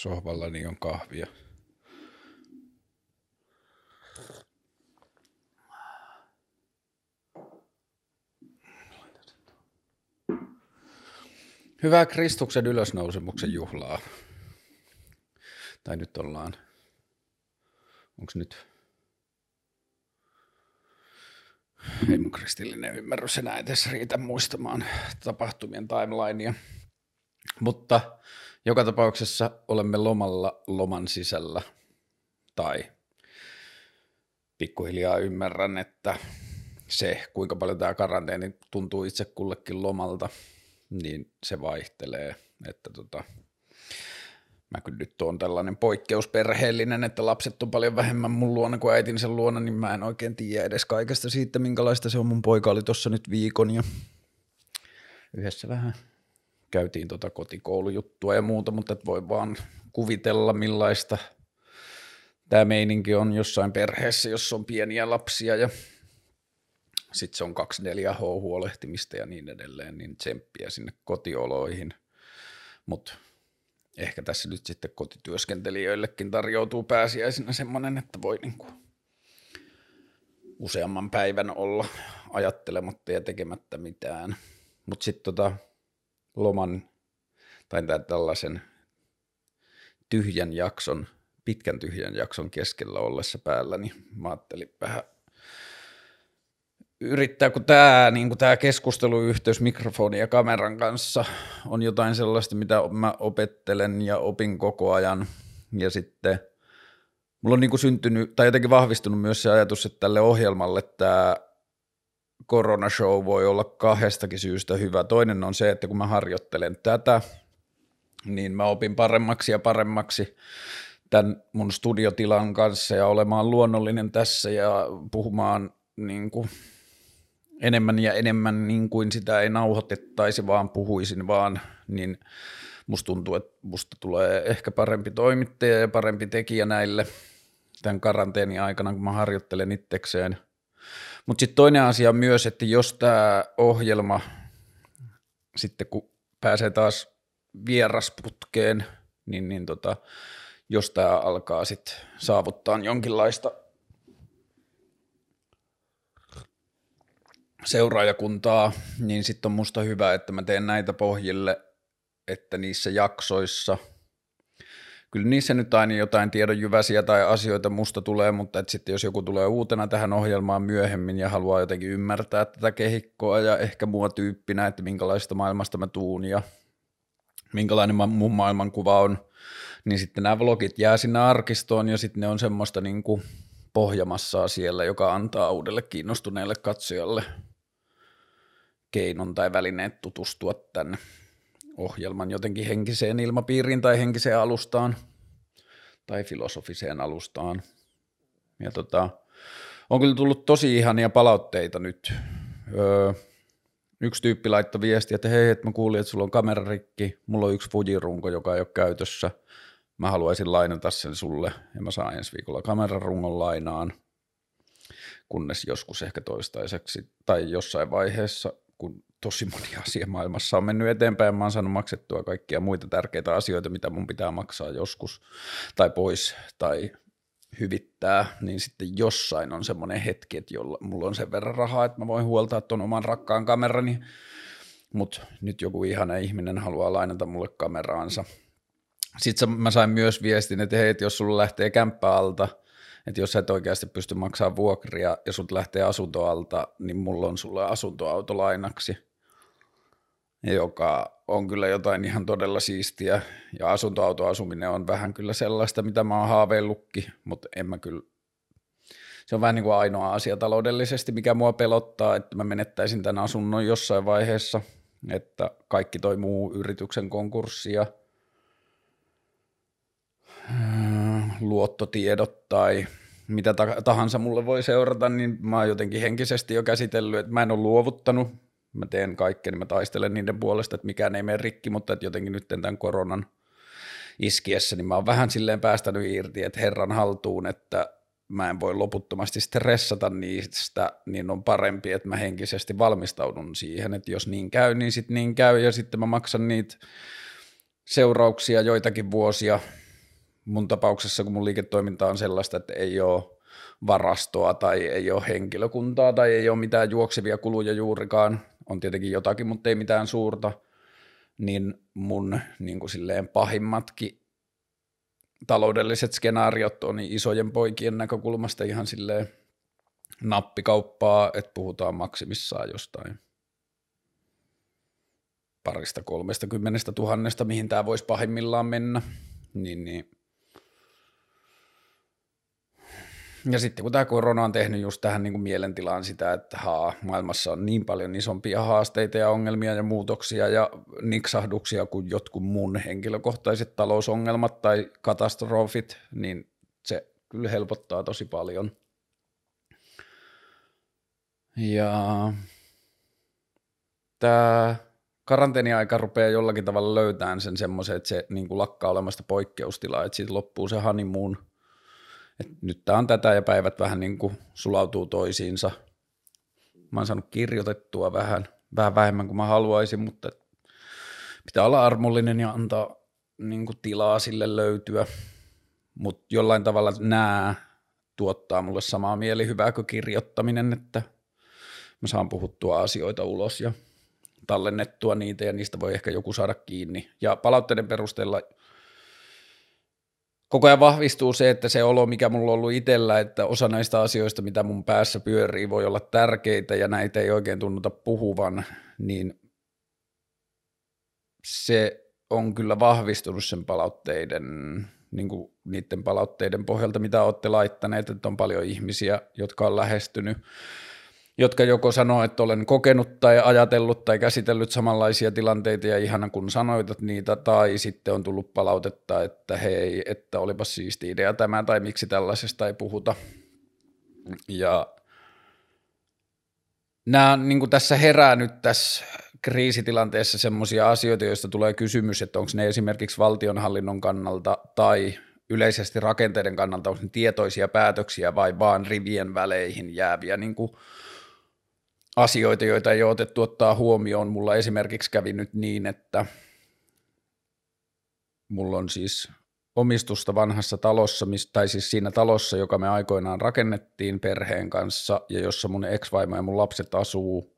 Sohvallani on kahvia. Hyvää Kristuksen ylösnousemuksen juhlaa. Tai nyt ollaan, onko nyt, ei mun kristillinen ymmärrys enää edes riitä muistamaan tapahtumien timelinea. Mutta joka tapauksessa olemme lomalla loman sisällä. Tai pikkuhiljaa ymmärrän, että se, kuinka paljon tämä karanteeni tuntuu itse kullekin lomalta, niin se vaihtelee. Että tota, mä kyllä nyt on tällainen poikkeusperheellinen, että lapset on paljon vähemmän mun luona kuin äitin sen luona, niin mä en oikein tiedä edes kaikesta siitä, minkälaista se on. Mun poika oli tuossa nyt viikon ja yhdessä vähän käytiin tota kotikoulujuttua ja muuta, mutta et voi vaan kuvitella millaista tämä meininki on jossain perheessä, jossa on pieniä lapsia ja sitten se on 24H huolehtimista ja niin edelleen, niin tsemppiä sinne kotioloihin. Mutta ehkä tässä nyt sitten kotityöskentelijöillekin tarjoutuu pääsiäisenä semmoinen, että voi niinku useamman päivän olla ajattelematta ja tekemättä mitään. Mutta sitten tota, loman tai tällaisen tyhjän jakson, pitkän tyhjän jakson keskellä ollessa päällä, niin mä ajattelin vähän yrittää, kun tämä niin tämä keskusteluyhteys mikrofonin ja kameran kanssa on jotain sellaista, mitä mä opettelen ja opin koko ajan. Ja sitten mulla on niin syntynyt, tai jotenkin vahvistunut myös se ajatus, että tälle ohjelmalle tämä koronashow voi olla kahdestakin syystä hyvä. Toinen on se, että kun mä harjoittelen tätä, niin mä opin paremmaksi ja paremmaksi tämän mun studiotilan kanssa ja olemaan luonnollinen tässä ja puhumaan niin kuin enemmän ja enemmän niin kuin sitä ei nauhoitettaisi, vaan puhuisin vaan, niin musta tuntuu, että musta tulee ehkä parempi toimittaja ja parempi tekijä näille tämän karanteenin aikana, kun mä harjoittelen itsekseen. Mutta sitten toinen asia myös, että jos tämä ohjelma sitten kun pääsee taas vierasputkeen, niin, niin tota, jos tämä alkaa sitten saavuttaa jonkinlaista seuraajakuntaa, niin sitten on musta hyvä, että mä teen näitä pohjille, että niissä jaksoissa, kyllä niissä nyt aina jotain tiedonjyväsiä tai asioita musta tulee, mutta että sitten jos joku tulee uutena tähän ohjelmaan myöhemmin ja haluaa jotenkin ymmärtää tätä kehikkoa ja ehkä mua tyyppinä, että minkälaista maailmasta mä tuun ja minkälainen mun maailmankuva on, niin sitten nämä vlogit jää sinne arkistoon ja sitten ne on semmoista niin kuin pohjamassaa siellä, joka antaa uudelle kiinnostuneelle katsojalle keinon tai välineet tutustua tämän ohjelman jotenkin henkiseen ilmapiiriin tai henkiseen alustaan tai filosofiseen alustaan. Ja tota, on kyllä tullut tosi ihania palautteita nyt. Öö, yksi tyyppi laittoi viestiä, että hei, että mä kuulin, että sulla on kamerarikki, mulla on yksi Fuji-runko, joka ei ole käytössä. Mä haluaisin lainata sen sulle ja mä saan ensi viikolla kamerarungon lainaan, kunnes joskus ehkä toistaiseksi tai jossain vaiheessa kun tosi moni asia maailmassa on mennyt eteenpäin. Mä oon saanut maksettua kaikkia muita tärkeitä asioita, mitä mun pitää maksaa joskus tai pois tai hyvittää, niin sitten jossain on semmoinen hetki, että jolla, mulla on sen verran rahaa, että mä voin huoltaa tuon oman rakkaan kamerani, mutta nyt joku ihana ihminen haluaa lainata mulle kameraansa. Sitten mä sain myös viestin, että hei, että jos sulla lähtee kämppä alta – että jos sä et oikeasti pysty maksamaan vuokria ja sut lähtee asuntoalta, niin mulla on sulle asuntoauto lainaksi, joka on kyllä jotain ihan todella siistiä. Ja asuntoautoasuminen on vähän kyllä sellaista, mitä mä oon haaveillutkin, mutta en mä kyllä se on vähän niin kuin ainoa asia taloudellisesti, mikä mua pelottaa, että mä menettäisin tämän asunnon jossain vaiheessa, että kaikki toi muu yrityksen konkurssi ja luottotiedot tai mitä tahansa mulle voi seurata, niin mä oon jotenkin henkisesti jo käsitellyt, että mä en ole luovuttanut. Mä teen kaikkeni, mä taistelen niiden puolesta, että mikään ei mene rikki, mutta että jotenkin nyt tämän koronan iskiessä, niin mä oon vähän silleen päästänyt irti, että herran haltuun, että mä en voi loputtomasti stressata niistä, niin on parempi, että mä henkisesti valmistaudun siihen, että jos niin käy, niin sitten niin käy, ja sitten mä maksan niitä seurauksia joitakin vuosia. Mun tapauksessa, kun mun liiketoiminta on sellaista, että ei ole varastoa tai ei ole henkilökuntaa tai ei ole mitään juoksevia kuluja juurikaan, on tietenkin jotakin, mutta ei mitään suurta, niin mun niin kuin silleen pahimmatkin taloudelliset skenaariot on niin isojen poikien näkökulmasta ihan silleen nappikauppaa, että puhutaan maksimissaan jostain parista kolmesta kymmenestä tuhannesta, mihin tämä voisi pahimmillaan mennä, niin, niin Ja sitten kun tämä korona on tehnyt just tähän niin kuin mielentilaan sitä, että haa, maailmassa on niin paljon isompia haasteita ja ongelmia ja muutoksia ja niksahduksia kuin jotkut mun henkilökohtaiset talousongelmat tai katastrofit, niin se kyllä helpottaa tosi paljon. Ja tämä karanteeniaika rupeaa jollakin tavalla löytämään sen semmoisen, että se niin kuin lakkaa olemasta poikkeustilaa, että siitä loppuu se honeymoon – et nyt tämä on tätä ja päivät vähän niin kuin sulautuu toisiinsa. Mä oon saanut kirjoitettua vähän, vähän vähemmän kuin mä haluaisin, mutta pitää olla armollinen ja antaa niin kuin tilaa sille löytyä. Mutta jollain tavalla nämä tuottaa mulle samaa mielihyvää kuin kirjoittaminen, että mä saan puhuttua asioita ulos ja tallennettua niitä ja niistä voi ehkä joku saada kiinni. Ja palautteiden perusteella – koko ajan vahvistuu se, että se olo, mikä mulla on ollut itsellä, että osa näistä asioista, mitä mun päässä pyörii, voi olla tärkeitä ja näitä ei oikein tunnuta puhuvan, niin se on kyllä vahvistunut sen palautteiden, niin kuin niiden palautteiden pohjalta, mitä olette laittaneet, että on paljon ihmisiä, jotka on lähestynyt jotka joko sanoo, että olen kokenut tai ajatellut tai käsitellyt samanlaisia tilanteita ja ihana kun sanoit niitä, tai sitten on tullut palautetta, että hei, että olipa siisti idea tämä, tai miksi tällaisesta ei puhuta. Ja nämä niin kuin tässä herää nyt tässä kriisitilanteessa semmoisia asioita, joista tulee kysymys, että onko ne esimerkiksi valtionhallinnon kannalta tai yleisesti rakenteiden kannalta, onko ne tietoisia päätöksiä vai vaan rivien väleihin jääviä niin kuin asioita, joita ei ole otettu ottaa huomioon. Mulla esimerkiksi kävi nyt niin, että mulla on siis omistusta vanhassa talossa, tai siis siinä talossa, joka me aikoinaan rakennettiin perheen kanssa ja jossa mun ex-vaimo ja mun lapset asuu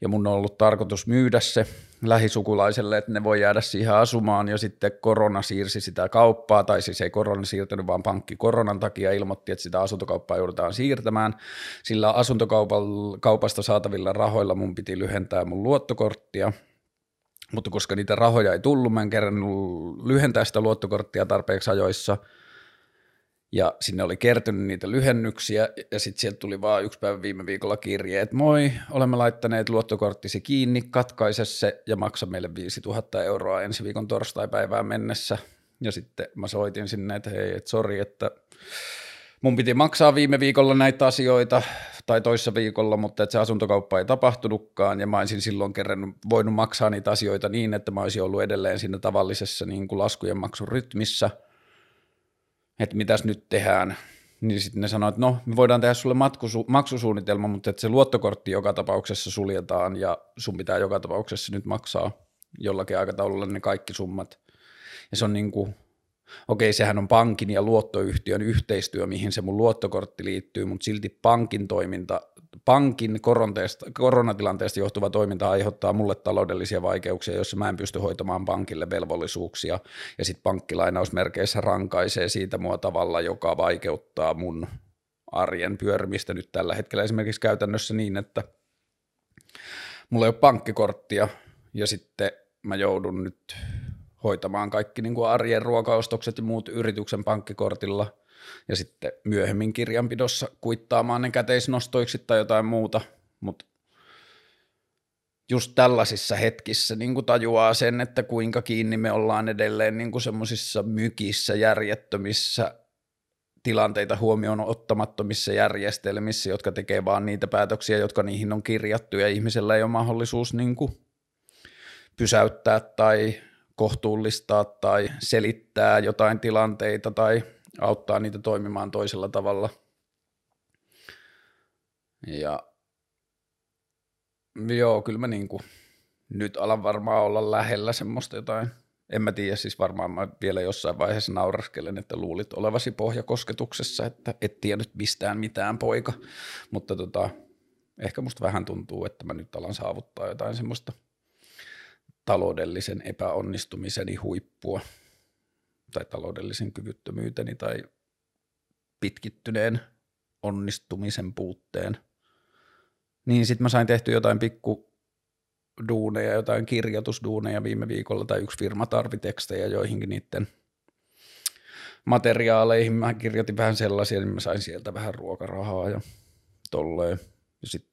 ja mun on ollut tarkoitus myydä se lähisukulaiselle, että ne voi jäädä siihen asumaan ja sitten korona siirsi sitä kauppaa, tai siis ei korona siirtynyt, vaan pankki koronan takia ilmoitti, että sitä asuntokauppaa joudutaan siirtämään. Sillä asuntokaupasta saatavilla rahoilla mun piti lyhentää mun luottokorttia, mutta koska niitä rahoja ei tullut, mä en kerännyt lyhentää sitä luottokorttia tarpeeksi ajoissa – ja sinne oli kertynyt niitä lyhennyksiä, ja sitten sieltä tuli vaan yksi päivä viime viikolla kirje, että moi, olemme laittaneet luottokorttisi kiinni, katkaise se ja maksa meille 5000 euroa ensi viikon torstai-päivään mennessä. Ja sitten mä soitin sinne, että hei, että sori, että mun piti maksaa viime viikolla näitä asioita, tai toissa viikolla, mutta että se asuntokauppa ei tapahtunutkaan, ja mä olisin silloin kerran voinut maksaa niitä asioita niin, että mä olisin ollut edelleen siinä tavallisessa niin kuin laskujen maksun rytmissä – että mitäs nyt tehdään, niin sitten ne sanoo, että no, me voidaan tehdä sulle matkusu- maksusuunnitelma, mutta että se luottokortti joka tapauksessa suljetaan ja sun pitää joka tapauksessa nyt maksaa jollakin aikataululla ne kaikki summat. Ja se on niin kuin, okei, sehän on pankin ja luottoyhtiön yhteistyö, mihin se mun luottokortti liittyy, mutta silti pankin toiminta pankin koronatilanteesta johtuva toiminta aiheuttaa mulle taloudellisia vaikeuksia, joissa mä en pysty hoitamaan pankille velvollisuuksia, ja sitten pankkilainausmerkeissä rankaisee siitä mua tavalla, joka vaikeuttaa mun arjen pyörimistä. Nyt tällä hetkellä esimerkiksi käytännössä niin, että mulla ei ole pankkikorttia, ja sitten mä joudun nyt hoitamaan kaikki niin kuin arjen ruokaostokset ja muut yrityksen pankkikortilla – ja sitten myöhemmin kirjanpidossa kuittaamaan ne käteisnostoiksi tai jotain muuta, mutta just tällaisissa hetkissä niin kuin tajuaa sen, että kuinka kiinni me ollaan edelleen niin semmoisissa mykissä, järjettömissä tilanteita huomioon ottamattomissa järjestelmissä, jotka tekee vaan niitä päätöksiä, jotka niihin on kirjattu ja ihmisellä ei ole mahdollisuus niin kuin pysäyttää tai kohtuullistaa tai selittää jotain tilanteita tai auttaa niitä toimimaan toisella tavalla. Ja joo, kyllä mä niin kuin, nyt alan varmaan olla lähellä semmoista jotain. En mä tiedä, siis varmaan mä vielä jossain vaiheessa nauraskelen, että luulit olevasi pohjakosketuksessa, että et tiennyt mistään mitään poika, mutta tota, ehkä musta vähän tuntuu, että mä nyt alan saavuttaa jotain semmoista taloudellisen epäonnistumiseni huippua tai taloudellisen kyvyttömyyteni tai pitkittyneen onnistumisen puutteen. Niin sitten mä sain tehty jotain pikku duuneja, jotain kirjoitusduuneja viime viikolla tai yksi firma tarvi tekstejä joihinkin niiden materiaaleihin. Mä kirjoitin vähän sellaisia, niin mä sain sieltä vähän ruokarahaa ja tolleen. Ja sitten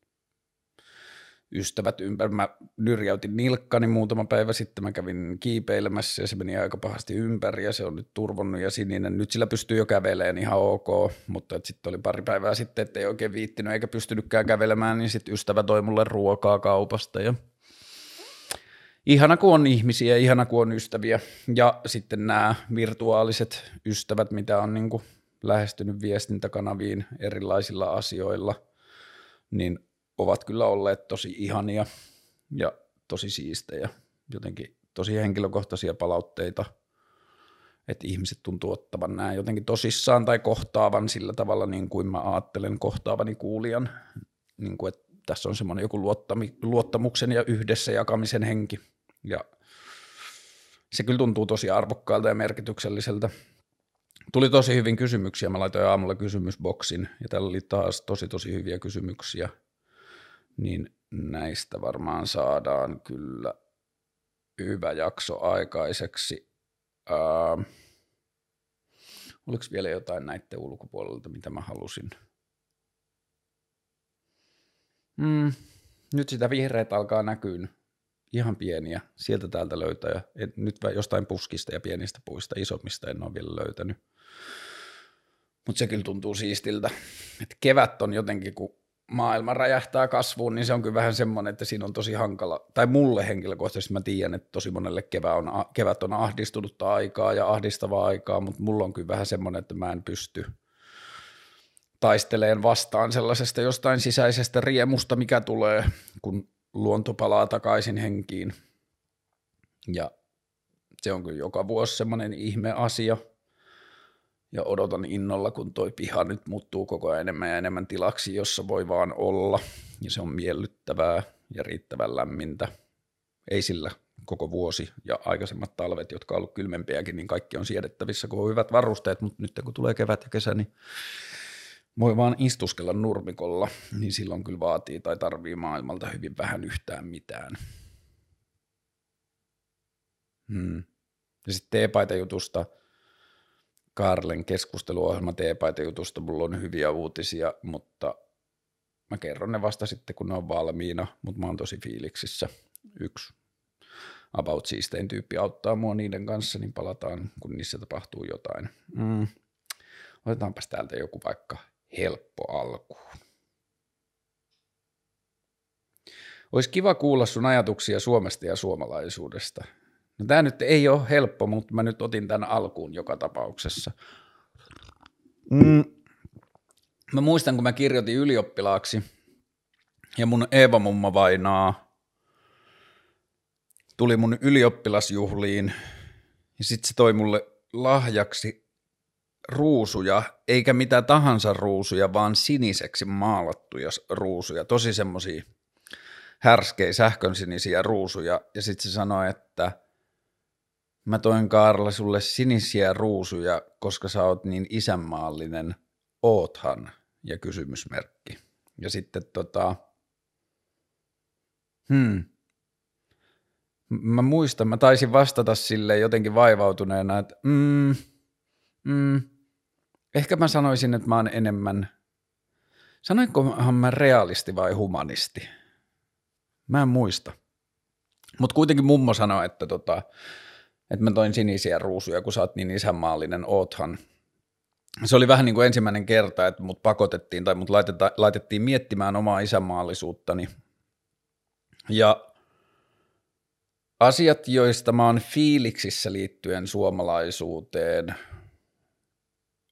ystävät ympäri. Mä nyrjäytin nilkkani muutama päivä sitten, mä kävin kiipeilemässä ja se meni aika pahasti ympäri ja se on nyt turvonnut ja sininen. Nyt sillä pystyy jo kävelemään ihan ok, mutta sitten oli pari päivää sitten, että ei oikein viittinyt eikä pystynytkään kävelemään, niin sitten ystävä toi mulle ruokaa kaupasta ja ihana kun on ihmisiä, ihana kun on ystäviä ja sitten nämä virtuaaliset ystävät, mitä on niin kuin lähestynyt viestintäkanaviin erilaisilla asioilla, niin ovat kyllä olleet tosi ihania ja tosi siistejä, jotenkin tosi henkilökohtaisia palautteita, että ihmiset tuntuu ottavan nämä jotenkin tosissaan tai kohtaavan sillä tavalla niin kuin mä ajattelen kohtaavani kuulijan, niin kuin, että tässä on semmoinen joku luottamuksen ja yhdessä jakamisen henki. Ja se kyllä tuntuu tosi arvokkaalta ja merkitykselliseltä. Tuli tosi hyvin kysymyksiä, mä laitoin aamulla kysymysboksin ja täällä oli taas tosi tosi hyviä kysymyksiä – niin näistä varmaan saadaan kyllä hyvä jakso aikaiseksi. Ää, oliko vielä jotain näiden ulkopuolelta, mitä mä halusin? Mm, nyt sitä vihreät alkaa näkyä ihan pieniä. Sieltä täältä löytää. Ja nyt jostain puskista ja pienistä puista, isommista en ole vielä löytänyt. Mutta se kyllä tuntuu siistiltä. Et kevät on jotenkin, kun maailma räjähtää kasvuun, niin se on kyllä vähän semmoinen, että siinä on tosi hankala, tai mulle henkilökohtaisesti mä tiedän, että tosi monelle kevät on, kevät on ahdistunutta aikaa ja ahdistavaa aikaa, mutta mulla on kyllä vähän semmoinen, että mä en pysty taisteleen vastaan sellaisesta jostain sisäisestä riemusta, mikä tulee, kun luonto palaa takaisin henkiin. Ja se on kyllä joka vuosi semmoinen ihme asia – ja odotan innolla, kun toi piha nyt muuttuu koko ajan enemmän ja enemmän tilaksi, jossa voi vaan olla ja se on miellyttävää ja riittävän lämmintä. Ei sillä koko vuosi ja aikaisemmat talvet, jotka on ollut kylmempiäkin, niin kaikki on siedettävissä, kun on hyvät varusteet, mutta nyt kun tulee kevät ja kesä, niin voi vaan istuskella nurmikolla, niin silloin kyllä vaatii tai tarvii maailmalta hyvin vähän yhtään mitään. Hmm. Ja sitten teepaita jutusta – Karlen keskusteluohjelma jutusta mulla on hyviä uutisia, mutta mä kerron ne vasta sitten, kun ne on valmiina, mutta mä oon tosi fiiliksissä. Yksi About Siistein tyyppi auttaa mua niiden kanssa, niin palataan, kun niissä tapahtuu jotain. Mm. Otetaanpas täältä joku vaikka helppo alkuun. Olisi kiva kuulla sun ajatuksia Suomesta ja suomalaisuudesta – No tämä nyt ei ole helppo, mutta mä nyt otin tämän alkuun joka tapauksessa. Mm. Mä muistan, kun mä kirjoitin ylioppilaaksi ja mun Eeva mumma vainaa tuli mun ylioppilasjuhliin ja sitten se toi mulle lahjaksi ruusuja, eikä mitä tahansa ruusuja, vaan siniseksi maalattuja ruusuja, tosi semmosia härskejä sähkönsinisiä ruusuja. Ja sitten se sanoi, että – Mä toin Kaarla sulle sinisiä ruusuja, koska sä oot niin isänmaallinen. Oothan ja kysymysmerkki. Ja sitten tota, hmm, mä muistan, mä taisin vastata sille jotenkin vaivautuneena, että mm, mm, ehkä mä sanoisin, että mä oon enemmän, sanoinkohan mä realisti vai humanisti? Mä en muista. Mutta kuitenkin mummo sanoi, että tota, että mä toin sinisiä ruusuja, kun sä oot niin isänmaallinen, oothan. Se oli vähän niin kuin ensimmäinen kerta, että mut pakotettiin tai mut laitettiin miettimään omaa isänmaallisuuttani. Ja asiat, joista mä oon fiiliksissä liittyen suomalaisuuteen,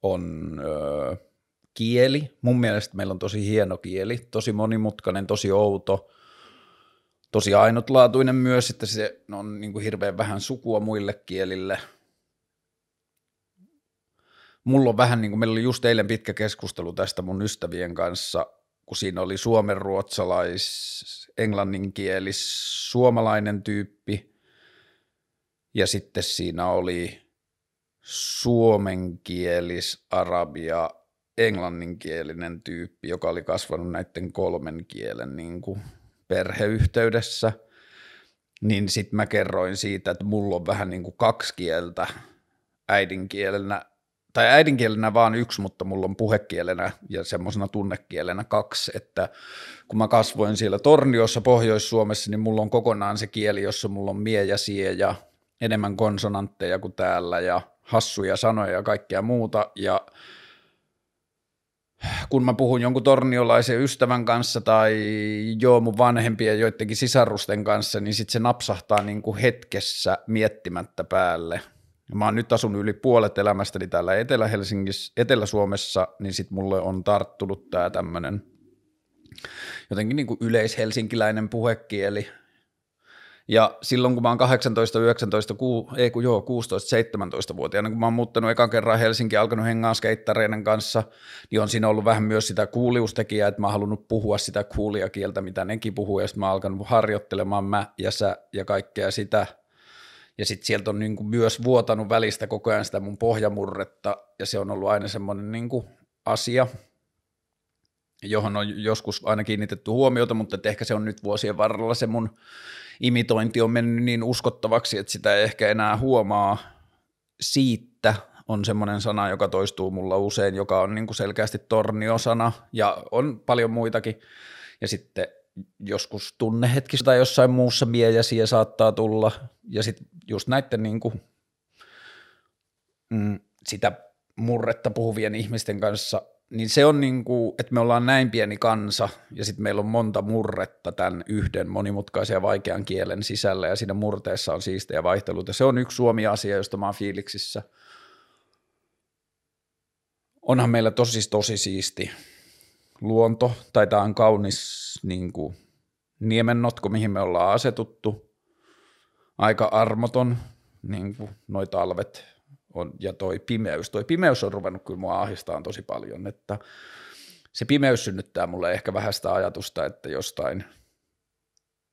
on öö, kieli. Mun mielestä meillä on tosi hieno kieli, tosi monimutkainen, tosi outo, tosi ainutlaatuinen myös, että se on niin kuin hirveän vähän sukua muille kielille. Mulla on vähän, niin kuin meillä oli just eilen pitkä keskustelu tästä mun ystävien kanssa, kun siinä oli suomen ruotsalais, englanninkielis, suomalainen tyyppi, ja sitten siinä oli suomenkielis, arabia, englanninkielinen tyyppi, joka oli kasvanut näiden kolmen kielen niin kuin perheyhteydessä, niin sitten mä kerroin siitä, että mulla on vähän niin kuin kaksi kieltä. Äidinkielenä, tai äidinkielenä vaan yksi, mutta mulla on puhekielenä ja semmoisena tunnekielenä kaksi, että kun mä kasvoin siellä Torniossa Pohjois-Suomessa, niin mulla on kokonaan se kieli, jossa mulla on mie ja sie ja enemmän konsonantteja kuin täällä ja hassuja sanoja ja kaikkea muuta. Ja kun mä puhun jonkun torniolaisen ystävän kanssa tai joo mun vanhempien joidenkin sisarusten kanssa, niin sitten se napsahtaa niin kuin hetkessä miettimättä päälle. Mä oon nyt asunut yli puolet elämästäni täällä Etelä-Helsingissä, Etelä-Suomessa, niin sitten mulle on tarttunut tämä tämmöinen jotenkin niin kuin yleishelsinkiläinen puhekieli, ja silloin kun mä oon 18, 19, ku, ei kun joo, 16, 17-vuotiaana, kun mä oon muuttanut ekan kerran Helsinki alkanut hengaa skeittareiden kanssa, niin on siinä ollut vähän myös sitä kuuliustekijää, että mä oon halunnut puhua sitä kuulia kieltä, mitä nekin puhuu, ja sitten mä oon alkanut harjoittelemaan mä ja sä ja kaikkea sitä. Ja sitten sieltä on niinku myös vuotanut välistä koko ajan sitä mun pohjamurretta, ja se on ollut aina semmoinen niinku asia, johon on joskus aina kiinnitetty huomiota, mutta ehkä se on nyt vuosien varrella se mun imitointi on mennyt niin uskottavaksi, että sitä ei ehkä enää huomaa. Siitä on semmoinen sana, joka toistuu mulla usein, joka on niin kuin selkeästi torniosana ja on paljon muitakin. Ja sitten joskus tunnehetkistä tai jossain muussa miejäsiä saattaa tulla. Ja sitten just näiden niin kuin, mm, sitä murretta puhuvien ihmisten kanssa niin se on niin kuin, että me ollaan näin pieni kansa ja sitten meillä on monta murretta tämän yhden monimutkaisen ja vaikean kielen sisällä ja siinä murteessa on siistejä vaihteluita. Se on yksi Suomi-asia, josta mä oon fiiliksissä. Onhan meillä tosi tosi siisti luonto, tai tämä on kaunis niin kuin, niemennotko, mihin me ollaan asetuttu. Aika armoton, niin kuin noi talvet on, ja toi pimeys, toi pimeys on ruvennut kyllä mua ahdistaa tosi paljon, että se pimeys synnyttää mulle ehkä vähän sitä ajatusta, että jostain,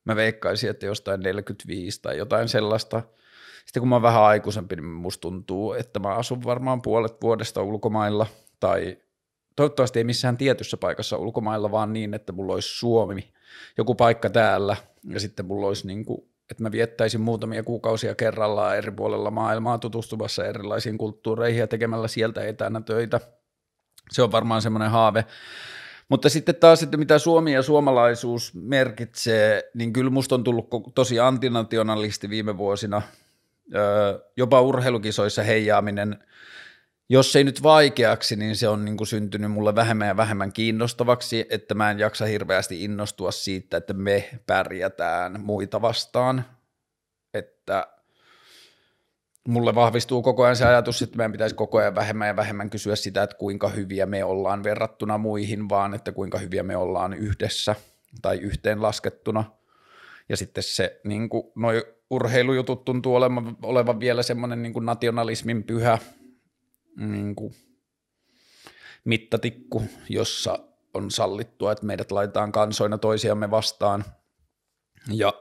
mä veikkaisin, että jostain 45 tai jotain sellaista, sitten kun mä oon vähän aikuisempi, niin musta tuntuu, että mä asun varmaan puolet vuodesta ulkomailla, tai toivottavasti ei missään tietyssä paikassa ulkomailla, vaan niin, että mulla olisi Suomi, joku paikka täällä, ja sitten mulla olisi niin kuin että mä viettäisin muutamia kuukausia kerrallaan eri puolella maailmaa tutustumassa erilaisiin kulttuureihin ja tekemällä sieltä etänä töitä. Se on varmaan semmoinen haave. Mutta sitten taas, että mitä Suomi ja suomalaisuus merkitsee, niin kyllä musta on tullut tosi antinationalisti viime vuosina. Jopa urheilukisoissa heijaaminen jos ei nyt vaikeaksi, niin se on niin kuin syntynyt mulle vähemmän ja vähemmän kiinnostavaksi, että mä en jaksa hirveästi innostua siitä, että me pärjätään muita vastaan, että mulle vahvistuu koko ajan se ajatus, että meidän pitäisi koko ajan vähemmän ja vähemmän kysyä sitä, että kuinka hyviä me ollaan verrattuna muihin, vaan että kuinka hyviä me ollaan yhdessä tai yhteen laskettuna. Ja sitten se, niin kuin, noi urheilujutut tuntuu olevan, olevan vielä semmoinen niin kuin nationalismin pyhä, niin kuin mittatikku, jossa on sallittua, että meidät laitetaan kansoina toisiamme vastaan. Ja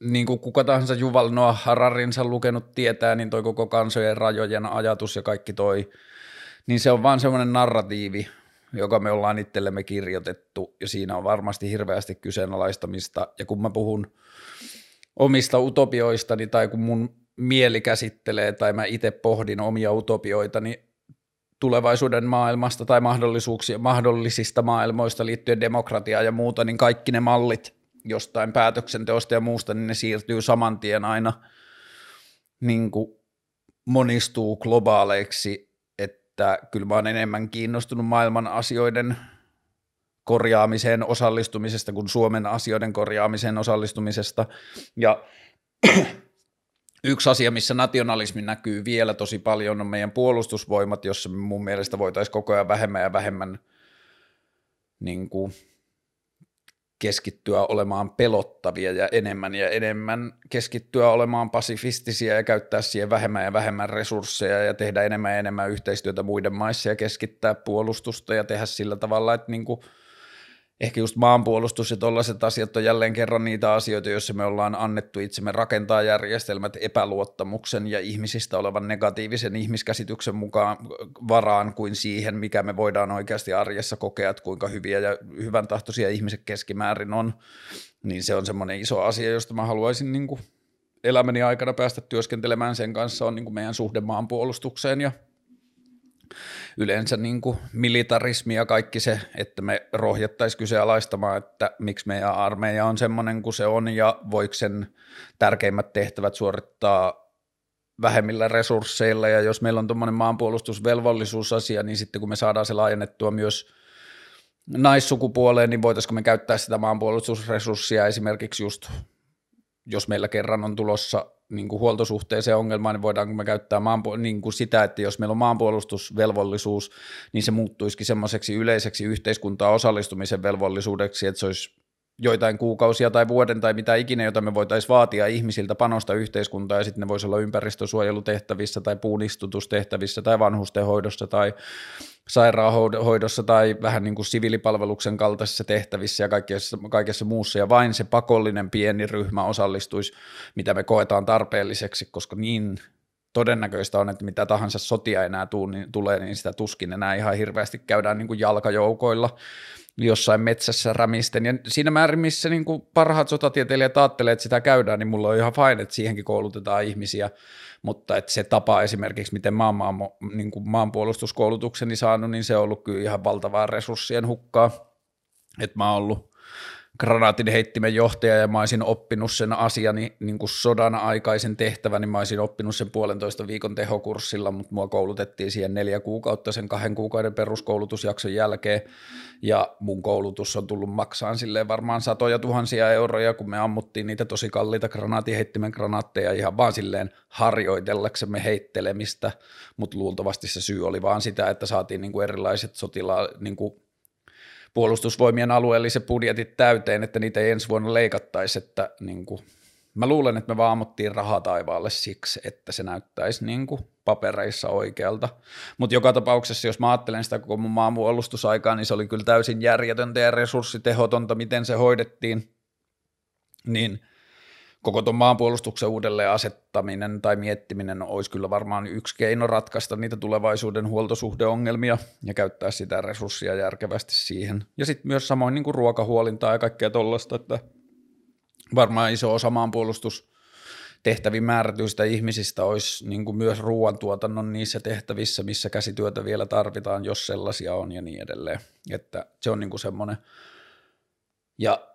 niin kuin kuka tahansa Juval Noah Hararinsa lukenut tietää, niin toi koko kansojen rajojen ajatus ja kaikki toi, niin se on vaan semmoinen narratiivi, joka me ollaan itsellemme kirjoitettu, ja siinä on varmasti hirveästi kyseenalaistamista, ja kun mä puhun omista utopioistani, tai kun mun mieli käsittelee, tai mä itse pohdin omia utopioita, niin tulevaisuuden maailmasta tai mahdollisuuksia, mahdollisista maailmoista liittyen demokratiaan ja muuta, niin kaikki ne mallit jostain päätöksenteosta ja muusta, niin ne siirtyy saman tien aina niin kuin monistuu globaaleiksi, että kyllä mä oon enemmän kiinnostunut maailman asioiden korjaamiseen osallistumisesta kuin Suomen asioiden korjaamiseen osallistumisesta. Ja Yksi asia, missä nationalismi näkyy vielä tosi paljon, on meidän puolustusvoimat, jossa mun mielestä voitaisiin koko ajan vähemmän ja vähemmän niin kuin, keskittyä olemaan pelottavia ja enemmän ja enemmän keskittyä olemaan pasifistisia ja käyttää siihen vähemmän ja vähemmän resursseja ja tehdä enemmän ja enemmän yhteistyötä muiden maissa ja keskittää puolustusta ja tehdä sillä tavalla, että niin kuin – ehkä just maanpuolustus ja tällaiset asiat on jälleen kerran niitä asioita, joissa me ollaan annettu itsemme rakentaa järjestelmät epäluottamuksen ja ihmisistä olevan negatiivisen ihmiskäsityksen mukaan varaan kuin siihen, mikä me voidaan oikeasti arjessa kokea, että kuinka hyviä ja hyvän tahtoisia ihmiset keskimäärin on, niin se on semmoinen iso asia, josta mä haluaisin niin kuin elämäni aikana päästä työskentelemään sen kanssa, on niin kuin meidän suhde maanpuolustukseen ja yleensä niin kuin militarismi ja kaikki se, että me rohjettaisiin kyseenalaistamaan, että miksi meidän armeija on semmoinen kuin se on ja voiko sen tärkeimmät tehtävät suorittaa vähemmillä resursseilla. Ja jos meillä on tuommoinen maanpuolustusvelvollisuusasia, niin sitten kun me saadaan se laajennettua myös naissukupuoleen, niin voitaisiinko me käyttää sitä maanpuolustusresurssia esimerkiksi just, jos meillä kerran on tulossa niin kuin huoltosuhteeseen ongelmaan, niin voidaanko me käyttää maanpu- niin kuin sitä, että jos meillä on maanpuolustusvelvollisuus, niin se muuttuisikin semmoiseksi yleiseksi yhteiskuntaa osallistumisen velvollisuudeksi, että se olisi joitain kuukausia tai vuoden tai mitä ikinä, jota me voitaisiin vaatia ihmisiltä panosta yhteiskuntaa ja sitten ne voisi olla ympäristösuojelutehtävissä tai puunistutustehtävissä tai vanhustenhoidossa tai sairaanhoidossa tai vähän niin kuin siviilipalveluksen kaltaisissa tehtävissä ja kaikessa, kaikessa muussa, ja vain se pakollinen pieni ryhmä osallistuisi, mitä me koetaan tarpeelliseksi, koska niin todennäköistä on, että mitä tahansa sotia enää tuu, niin, tulee, niin sitä tuskin enää ihan hirveästi käydään niin kuin jalkajoukoilla jossain metsässä rämisten. Ja siinä määrin, missä niin kuin parhaat sotatieteilijät ajattelee, että sitä käydään, niin mulla on ihan fine, että siihenkin koulutetaan ihmisiä mutta että se tapa esimerkiksi, miten mä oon maan, niin kuin maanpuolustuskoulutukseni saanut, niin se on ollut kyllä ihan valtavaa resurssien hukkaa. Että mä oon ollut granaatin heittimen johtaja ja mä olisin oppinut sen asiani niin kuin sodan aikaisen tehtävän, niin mä olisin oppinut sen puolentoista viikon tehokurssilla, mutta mua koulutettiin siihen neljä kuukautta sen kahden kuukauden peruskoulutusjakson jälkeen. Ja mun koulutus on tullut maksaan silleen varmaan satoja tuhansia euroja, kun me ammuttiin niitä tosi kalliita granaatinheittimen granaatteja ihan vaan silleen harjoitellaksemme heittelemistä, mutta luultavasti se syy oli vaan sitä, että saatiin niin kuin erilaiset sotila, niin kuin puolustusvoimien alueelliset budjetit täyteen, että niitä ei ensi vuonna leikattaisi, että niin kuin, mä luulen, että me vaan ammuttiin rahaa taivaalle siksi, että se näyttäisi niin kuin papereissa oikealta. Mutta joka tapauksessa, jos mä ajattelen sitä koko mun maanpuolustusaikaa, niin se oli kyllä täysin järjetöntä ja resurssitehotonta, miten se hoidettiin. Niin koko tuon maanpuolustuksen uudelleen asettaminen tai miettiminen olisi kyllä varmaan yksi keino ratkaista niitä tulevaisuuden huoltosuhdeongelmia ja käyttää sitä resurssia järkevästi siihen. Ja sitten myös samoin niin kuin ruokahuolintaa ja kaikkea tuollaista, että varmaan iso osa maanpuolustus tehtäviin määrätyistä ihmisistä olisi niin kuin myös ruoantuotannon niissä tehtävissä, missä käsityötä vielä tarvitaan, jos sellaisia on ja niin edelleen. Että se on niin kuin semmoinen. Ja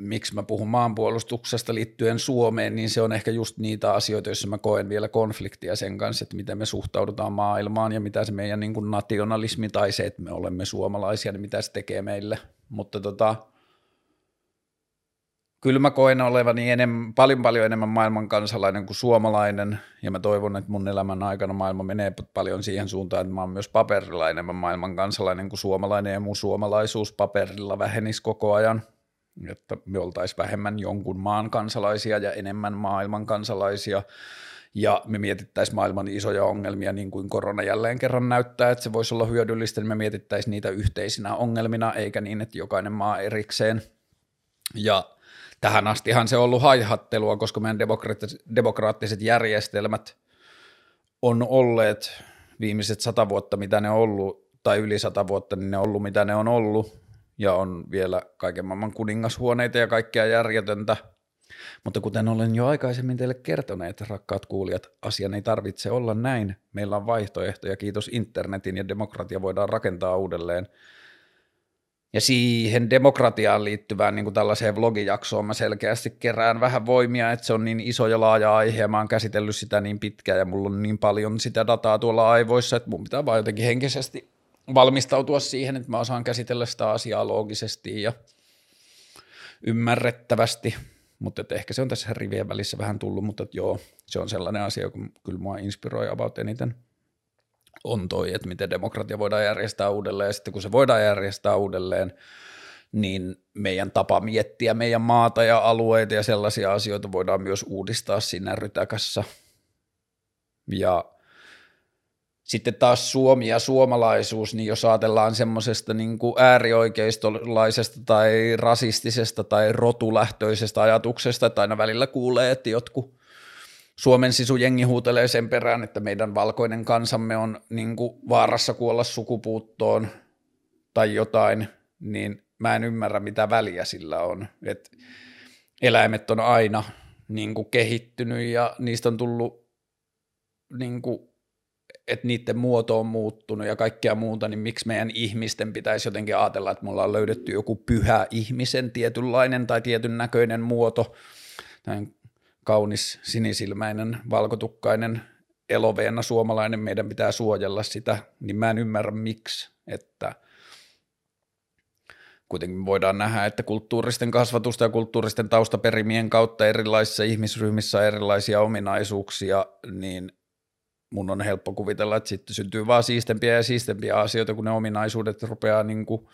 miksi mä puhun maanpuolustuksesta liittyen Suomeen, niin se on ehkä just niitä asioita, joissa mä koen vielä konfliktia sen kanssa, että miten me suhtaudutaan maailmaan ja mitä se meidän niin kuin nationalismi tai se, että me olemme suomalaisia, niin mitä se tekee meille. Mutta tota, kyllä mä koen olevani enemmän, paljon paljon enemmän maailman kansalainen kuin suomalainen, ja mä toivon, että mun elämän aikana maailma menee paljon siihen suuntaan, että mä oon myös paperilla enemmän maailman kansalainen kuin suomalainen, ja mun suomalaisuus paperilla vähenisi koko ajan, että me oltaisiin vähemmän jonkun maan kansalaisia ja enemmän maailman kansalaisia, ja me mietittäisiin maailman isoja ongelmia, niin kuin korona jälleen kerran näyttää, että se voisi olla hyödyllistä, niin me mietittäisiin niitä yhteisinä ongelmina, eikä niin, että jokainen maa erikseen. Ja tähän astihan se on ollut haihattelua, koska meidän demokraattiset järjestelmät on olleet viimeiset sata vuotta, mitä ne on ollut, tai yli sata vuotta, niin ne on ollut, mitä ne on ollut, ja on vielä kaiken maailman kuningashuoneita ja kaikkea järjetöntä. Mutta kuten olen jo aikaisemmin teille kertoneet, rakkaat kuulijat, asian ei tarvitse olla näin. Meillä on vaihtoehtoja, kiitos internetin ja demokratia voidaan rakentaa uudelleen – ja siihen demokratiaan liittyvään niin kuin tällaiseen vlogijaksoon mä selkeästi kerään vähän voimia, että se on niin iso ja laaja aihe ja mä oon käsitellyt sitä niin pitkään ja mulla on niin paljon sitä dataa tuolla aivoissa, että mun pitää vaan jotenkin henkisesti valmistautua siihen, että mä osaan käsitellä sitä asiaa loogisesti ja ymmärrettävästi, mutta ehkä se on tässä rivien välissä vähän tullut, mutta joo, se on sellainen asia, joka kyllä mua inspiroi about eniten – on toi, että miten demokratia voidaan järjestää uudelleen, ja sitten kun se voidaan järjestää uudelleen, niin meidän tapa miettiä meidän maata ja alueita ja sellaisia asioita voidaan myös uudistaa siinä rytäkässä. Ja sitten taas Suomi ja suomalaisuus, niin jos ajatellaan semmoisesta niin äärioikeistolaisesta tai rasistisesta tai rotulähtöisestä ajatuksesta, että aina välillä kuulee, että jotkut Suomen sisujengi huutelee sen perään, että meidän valkoinen kansamme on niin vaarassa kuolla sukupuuttoon tai jotain, niin mä en ymmärrä, mitä väliä sillä on. Et eläimet on aina niin kehittynyt ja niistä on tullut niin kuin että niiden muoto on muuttunut ja kaikkea muuta, niin miksi meidän ihmisten pitäisi jotenkin ajatella, että me ollaan löydetty joku pyhä ihmisen tietynlainen tai tietyn näköinen muoto, näin kaunis sinisilmäinen, valkotukkainen, eloveena suomalainen, meidän pitää suojella sitä, niin mä en ymmärrä miksi, että kuitenkin voidaan nähdä, että kulttuuristen kasvatusta ja kulttuuristen taustaperimien kautta erilaisissa ihmisryhmissä on erilaisia ominaisuuksia, niin mun on helppo kuvitella, että sitten syntyy vaan siistempiä ja siistempiä asioita, kun ne ominaisuudet rupeaa niin kuin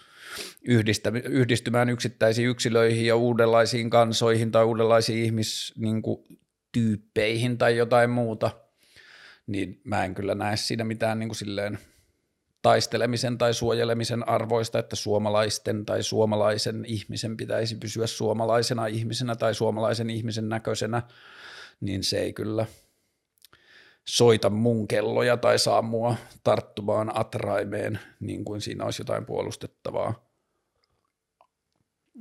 yhdistymään yksittäisiin yksilöihin ja uudenlaisiin kansoihin tai uudenlaisiin ihmistyyppeihin niin tai jotain muuta, niin mä en kyllä näe siinä mitään niin kuin silleen taistelemisen tai suojelemisen arvoista, että suomalaisten tai suomalaisen ihmisen pitäisi pysyä suomalaisena ihmisenä tai suomalaisen ihmisen näköisenä, niin se ei kyllä – soita mun kelloja tai saa mua tarttumaan atraimeen, niin kuin siinä olisi jotain puolustettavaa.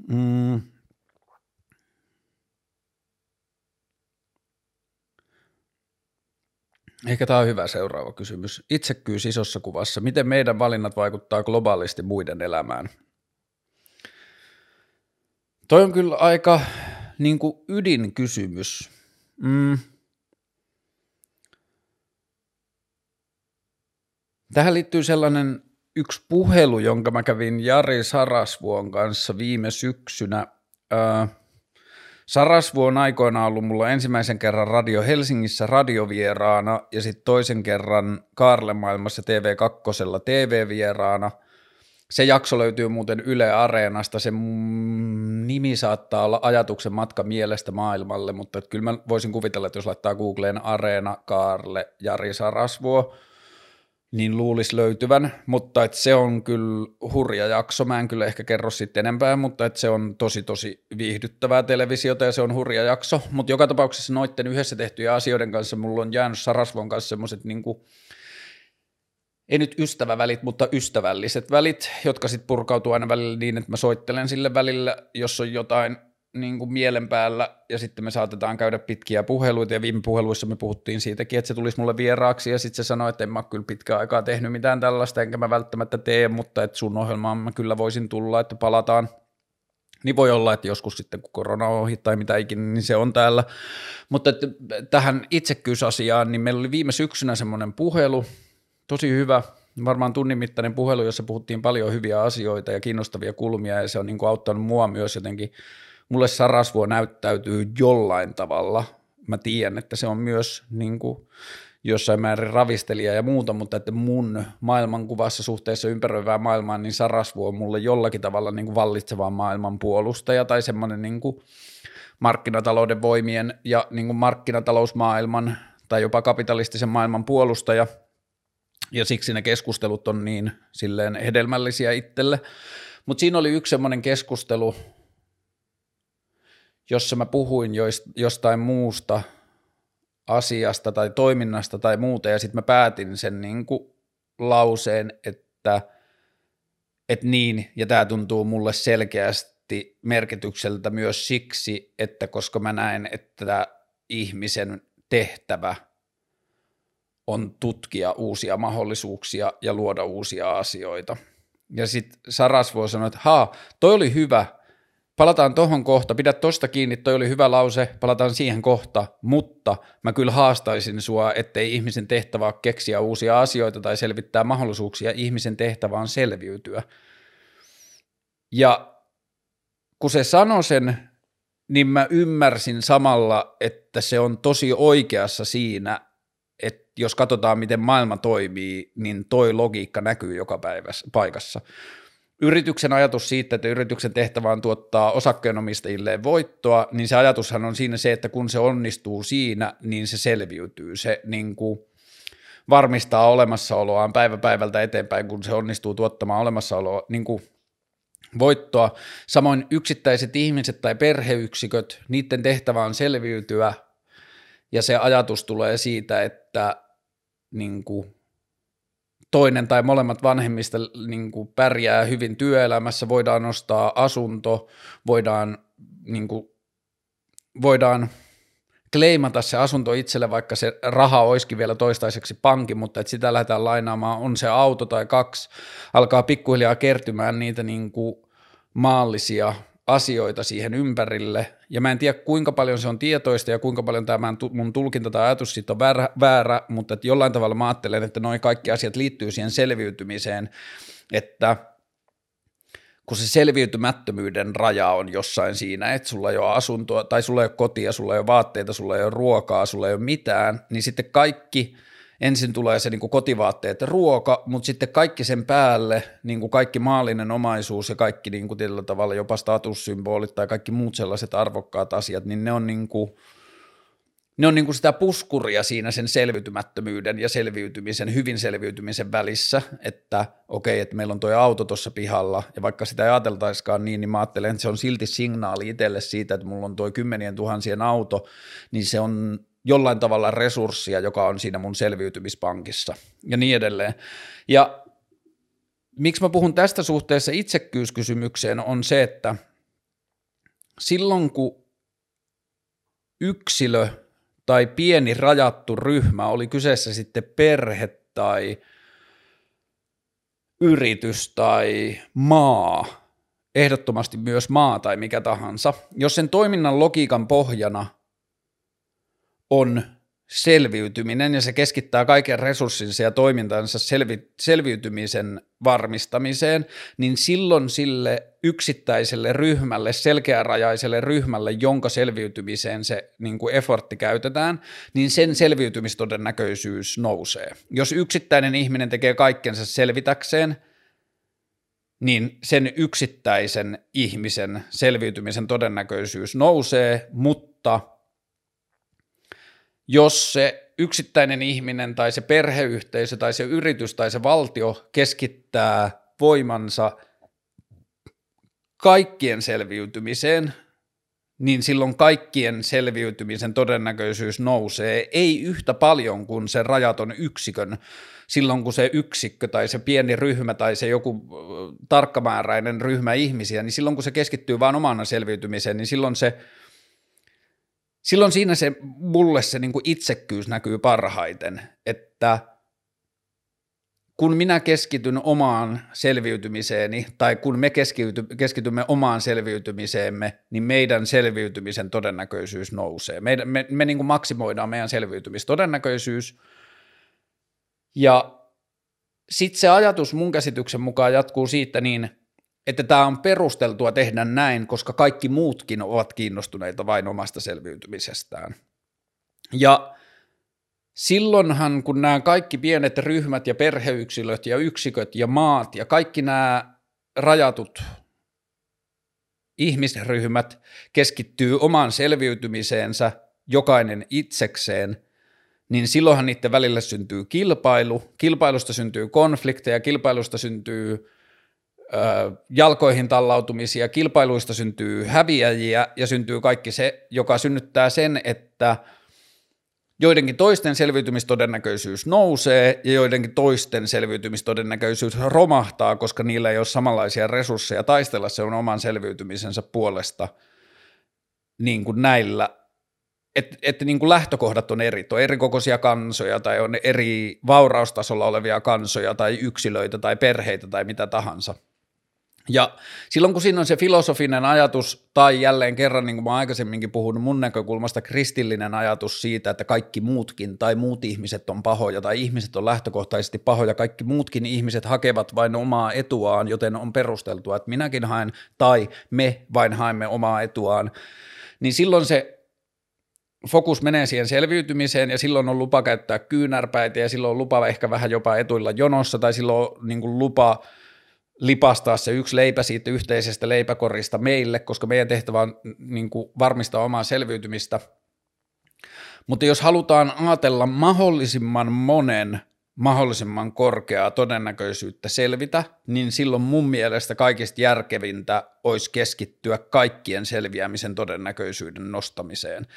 Mm. Ehkä tämä on hyvä seuraava kysymys. Itsekkyys isossa kuvassa. Miten meidän valinnat vaikuttaa globaalisti muiden elämään? Toi on kyllä aika niin kuin ydinkysymys. Mm. Tähän liittyy sellainen yksi puhelu, jonka mä kävin Jari Sarasvuon kanssa viime syksynä. Ää, Sarasvu on aikoinaan ollut mulla ensimmäisen kerran Radio Helsingissä radiovieraana ja sitten toisen kerran Kaarlemaailmassa TV2 TV-vieraana. Se jakso löytyy muuten Yle Areenasta, se nimi saattaa olla ajatuksen matka mielestä maailmalle, mutta kyllä mä voisin kuvitella, että jos laittaa Googleen Areena, Kaarle, Jari Sarasvuo – niin luulisi löytyvän, mutta et se on kyllä hurja jakso, mä en kyllä ehkä kerro sitten enempää, mutta et se on tosi tosi viihdyttävää televisiota ja se on hurja jakso, mutta joka tapauksessa noitten yhdessä tehtyjä asioiden kanssa mulla on jäänyt Sarasvon kanssa semmoiset niinku, ei nyt ystävävälit, mutta ystävälliset välit, jotka sitten purkautuu aina välillä niin, että mä soittelen sille välillä, jos on jotain niin kuin mielen päällä ja sitten me saatetaan käydä pitkiä puheluita ja viime puheluissa me puhuttiin siitäkin, että se tulisi mulle vieraaksi ja sitten se sanoi, että en mä kyllä pitkään aikaa tehnyt mitään tällaista enkä mä välttämättä tee, mutta että sun ohjelmaan mä kyllä voisin tulla, että palataan. Niin voi olla, että joskus sitten kun korona on ohi tai mitä ikinä, niin se on täällä. Mutta että tähän itsekyysasiaan, niin meillä oli viime syksynä semmoinen puhelu, tosi hyvä, varmaan tunnin mittainen puhelu, jossa puhuttiin paljon hyviä asioita ja kiinnostavia kulmia ja se on niin kuin auttanut mua myös jotenkin – mulle Sarasvuo näyttäytyy jollain tavalla. Mä tiedän, että se on myös niin kuin, jossain määrin ravistelija ja muuta, mutta että mun maailmankuvassa suhteessa ympäröivään maailmaan, niin Sarasvuo on mulle jollakin tavalla niin kuin vallitseva maailman puolustaja tai semmoinen niin kuin markkinatalouden voimien ja niin kuin markkinatalousmaailman tai jopa kapitalistisen maailman puolustaja, ja siksi ne keskustelut on niin silleen hedelmällisiä itselle. Mutta siinä oli yksi semmoinen keskustelu, jossa mä puhuin jostain muusta asiasta tai toiminnasta tai muuta, ja sitten mä päätin sen niin kuin lauseen, että, että niin, ja tämä tuntuu mulle selkeästi merkitykseltä myös siksi, että koska mä näen, että ihmisen tehtävä on tutkia uusia mahdollisuuksia ja luoda uusia asioita. Ja sitten Saras voi sanoa, että haa, toi oli hyvä, palataan tohon kohta, pidä tosta kiinni, toi oli hyvä lause, palataan siihen kohta, mutta mä kyllä haastaisin sua, ettei ihmisen tehtävä ole keksiä uusia asioita tai selvittää mahdollisuuksia, ihmisen tehtävä on selviytyä. Ja kun se sanoi sen, niin mä ymmärsin samalla, että se on tosi oikeassa siinä, että jos katsotaan, miten maailma toimii, niin toi logiikka näkyy joka päivässä, paikassa. Yrityksen ajatus siitä, että yrityksen tehtävä on tuottaa osakkeenomistajille voittoa, niin se ajatushan on siinä se, että kun se onnistuu siinä, niin se selviytyy. Se niin kuin, varmistaa olemassaoloaan päivä päivältä eteenpäin, kun se onnistuu tuottamaan olemassaoloa niin kuin voittoa. Samoin yksittäiset ihmiset tai perheyksiköt, niiden tehtävä on selviytyä, ja se ajatus tulee siitä, että niin kuin toinen tai molemmat vanhemmista niin kuin pärjää hyvin työelämässä, voidaan nostaa asunto, voidaan, niin kuin, voidaan kleimata se asunto itselle, vaikka se raha olisikin vielä toistaiseksi pankin, mutta että sitä lähdetään lainaamaan, on se auto tai kaksi, alkaa pikkuhiljaa kertymään niitä niin kuin maallisia asioita siihen ympärille, ja mä en tiedä kuinka paljon se on tietoista ja kuinka paljon tämä mun tulkinta tai ajatus siitä on väärä, väärä mutta että jollain tavalla mä ajattelen, että noin kaikki asiat liittyy siihen selviytymiseen, että kun se selviytymättömyyden raja on jossain siinä, että sulla ei ole asuntoa tai sulla ei ole kotia, sulla ei ole vaatteita, sulla ei ole ruokaa, sulla ei ole mitään, niin sitten kaikki – ensin tulee se niin kuin kotivaatteet ja ruoka, mutta sitten kaikki sen päälle, niin kuin kaikki maallinen omaisuus ja kaikki niin kuin tietyllä tavalla jopa statussymbolit tai kaikki muut sellaiset arvokkaat asiat, niin ne on niin kuin, ne on niin kuin sitä puskuria siinä sen selviytymättömyyden ja selviytymisen, hyvin selviytymisen välissä, että okei, okay, että meillä on tuo auto tuossa pihalla, ja vaikka sitä ei ajateltaisikaan niin, niin mä ajattelen, että se on silti signaali itselle siitä, että mulla on tuo kymmenien tuhansien auto, niin se on jollain tavalla resurssia, joka on siinä mun selviytymispankissa ja niin edelleen. Ja miksi mä puhun tästä suhteessa itsekyyskysymykseen on se, että silloin kun yksilö tai pieni rajattu ryhmä, oli kyseessä sitten perhe tai yritys tai maa, ehdottomasti myös maa tai mikä tahansa, jos sen toiminnan logiikan pohjana on selviytyminen ja se keskittää kaiken resurssinsa ja toimintansa selvi, selviytymisen varmistamiseen, niin silloin sille yksittäiselle ryhmälle, selkeärajaiselle ryhmälle, jonka selviytymiseen se niin kuin effortti käytetään, niin sen selviytymistodennäköisyys nousee. Jos yksittäinen ihminen tekee kaikkensa selvitäkseen, niin sen yksittäisen ihmisen selviytymisen todennäköisyys nousee, mutta – jos se yksittäinen ihminen tai se perheyhteisö tai se yritys tai se valtio keskittää voimansa kaikkien selviytymiseen, niin silloin kaikkien selviytymisen todennäköisyys nousee, ei yhtä paljon kuin se rajaton yksikön, silloin kun se yksikkö tai se pieni ryhmä tai se joku tarkkamääräinen ryhmä ihmisiä, niin silloin kun se keskittyy vain omana selviytymiseen, niin silloin se – silloin siinä se mulle se niin kuin itsekkyys näkyy parhaiten, että kun minä keskityn omaan selviytymiseeni tai kun me keskity, keskitymme omaan selviytymiseemme, niin meidän selviytymisen todennäköisyys nousee. Me, me, me niin kuin maksimoidaan meidän selviytymistodennäköisyys ja sitten se ajatus mun käsityksen mukaan jatkuu siitä niin, että tämä on perusteltua tehdä näin, koska kaikki muutkin ovat kiinnostuneita vain omasta selviytymisestään. Ja silloinhan, kun nämä kaikki pienet ryhmät ja perheyksilöt ja yksiköt ja maat ja kaikki nämä rajatut ihmisryhmät keskittyy omaan selviytymiseensä, jokainen itsekseen, niin silloinhan niiden välillä syntyy kilpailu, kilpailusta syntyy konflikteja, kilpailusta syntyy jalkoihin tallautumisia, kilpailuista syntyy häviäjiä ja syntyy kaikki se, joka synnyttää sen, että joidenkin toisten selviytymistodennäköisyys nousee ja joidenkin toisten selviytymistodennäköisyys romahtaa, koska niillä ei ole samanlaisia resursseja taistella sen oman selviytymisensä puolesta niin kuin näillä. Että et niin kuin lähtökohdat on eri, on eri kokoisia kansoja tai on eri vauraustasolla olevia kansoja tai yksilöitä tai perheitä tai mitä tahansa – ja silloin kun siinä on se filosofinen ajatus, tai jälleen kerran, niin kuin mä aikaisemminkin puhunut mun näkökulmasta, kristillinen ajatus siitä, että kaikki muutkin tai muut ihmiset on pahoja, tai ihmiset on lähtökohtaisesti pahoja, kaikki muutkin ihmiset hakevat vain omaa etuaan, joten on perusteltua, että minäkin haen, tai me vain haemme omaa etuaan, niin silloin se fokus menee siihen selviytymiseen ja silloin on lupa käyttää kyynärpäitä ja silloin on lupa ehkä vähän jopa etuilla jonossa tai silloin on niin lupa – lipastaa se yksi leipä siitä yhteisestä leipäkorista meille, koska meidän tehtävä on niin kuin, varmistaa omaa selviytymistä. Mutta jos halutaan ajatella mahdollisimman monen mahdollisimman korkeaa todennäköisyyttä selvitä, niin silloin mun mielestä kaikista järkevintä olisi keskittyä kaikkien selviämisen todennäköisyyden nostamiseen.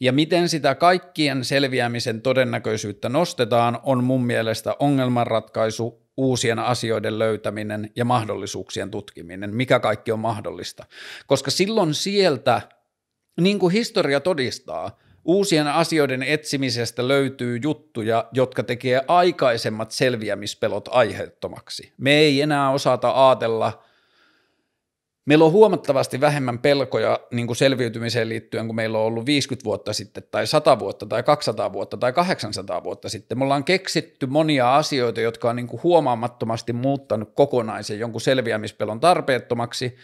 Ja miten sitä kaikkien selviämisen todennäköisyyttä nostetaan, on mun mielestä ongelmanratkaisu, uusien asioiden löytäminen ja mahdollisuuksien tutkiminen, mikä kaikki on mahdollista. Koska silloin sieltä, niin kuin historia todistaa, Uusien asioiden etsimisestä löytyy juttuja, jotka tekee aikaisemmat selviämispelot aiheettomaksi. Me ei enää osata ajatella, meillä on huomattavasti vähemmän pelkoja niin kuin selviytymiseen liittyen kuin meillä on ollut 50 vuotta sitten tai 100 vuotta tai 200 vuotta tai 800 vuotta sitten. Me ollaan keksitty monia asioita, jotka on niin kuin huomaamattomasti muuttanut kokonaisen jonkun selviämispelon tarpeettomaksi,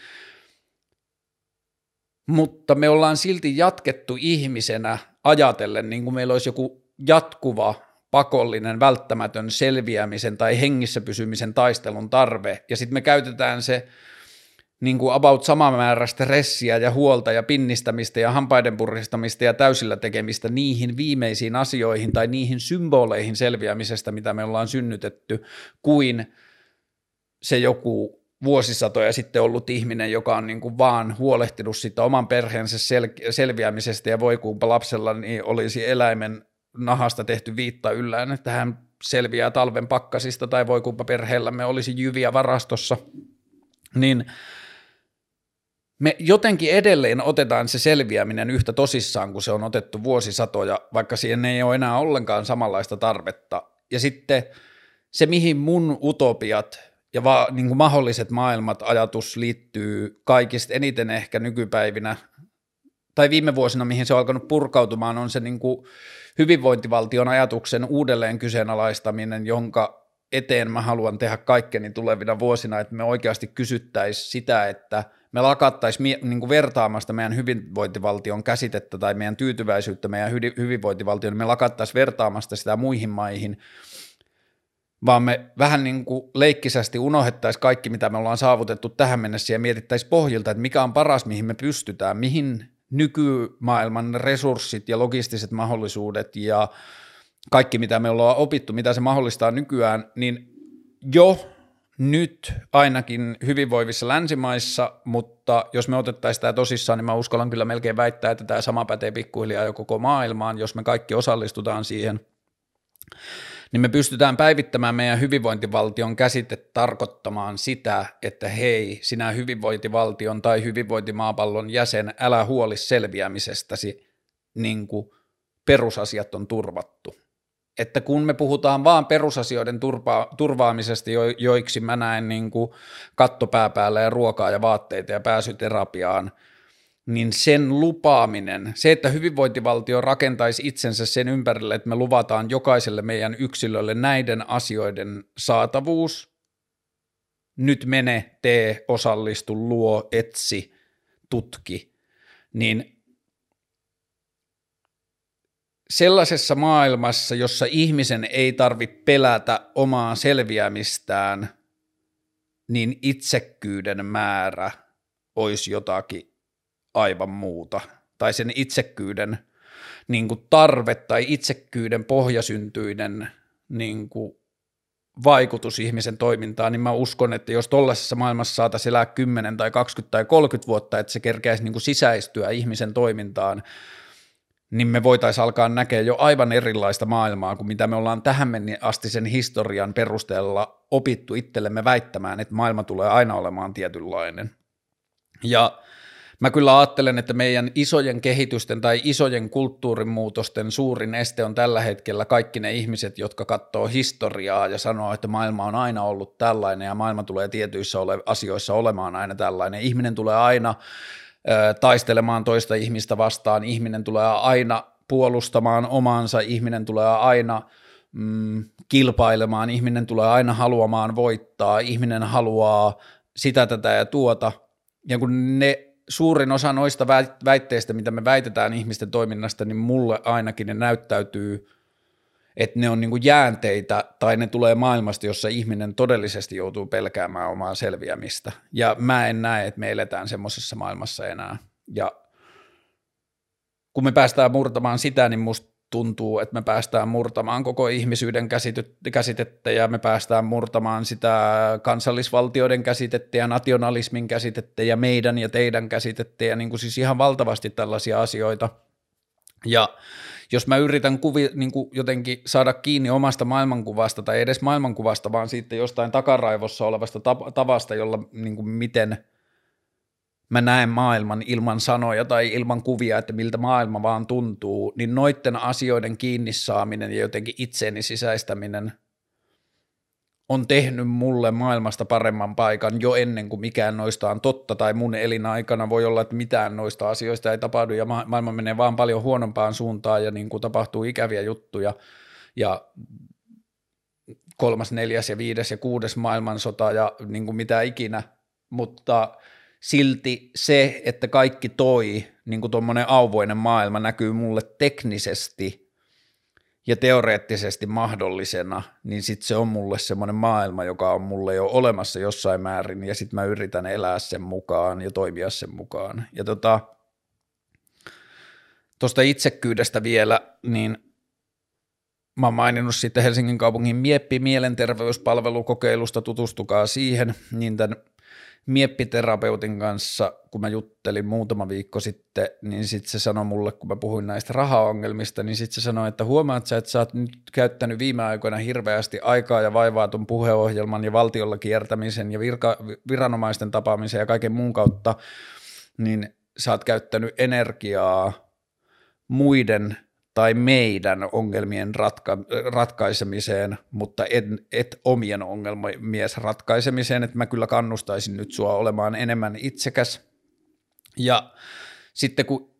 mutta me ollaan silti jatkettu ihmisenä ajatellen, niin kuin meillä olisi joku jatkuva, pakollinen, välttämätön selviämisen tai hengissä pysymisen taistelun tarve, ja sitten me käytetään se niin kuin about sama määrä stressiä ja huolta ja pinnistämistä ja hampaiden puristamista ja täysillä tekemistä niihin viimeisiin asioihin tai niihin symboleihin selviämisestä, mitä me ollaan synnytetty, kuin se joku vuosisatoja sitten ollut ihminen, joka on niin kuin vaan huolehtinut sitä oman perheensä sel- selviämisestä ja voi kuinka lapsella niin olisi eläimen nahasta tehty viitta yllään, että hän selviää talven pakkasista tai voi kuinka perheellämme olisi jyviä varastossa, niin me jotenkin edelleen otetaan se selviäminen yhtä tosissaan, kun se on otettu vuosisatoja, vaikka siihen ei ole enää ollenkaan samanlaista tarvetta. Ja sitten se, mihin mun utopiat ja va, niin kuin mahdolliset maailmat ajatus liittyy kaikista eniten ehkä nykypäivinä tai viime vuosina, mihin se on alkanut purkautumaan, on se niin kuin hyvinvointivaltion ajatuksen uudelleen kyseenalaistaminen, jonka eteen mä haluan tehdä kaikkeni tulevina vuosina, että me oikeasti kysyttäisiin sitä, että me lakattaisiin niin vertaamasta meidän hyvinvointivaltion käsitettä tai meidän tyytyväisyyttä meidän hyvinvointivaltioon, me lakattaisiin vertaamasta sitä muihin maihin – vaan me vähän niin kuin leikkisästi unohdettaisiin kaikki, mitä me ollaan saavutettu tähän mennessä ja mietittäisiin pohjilta, että mikä on paras, mihin me pystytään, mihin nykymaailman resurssit ja logistiset mahdollisuudet ja kaikki, mitä me ollaan opittu, mitä se mahdollistaa nykyään, niin jo nyt ainakin hyvinvoivissa länsimaissa, mutta jos me otettaisiin tämä tosissaan, niin mä uskallan kyllä melkein väittää, että tämä sama pätee pikkuhiljaa jo koko maailmaan, jos me kaikki osallistutaan siihen – niin me pystytään päivittämään meidän hyvinvointivaltion käsite tarkoittamaan sitä, että hei, sinä hyvinvointivaltion tai hyvinvointimaapallon jäsen, älä huoli selviämisestäsi, niin kuin perusasiat on turvattu. Että kun me puhutaan vaan perusasioiden turva- turvaamisesta, jo, joiksi mä näen niin kuin kattopääpäällä ja ruokaa ja vaatteita ja pääsyterapiaan – niin sen lupaaminen, se, että hyvinvointivaltio rakentaisi itsensä sen ympärille, että me luvataan jokaiselle meidän yksilölle näiden asioiden saatavuus, nyt mene, tee, osallistu, luo, etsi, tutki, niin sellaisessa maailmassa, jossa ihmisen ei tarvitse pelätä omaa selviämistään, niin itsekkyyden määrä olisi jotakin aivan muuta. Tai sen itsekkyyden niin kuin tarve tai itsekkyyden pohjasyntyinen niin kuin vaikutus ihmisen toimintaan, niin mä uskon, että jos tollaisessa maailmassa saataisiin elää 10 tai 20 tai 30 vuotta, että se kerkeäisi niin kuin sisäistyä ihmisen toimintaan, niin me voitaisiin alkaa näkeä jo aivan erilaista maailmaa kuin mitä me ollaan tähän asti sen historian perusteella opittu itsellemme väittämään, että maailma tulee aina olemaan tietynlainen. Ja Mä kyllä ajattelen, että meidän isojen kehitysten tai isojen kulttuurimuutosten suurin este on tällä hetkellä kaikki ne ihmiset, jotka katsoo historiaa ja sanoo, että maailma on aina ollut tällainen ja maailma tulee tietyissä ole- asioissa olemaan aina tällainen. Ihminen tulee aina taistelemaan toista ihmistä vastaan, ihminen tulee aina puolustamaan omaansa, ihminen tulee aina mm, kilpailemaan, ihminen tulee aina haluamaan voittaa, ihminen haluaa sitä, tätä ja tuota. Ja kun ne suurin osa noista väitteistä, mitä me väitetään ihmisten toiminnasta, niin mulle ainakin ne näyttäytyy että ne on niin kuin jäänteitä tai ne tulee maailmasta, jossa ihminen todellisesti joutuu pelkäämään omaa selviämistä. Ja mä en näe, että me eletään semmoisessa maailmassa enää. Ja kun me päästään murtamaan sitä, niin musta tuntuu, että me päästään murtamaan koko ihmisyyden käsitettä ja me päästään murtamaan sitä kansallisvaltioiden käsitettä ja nationalismin käsitettä ja meidän ja teidän käsitettä ja niin kuin siis ihan valtavasti tällaisia asioita. Ja jos mä yritän kuvi, niin kuin jotenkin saada kiinni omasta maailmankuvasta tai edes maailmankuvasta, vaan siitä jostain takaraivossa olevasta tavasta, jolla niin kuin miten – mä näen maailman ilman sanoja tai ilman kuvia, että miltä maailma vaan tuntuu, niin noitten asioiden kiinni saaminen ja jotenkin itseeni sisäistäminen on tehnyt mulle maailmasta paremman paikan jo ennen kuin mikään noista on totta. Tai mun elinaikana voi olla, että mitään noista asioista ei tapahdu ja ma- maailma menee vaan paljon huonompaan suuntaan ja niin kuin tapahtuu ikäviä juttuja. Ja kolmas, neljäs ja viides ja kuudes maailmansota ja niin kuin mitä ikinä, mutta – silti se, että kaikki toi, niin kuin tuommoinen auvoinen maailma näkyy mulle teknisesti ja teoreettisesti mahdollisena, niin sitten se on mulle semmoinen maailma, joka on mulle jo olemassa jossain määrin, ja sitten mä yritän elää sen mukaan ja toimia sen mukaan. Ja tota, tuosta itsekyydestä vielä, niin mä oon maininnut sitten Helsingin kaupungin Mieppi mielenterveyspalvelukokeilusta, tutustukaa siihen, niin tämän mieppiterapeutin kanssa, kun mä juttelin muutama viikko sitten, niin sitten se sanoi mulle, kun mä puhuin näistä rahaongelmista, niin sitten se sanoi, että huomaat sä, että sä oot nyt käyttänyt viime aikoina hirveästi aikaa ja vaivaa tuon puheohjelman ja valtiolla kiertämisen ja virka, viranomaisten tapaamisen ja kaiken muun kautta, niin sä oot käyttänyt energiaa muiden tai meidän ongelmien ratka- ratkaisemiseen, mutta et, et omien ongelmien ratkaisemiseen, että mä kyllä kannustaisin nyt sua olemaan enemmän itsekäs. Ja sitten kun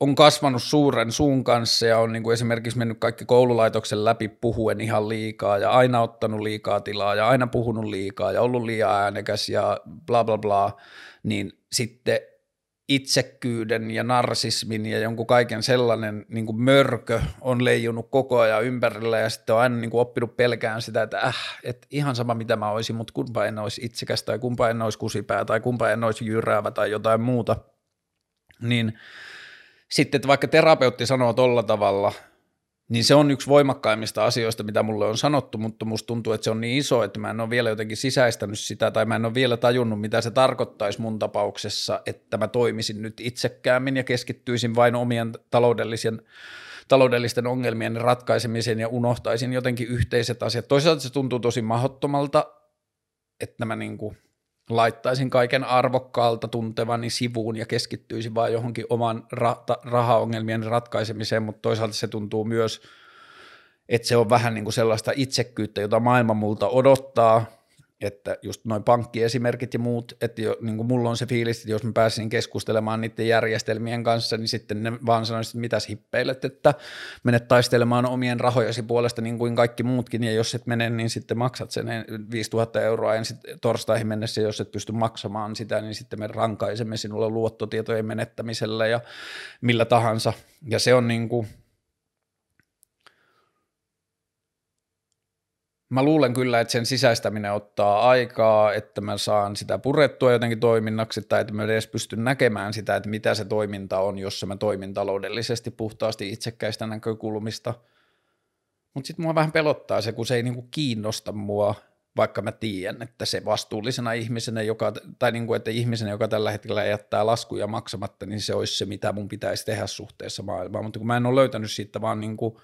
on kasvanut suuren suun kanssa ja on niin kuin esimerkiksi mennyt kaikki koululaitoksen läpi puhuen ihan liikaa ja aina ottanut liikaa tilaa ja aina puhunut liikaa ja ollut liian äänekäs ja bla bla bla, niin sitten itsekkyyden ja narsismin ja jonkun kaiken sellainen niin kuin mörkö on leijunut koko ajan ympärillä ja sitten on aina niin kuin oppinut pelkään sitä, että äh, et ihan sama mitä mä olisin, mutta kumpa en olisi itsekäs tai kumpa en olisi kusipää tai kumpa en olisi jyräävä tai jotain muuta, niin sitten että vaikka terapeutti sanoo tolla tavalla – niin se on yksi voimakkaimmista asioista, mitä mulle on sanottu, mutta musta tuntuu, että se on niin iso, että mä en ole vielä jotenkin sisäistänyt sitä, tai mä en ole vielä tajunnut, mitä se tarkoittaisi mun tapauksessa, että mä toimisin nyt itsekkäämmin ja keskittyisin vain omien taloudellisen, taloudellisten ongelmien ratkaisemiseen ja unohtaisin jotenkin yhteiset asiat. Toisaalta se tuntuu tosi mahdottomalta, että mä niin kuin – laittaisin kaiken arvokkaalta tuntevani sivuun ja keskittyisin vain johonkin oman ra- rahaongelmien ratkaisemiseen, mutta toisaalta se tuntuu myös, että se on vähän niin kuin sellaista itsekkyyttä, jota maailma multa odottaa, että just noin pankkiesimerkit ja muut, että jo, niin kuin mulla on se fiilis, että jos mä pääsin keskustelemaan niiden järjestelmien kanssa, niin sitten ne vaan sanoisivat, että mitäs hippeilet, että menet taistelemaan omien rahojasi puolesta niin kuin kaikki muutkin, ja jos et mene, niin sitten maksat sen 5000 euroa ensin torstaihin mennessä, jos et pysty maksamaan sitä, niin sitten me rankaisemme sinulla luottotietojen menettämisellä ja millä tahansa, ja se on niin kuin, Mä luulen kyllä, että sen sisäistäminen ottaa aikaa, että mä saan sitä purettua jotenkin toiminnaksi tai että mä edes pystyn näkemään sitä, että mitä se toiminta on, jos mä toimin taloudellisesti puhtaasti itsekkäistä näkökulmista. Mutta sitten mua vähän pelottaa se, kun se ei niinku kiinnosta mua, vaikka mä tiedän, että se vastuullisena ihmisenä, joka, tai niinku, että ihmisenä, joka tällä hetkellä jättää laskuja maksamatta, niin se olisi se, mitä mun pitäisi tehdä suhteessa maailmaan. Mutta kun mä en ole löytänyt siitä vaan niinku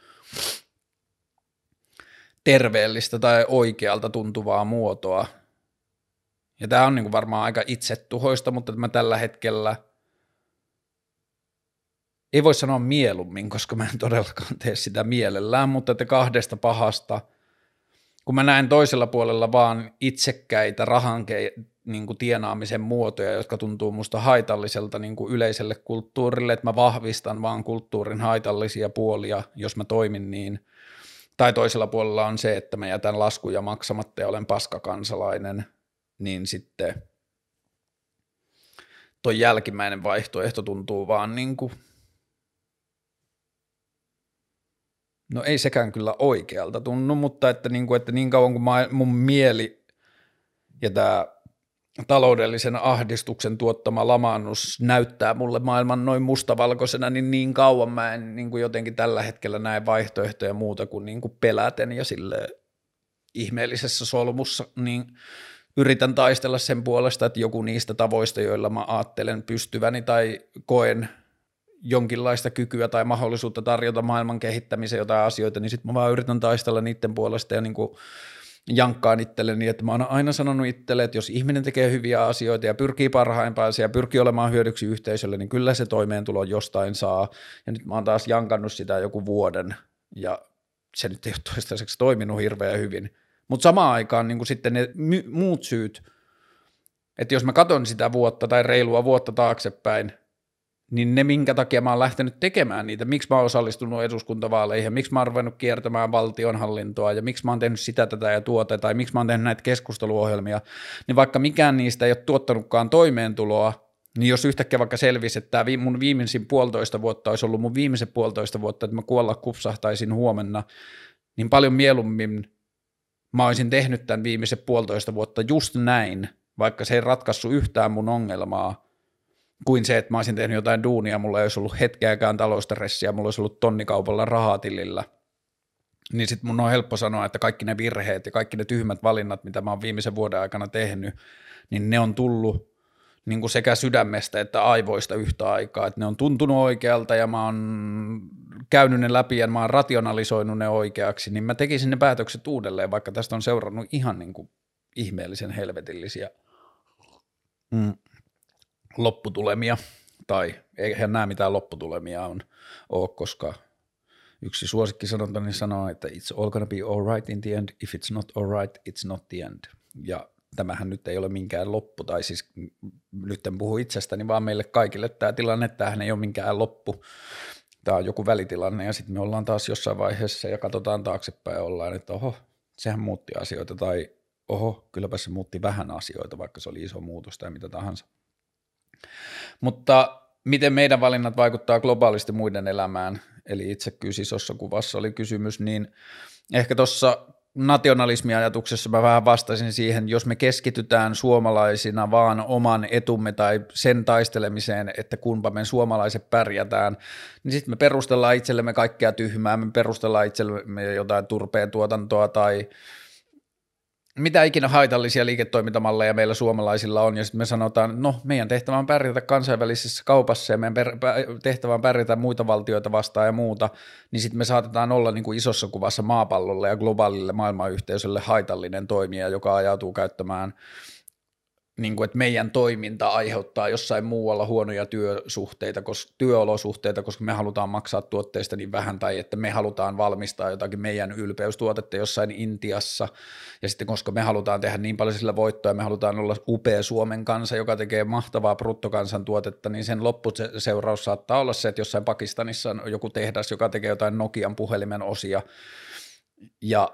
terveellistä tai oikealta tuntuvaa muotoa. Ja tämä on niin varmaan aika itsetuhoista, mutta mä tällä hetkellä ei voi sanoa mieluummin, koska mä en todellakaan tee sitä mielellään, mutta että kahdesta pahasta, kun mä näen toisella puolella vaan itsekkäitä rahan niin tienaamisen muotoja, jotka tuntuu musta haitalliselta niin kuin yleiselle kulttuurille, että mä vahvistan vaan kulttuurin haitallisia puolia, jos mä toimin niin – tai toisella puolella on se, että mä jätän laskuja maksamatta ja olen paskakansalainen, niin sitten tuo jälkimmäinen vaihtoehto tuntuu vaan niin kuin No ei sekään kyllä oikealta tunnu, mutta että niin, kuin, että niin kauan kuin mun mieli ja tämä taloudellisen ahdistuksen tuottama lamaannus näyttää mulle maailman noin mustavalkoisena, niin niin kauan mä en niin kuin jotenkin tällä hetkellä näe vaihtoehtoja muuta kuin, niin kuin peläten ja sille ihmeellisessä solmussa, niin yritän taistella sen puolesta, että joku niistä tavoista, joilla mä ajattelen pystyväni tai koen jonkinlaista kykyä tai mahdollisuutta tarjota maailman kehittämiseen jotain asioita, niin sitten mä vaan yritän taistella niiden puolesta ja niin kuin jankkaan itselleni, että mä oon aina sanonut itselle, että jos ihminen tekee hyviä asioita ja pyrkii parhaimpaansa ja pyrkii olemaan hyödyksi yhteisölle, niin kyllä se toimeentulo jostain saa. Ja nyt mä oon taas jankannut sitä joku vuoden ja se nyt ei ole toistaiseksi toiminut hirveän hyvin. Mutta samaan aikaan niin sitten ne my- muut syyt, että jos mä katson sitä vuotta tai reilua vuotta taaksepäin, niin ne, minkä takia mä oon lähtenyt tekemään niitä, miksi mä oon osallistunut eduskuntavaaleihin, miksi mä oon ruvennut kiertämään valtionhallintoa ja miksi mä oon tehnyt sitä, tätä ja tuota, tai miksi mä oon tehnyt näitä keskusteluohjelmia, niin vaikka mikään niistä ei ole tuottanutkaan toimeentuloa, niin jos yhtäkkiä vaikka selvisi, että tämä mun viimeisin puolitoista vuotta olisi ollut mun viimeisen puolitoista vuotta, että mä kuolla kupsahtaisin huomenna, niin paljon mieluummin mä olisin tehnyt tämän viimeisen puolitoista vuotta just näin, vaikka se ei ratkaissut yhtään mun ongelmaa, kuin se, että mä olisin tehnyt jotain duunia, mulla ei olisi ollut hetkeäkään taloustressiä, mulla olisi ollut tonnikaupalla rahatilillä, niin sitten mun on helppo sanoa, että kaikki ne virheet ja kaikki ne tyhmät valinnat, mitä mä oon viimeisen vuoden aikana tehnyt, niin ne on tullut niin kuin sekä sydämestä että aivoista yhtä aikaa, että ne on tuntunut oikealta ja mä oon käynyt ne läpi ja mä oon rationalisoinut ne oikeaksi, niin mä tekisin ne päätökset uudelleen, vaikka tästä on seurannut ihan niin kuin ihmeellisen helvetillisiä. Mm lopputulemia, tai eihän nämä mitään lopputulemia on, ole, koska yksi niin sanoo, että it's all gonna be all right in the end, if it's not all right, it's not the end. Ja tämähän nyt ei ole minkään loppu, tai siis nyt en puhu itsestäni, vaan meille kaikille tämä tilanne, tämähän ei ole minkään loppu. Tämä on joku välitilanne, ja sitten me ollaan taas jossain vaiheessa ja katsotaan taaksepäin ja ollaan, että oho, sehän muutti asioita, tai oho, kylläpä se muutti vähän asioita, vaikka se oli iso muutos tai mitä tahansa. Mutta miten meidän valinnat vaikuttaa globaalisti muiden elämään, eli itsekyys isossa kuvassa oli kysymys, niin ehkä tuossa nationalismiajatuksessa mä vähän vastasin siihen, jos me keskitytään suomalaisina vaan oman etumme tai sen taistelemiseen, että kunpa me suomalaiset pärjätään, niin sitten me perustellaan itsellemme kaikkea tyhmää, me perustellaan itsellemme jotain turpeen tuotantoa tai mitä ikinä haitallisia liiketoimintamalleja meillä suomalaisilla on, ja sitten me sanotaan, no meidän tehtävä on pärjätä kansainvälisessä kaupassa ja meidän tehtävä on pärjätä muita valtioita vastaan ja muuta, niin sitten me saatetaan olla niin kuin isossa kuvassa maapallolle ja globaalille maailmanyhteisölle haitallinen toimija, joka ajautuu käyttämään – niin kuin, että meidän toiminta aiheuttaa jossain muualla huonoja työsuhteita, koska, työolosuhteita, koska me halutaan maksaa tuotteista niin vähän, tai että me halutaan valmistaa jotakin meidän ylpeystuotetta jossain Intiassa, ja sitten koska me halutaan tehdä niin paljon sillä voittoa, me halutaan olla upea Suomen kansa, joka tekee mahtavaa bruttokansantuotetta, niin sen loppuseuraus saattaa olla se, että jossain Pakistanissa on joku tehdas, joka tekee jotain Nokian puhelimen osia, ja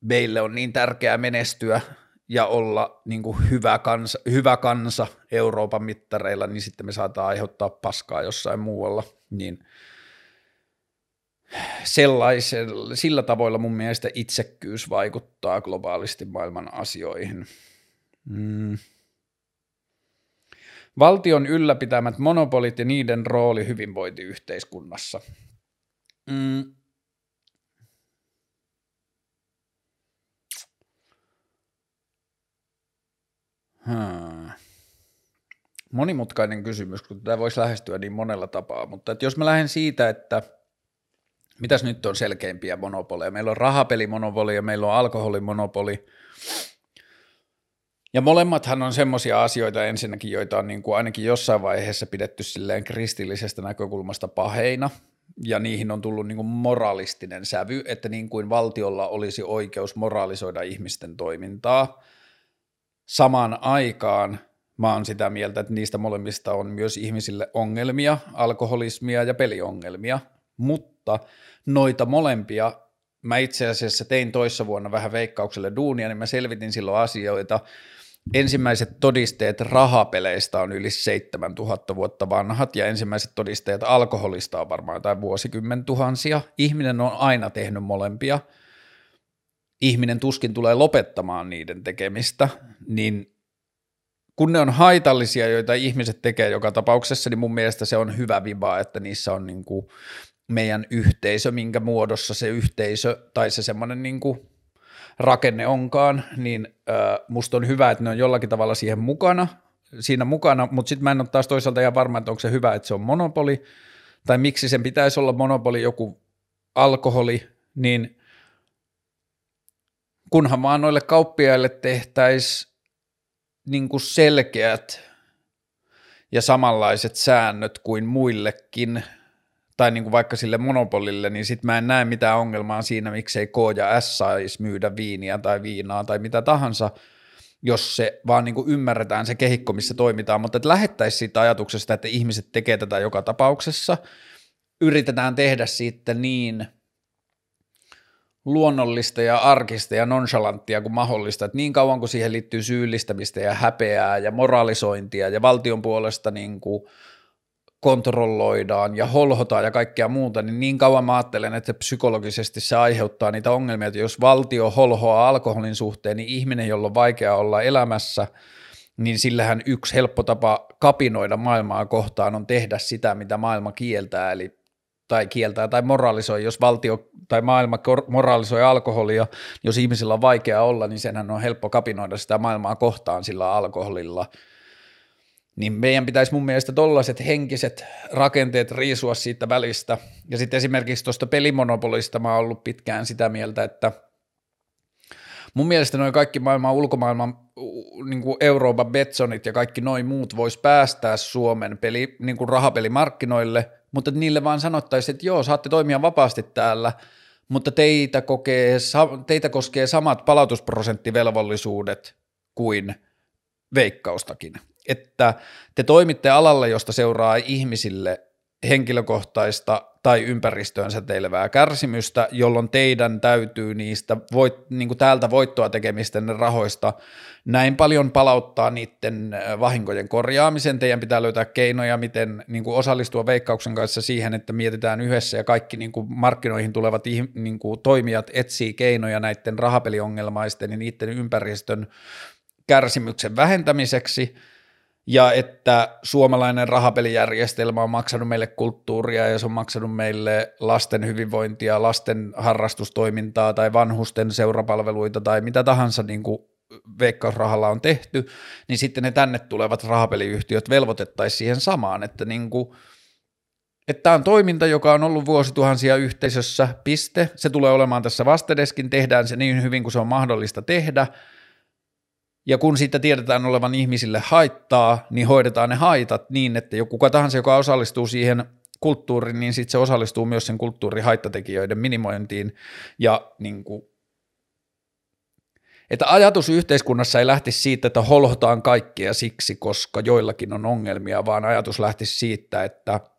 meille on niin tärkeää menestyä, ja olla niin kuin hyvä, kansa, hyvä kansa Euroopan mittareilla, niin sitten me saadaan aiheuttaa paskaa jossain muualla, niin sillä tavoilla mun mielestä itsekkyys vaikuttaa globaalisti maailman asioihin. Mm. Valtion ylläpitämät monopolit ja niiden rooli hyvinvointiyhteiskunnassa. Mm. Hmm. Monimutkainen kysymys, kun tätä voisi lähestyä niin monella tapaa, mutta että jos mä lähden siitä, että mitäs nyt on selkeimpiä monopoleja, meillä on rahapelimonopoli ja meillä on alkoholimonopoli, ja molemmathan on semmoisia asioita ensinnäkin, joita on niin kuin ainakin jossain vaiheessa pidetty silleen kristillisestä näkökulmasta paheina, ja niihin on tullut niin kuin moralistinen sävy, että niin kuin valtiolla olisi oikeus moralisoida ihmisten toimintaa – samaan aikaan mä oon sitä mieltä, että niistä molemmista on myös ihmisille ongelmia, alkoholismia ja peliongelmia, mutta noita molempia mä itse asiassa tein toissa vuonna vähän veikkaukselle duunia, niin mä selvitin silloin asioita, ensimmäiset todisteet rahapeleistä on yli 7000 vuotta vanhat ja ensimmäiset todisteet alkoholista on varmaan jotain vuosikymmen tuhansia. Ihminen on aina tehnyt molempia. Ihminen tuskin tulee lopettamaan niiden tekemistä, niin kun ne on haitallisia, joita ihmiset tekee joka tapauksessa, niin mun mielestä se on hyvä viba, että niissä on niin kuin meidän yhteisö, minkä muodossa se yhteisö tai se semmoinen niin rakenne onkaan, niin äh, musta on hyvä, että ne on jollakin tavalla siihen mukana, siinä mukana, mutta sitten mä en ole taas toisaalta ihan varma, että onko se hyvä, että se on monopoli, tai miksi sen pitäisi olla monopoli joku alkoholi, niin kunhan vaan noille kauppiaille tehtäisiin niin selkeät ja samanlaiset säännöt kuin muillekin, tai niin kuin vaikka sille monopolille, niin sitten mä en näe mitään ongelmaa siinä, miksei K ja S saisi myydä viiniä tai viinaa tai mitä tahansa, jos se vaan niin kuin ymmärretään se kehikko, missä toimitaan, mutta että lähettäisiin siitä ajatuksesta, että ihmiset tekee tätä joka tapauksessa, yritetään tehdä siitä niin – luonnollista ja arkista ja nonchalanttia kuin mahdollista, että niin kauan kuin siihen liittyy syyllistämistä ja häpeää ja moralisointia ja valtion puolesta niin kuin kontrolloidaan ja holhotaan ja kaikkea muuta, niin niin kauan mä ajattelen, että psykologisesti se aiheuttaa niitä ongelmia, että jos valtio holhoaa alkoholin suhteen, niin ihminen, jolla on vaikea olla elämässä, niin sillähän yksi helppo tapa kapinoida maailmaa kohtaan on tehdä sitä, mitä maailma kieltää, eli tai kieltää tai moralisoi, jos valtio tai maailma moralisoi alkoholia, jos ihmisillä on vaikea olla, niin senhän on helppo kapinoida sitä maailmaa kohtaan sillä alkoholilla. Niin meidän pitäisi mun mielestä tollaiset henkiset rakenteet riisua siitä välistä. Ja sitten esimerkiksi tuosta pelimonopolista mä oon ollut pitkään sitä mieltä, että mun mielestä noin kaikki maailman ulkomaailman niin kuin Euroopan Betsonit ja kaikki noin muut vois päästää Suomen peli, niin kuin rahapelimarkkinoille, mutta niille vaan sanottaisiin, että joo, saatte toimia vapaasti täällä, mutta teitä, kokee, teitä koskee samat palautusprosenttivelvollisuudet kuin veikkaustakin. Että te toimitte alalla, josta seuraa ihmisille henkilökohtaista tai ympäristöön säteilevää kärsimystä, jolloin teidän täytyy niistä voit, niin kuin täältä voittoa tekemisten rahoista näin paljon palauttaa niiden vahinkojen korjaamisen. Teidän pitää löytää keinoja, miten niin kuin osallistua veikkauksen kanssa siihen, että mietitään yhdessä ja kaikki niin kuin markkinoihin tulevat niin kuin toimijat etsii keinoja näiden rahapeliongelmaisten ja niiden ympäristön kärsimyksen vähentämiseksi – ja että suomalainen rahapelijärjestelmä on maksanut meille kulttuuria ja se on maksanut meille lasten hyvinvointia, lasten harrastustoimintaa tai vanhusten seurapalveluita tai mitä tahansa niin kuin veikkausrahalla on tehty, niin sitten ne tänne tulevat rahapeliyhtiöt velvoitettaisiin siihen samaan, että niin kuin, että tämä on toiminta, joka on ollut vuosituhansia yhteisössä, piste. Se tulee olemaan tässä vastedeskin, tehdään se niin hyvin kuin se on mahdollista tehdä – ja kun siitä tiedetään olevan ihmisille haittaa, niin hoidetaan ne haitat niin, että joku kuka tahansa, joka osallistuu siihen kulttuuriin, niin sitten se osallistuu myös sen kulttuurihaittatekijöiden minimointiin. Ja niin kuin, että ajatus yhteiskunnassa ei lähtisi siitä, että holhotaan kaikkia siksi, koska joillakin on ongelmia, vaan ajatus lähtisi siitä, että –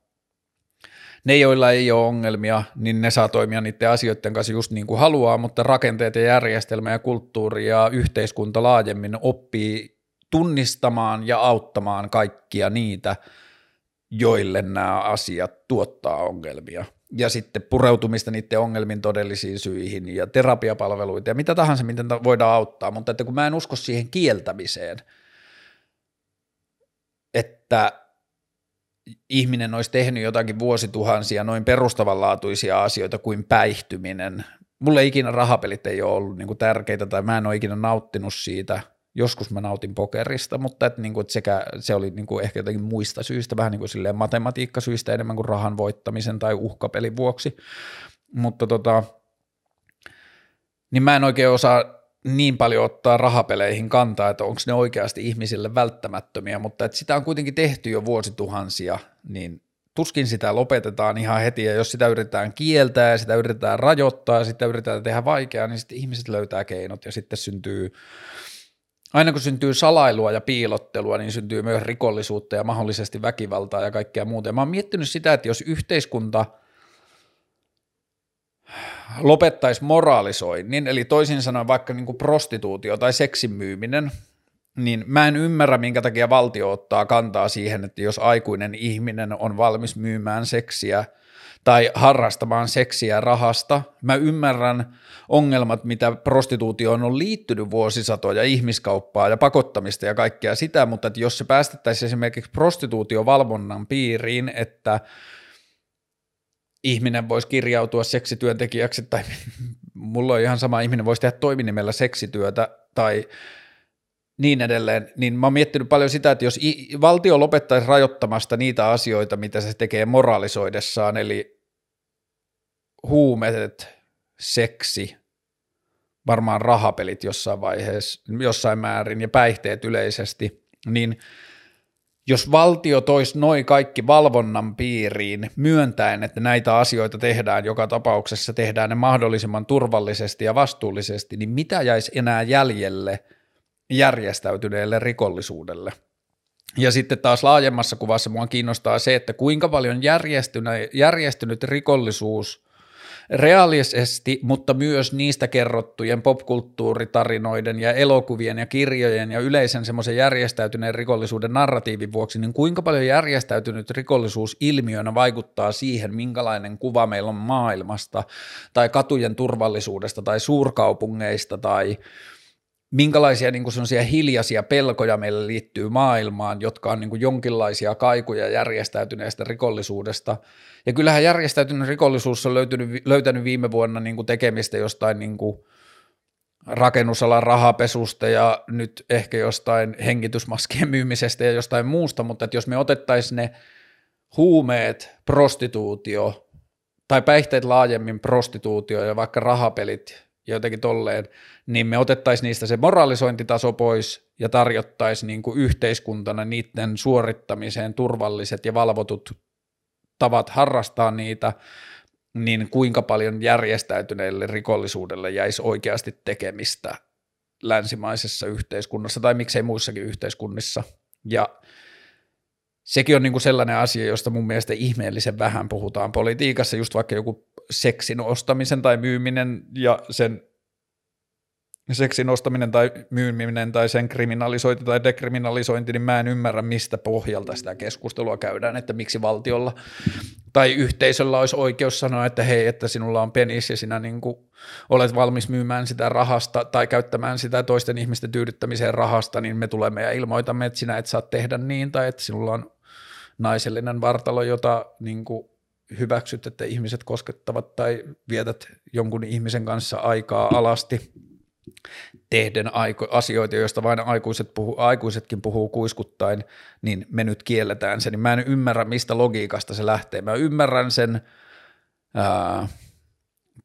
ne, joilla ei ole ongelmia, niin ne saa toimia niiden asioiden kanssa just niin kuin haluaa, mutta rakenteet ja järjestelmä ja kulttuuri ja yhteiskunta laajemmin oppii tunnistamaan ja auttamaan kaikkia niitä, joille nämä asiat tuottaa ongelmia. Ja sitten pureutumista niiden ongelmin todellisiin syihin ja terapiapalveluita ja mitä tahansa, miten voidaan auttaa, mutta että kun mä en usko siihen kieltämiseen, että ihminen olisi tehnyt jotakin vuosituhansia noin perustavanlaatuisia asioita kuin päihtyminen. Mulle ikinä rahapelit ei ole ollut niin kuin tärkeitä tai mä en ole ikinä nauttinut siitä. Joskus mä nautin pokerista, mutta et, niin kuin, että sekä, se oli niin kuin ehkä jotenkin muista syistä, vähän niin kuin silleen matematiikkasyistä enemmän kuin rahan voittamisen tai uhkapelin vuoksi. Mutta tota, niin mä en oikein osaa niin paljon ottaa rahapeleihin kantaa, että onko ne oikeasti ihmisille välttämättömiä, mutta että sitä on kuitenkin tehty jo vuosituhansia, niin tuskin sitä lopetetaan ihan heti, ja jos sitä yritetään kieltää ja sitä yritetään rajoittaa ja sitä yritetään tehdä vaikeaa, niin sitten ihmiset löytää keinot ja sitten syntyy, aina kun syntyy salailua ja piilottelua, niin syntyy myös rikollisuutta ja mahdollisesti väkivaltaa ja kaikkea muuta. Ja mä oon miettinyt sitä, että jos yhteiskunta – lopettaisi moraalisoinnin, eli toisin sanoen vaikka niin kuin prostituutio tai seksin myyminen, niin mä en ymmärrä, minkä takia valtio ottaa kantaa siihen, että jos aikuinen ihminen on valmis myymään seksiä tai harrastamaan seksiä rahasta. Mä ymmärrän ongelmat, mitä prostituutioon on liittynyt vuosisatoja, ihmiskauppaa ja pakottamista ja kaikkea sitä, mutta että jos se päästettäisiin esimerkiksi prostituutiovalvonnan piiriin, että ihminen voisi kirjautua seksityöntekijäksi tai mulla on ihan sama ihminen voisi tehdä toiminimellä seksityötä tai niin edelleen, niin mä oon miettinyt paljon sitä, että jos valtio lopettaisi rajoittamasta niitä asioita, mitä se tekee moralisoidessaan, eli huumeet, seksi, varmaan rahapelit jossain vaiheessa, jossain määrin ja päihteet yleisesti, niin jos valtio toisi noin kaikki valvonnan piiriin myöntäen, että näitä asioita tehdään joka tapauksessa, tehdään ne mahdollisimman turvallisesti ja vastuullisesti, niin mitä jäisi enää jäljelle – järjestäytyneelle rikollisuudelle. Ja sitten taas laajemmassa kuvassa mua kiinnostaa se, että kuinka paljon järjestynyt rikollisuus reaalisesti, mutta myös niistä kerrottujen popkulttuuritarinoiden ja elokuvien ja kirjojen ja yleisen semmoisen järjestäytyneen rikollisuuden narratiivin vuoksi, niin kuinka paljon järjestäytynyt rikollisuus ilmiönä vaikuttaa siihen, minkälainen kuva meillä on maailmasta tai katujen turvallisuudesta tai suurkaupungeista tai minkälaisia niin kuin hiljaisia pelkoja meille liittyy maailmaan, jotka on niin kuin jonkinlaisia kaikuja järjestäytyneestä rikollisuudesta. Ja kyllähän järjestäytynyt rikollisuus on löytynyt, löytänyt viime vuonna niin kuin tekemistä jostain niin kuin rakennusalan rahapesusta ja nyt ehkä jostain hengitysmaskien myymisestä ja jostain muusta, mutta että jos me otettaisiin ne huumeet, prostituutio tai päihteet laajemmin prostituutio ja vaikka rahapelit jotenkin tolleen, niin me otettaisiin niistä se moralisointitaso pois ja tarjottaisiin niin kuin yhteiskuntana niiden suorittamiseen turvalliset ja valvotut tavat harrastaa niitä, niin kuinka paljon järjestäytyneelle rikollisuudelle jäisi oikeasti tekemistä länsimaisessa yhteiskunnassa tai miksei muissakin yhteiskunnissa. Ja sekin on niin kuin sellainen asia, josta mun mielestä ihmeellisen vähän puhutaan politiikassa, just vaikka joku seksin ostamisen tai myyminen ja sen seksin ostaminen tai myyminen tai sen kriminalisointi tai dekriminalisointi, niin mä en ymmärrä, mistä pohjalta sitä keskustelua käydään, että miksi valtiolla tai yhteisöllä olisi oikeus sanoa, että hei, että sinulla on penis ja sinä niin kuin olet valmis myymään sitä rahasta tai käyttämään sitä toisten ihmisten tyydyttämiseen rahasta, niin me tulemme ja ilmoitamme, että sinä et saa tehdä niin tai että sinulla on naisellinen vartalo, jota niin kuin hyväksyt, että ihmiset koskettavat tai vietät jonkun ihmisen kanssa aikaa alasti tehden asioita, joista vain aikuiset puhuu, aikuisetkin puhuu kuiskuttain, niin me nyt kielletään se, niin mä en ymmärrä, mistä logiikasta se lähtee. Mä ymmärrän sen ää,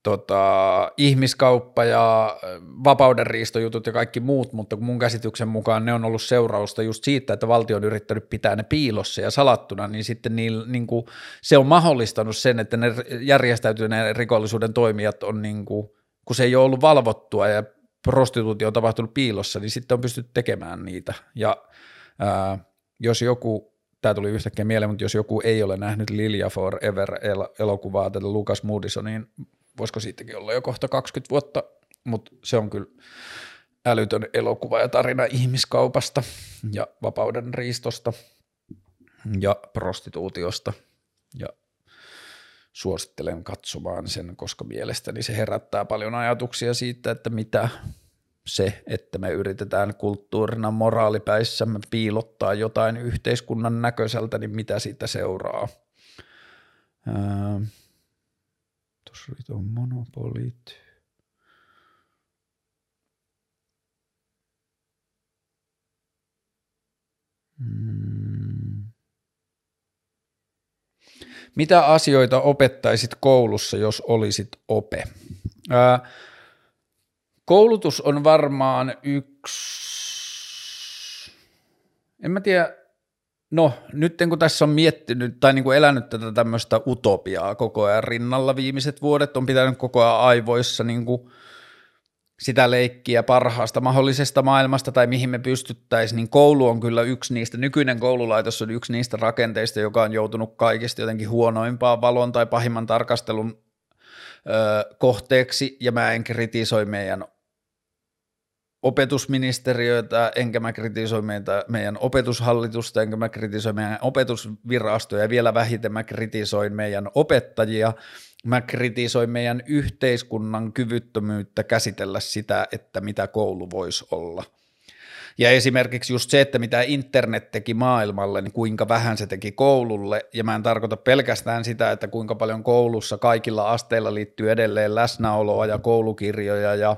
tota, ihmiskauppa ja vapaudenriistojutut ja kaikki muut, mutta mun käsityksen mukaan ne on ollut seurausta just siitä, että valtio on yrittänyt pitää ne piilossa ja salattuna, niin sitten niin, niin kuin, se on mahdollistanut sen, että ne järjestäytyneen rikollisuuden toimijat on niin kuin, kun se ei ole ollut valvottua ja prostituutio on tapahtunut piilossa, niin sitten on pystytty tekemään niitä. Ja ää, jos joku, tämä tuli yhtäkkiä mieleen, mutta jos joku ei ole nähnyt Lilia Forever elokuvaa tätä Lucas Moodysonin voisiko siitäkin olla jo kohta 20 vuotta, mutta se on kyllä älytön elokuva ja tarina ihmiskaupasta ja vapauden riistosta ja prostituutiosta ja suosittelen katsomaan sen, koska mielestäni se herättää paljon ajatuksia siitä, että mitä se, että me yritetään kulttuurina moraalipäissämme piilottaa jotain yhteiskunnan näköiseltä, niin mitä siitä seuraa. Tuossa tuon monopolit. Hmm. Mitä asioita opettaisit koulussa, jos olisit ope? Ää, koulutus on varmaan yksi, en mä tiedä, No, nyt kun tässä on miettinyt tai niin kuin elänyt tätä tämmöistä utopiaa koko ajan rinnalla viimeiset vuodet, on pitänyt koko ajan aivoissa niin kuin sitä leikkiä parhaasta mahdollisesta maailmasta tai mihin me pystyttäisiin, niin koulu on kyllä yksi niistä, nykyinen koululaitos on yksi niistä rakenteista, joka on joutunut kaikista jotenkin huonoimpaan valon tai pahimman tarkastelun ö, kohteeksi, ja mä en kritisoi meidän opetusministeriötä, enkä mä kritisoi meitä, meidän opetushallitusta, enkä mä kritisoi meidän opetusvirastoja, ja vielä vähiten mä kritisoin meidän opettajia, mä kritisoin meidän yhteiskunnan kyvyttömyyttä käsitellä sitä, että mitä koulu voisi olla. Ja esimerkiksi just se, että mitä internet teki maailmalle, niin kuinka vähän se teki koululle, ja mä en tarkoita pelkästään sitä, että kuinka paljon koulussa kaikilla asteilla liittyy edelleen läsnäoloa ja koulukirjoja ja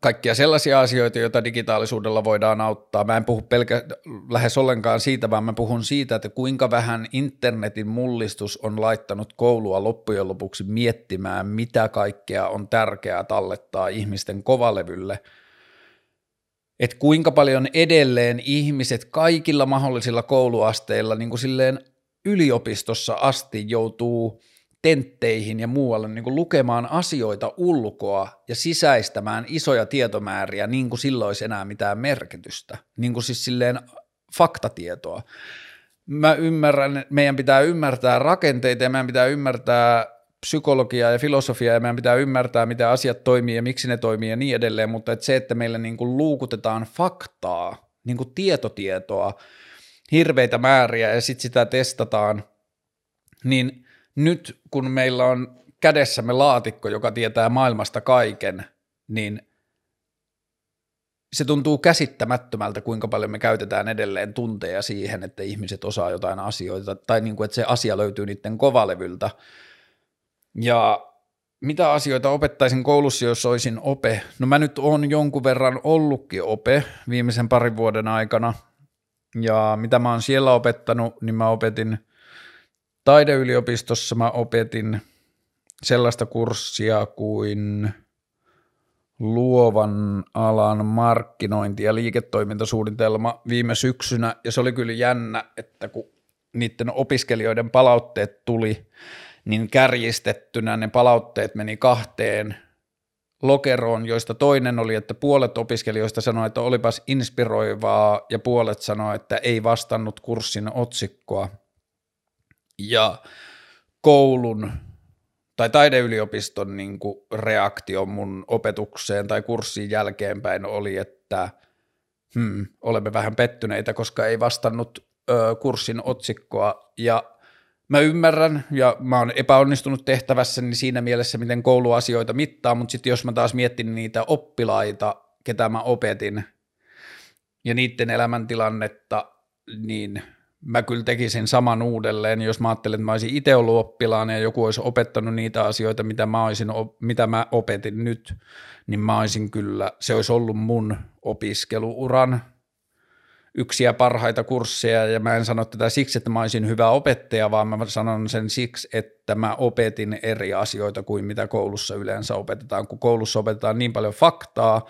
kaikkia sellaisia asioita, joita digitaalisuudella voidaan auttaa. Mä en puhu pelkä, lähes ollenkaan siitä, vaan mä puhun siitä, että kuinka vähän internetin mullistus on laittanut koulua loppujen lopuksi miettimään, mitä kaikkea on tärkeää tallettaa ihmisten kovalevylle. Että kuinka paljon edelleen ihmiset kaikilla mahdollisilla kouluasteilla niin kuin silleen yliopistossa asti joutuu – tentteihin ja muualle niin kuin lukemaan asioita ulkoa ja sisäistämään isoja tietomääriä niin kuin silloin olisi enää mitään merkitystä, niin kuin siis silleen faktatietoa. Mä ymmärrän, meidän pitää ymmärtää rakenteita ja meidän pitää ymmärtää psykologiaa ja filosofiaa ja meidän pitää ymmärtää, miten asiat toimii ja miksi ne toimii ja niin edelleen, mutta että se, että meille niin kuin luukutetaan faktaa, niin kuin tietotietoa, hirveitä määriä ja sitten sitä testataan, niin – nyt kun meillä on kädessämme laatikko, joka tietää maailmasta kaiken, niin se tuntuu käsittämättömältä, kuinka paljon me käytetään edelleen tunteja siihen, että ihmiset osaa jotain asioita, tai niin kuin, että se asia löytyy niiden kovalevyltä. Ja mitä asioita opettaisin koulussa, jos olisin ope? No mä nyt on jonkun verran ollutkin ope viimeisen parin vuoden aikana, ja mitä mä oon siellä opettanut, niin mä opetin – taideyliopistossa mä opetin sellaista kurssia kuin luovan alan markkinointi ja liiketoimintasuunnitelma viime syksynä, ja se oli kyllä jännä, että kun niiden opiskelijoiden palautteet tuli, niin kärjistettynä ne palautteet meni kahteen lokeroon, joista toinen oli, että puolet opiskelijoista sanoi, että olipas inspiroivaa, ja puolet sanoi, että ei vastannut kurssin otsikkoa, ja koulun tai taideyliopiston niin kuin reaktio mun opetukseen tai kurssiin jälkeenpäin oli, että hmm, olemme vähän pettyneitä, koska ei vastannut ö, kurssin otsikkoa. Ja mä ymmärrän ja mä oon epäonnistunut tehtävässäni siinä mielessä, miten kouluasioita mittaa, mutta sitten jos mä taas miettin niitä oppilaita, ketä mä opetin ja niiden elämäntilannetta, niin – mä kyllä tekisin saman uudelleen, jos mä ajattelen, että mä olisin itse ollut oppilaana ja joku olisi opettanut niitä asioita, mitä mä, olisin, mitä mä opetin nyt, niin mä olisin kyllä, se olisi ollut mun opiskeluuran yksiä parhaita kursseja, ja mä en sano tätä siksi, että mä olisin hyvä opettaja, vaan mä sanon sen siksi, että mä opetin eri asioita kuin mitä koulussa yleensä opetetaan, kun koulussa opetetaan niin paljon faktaa,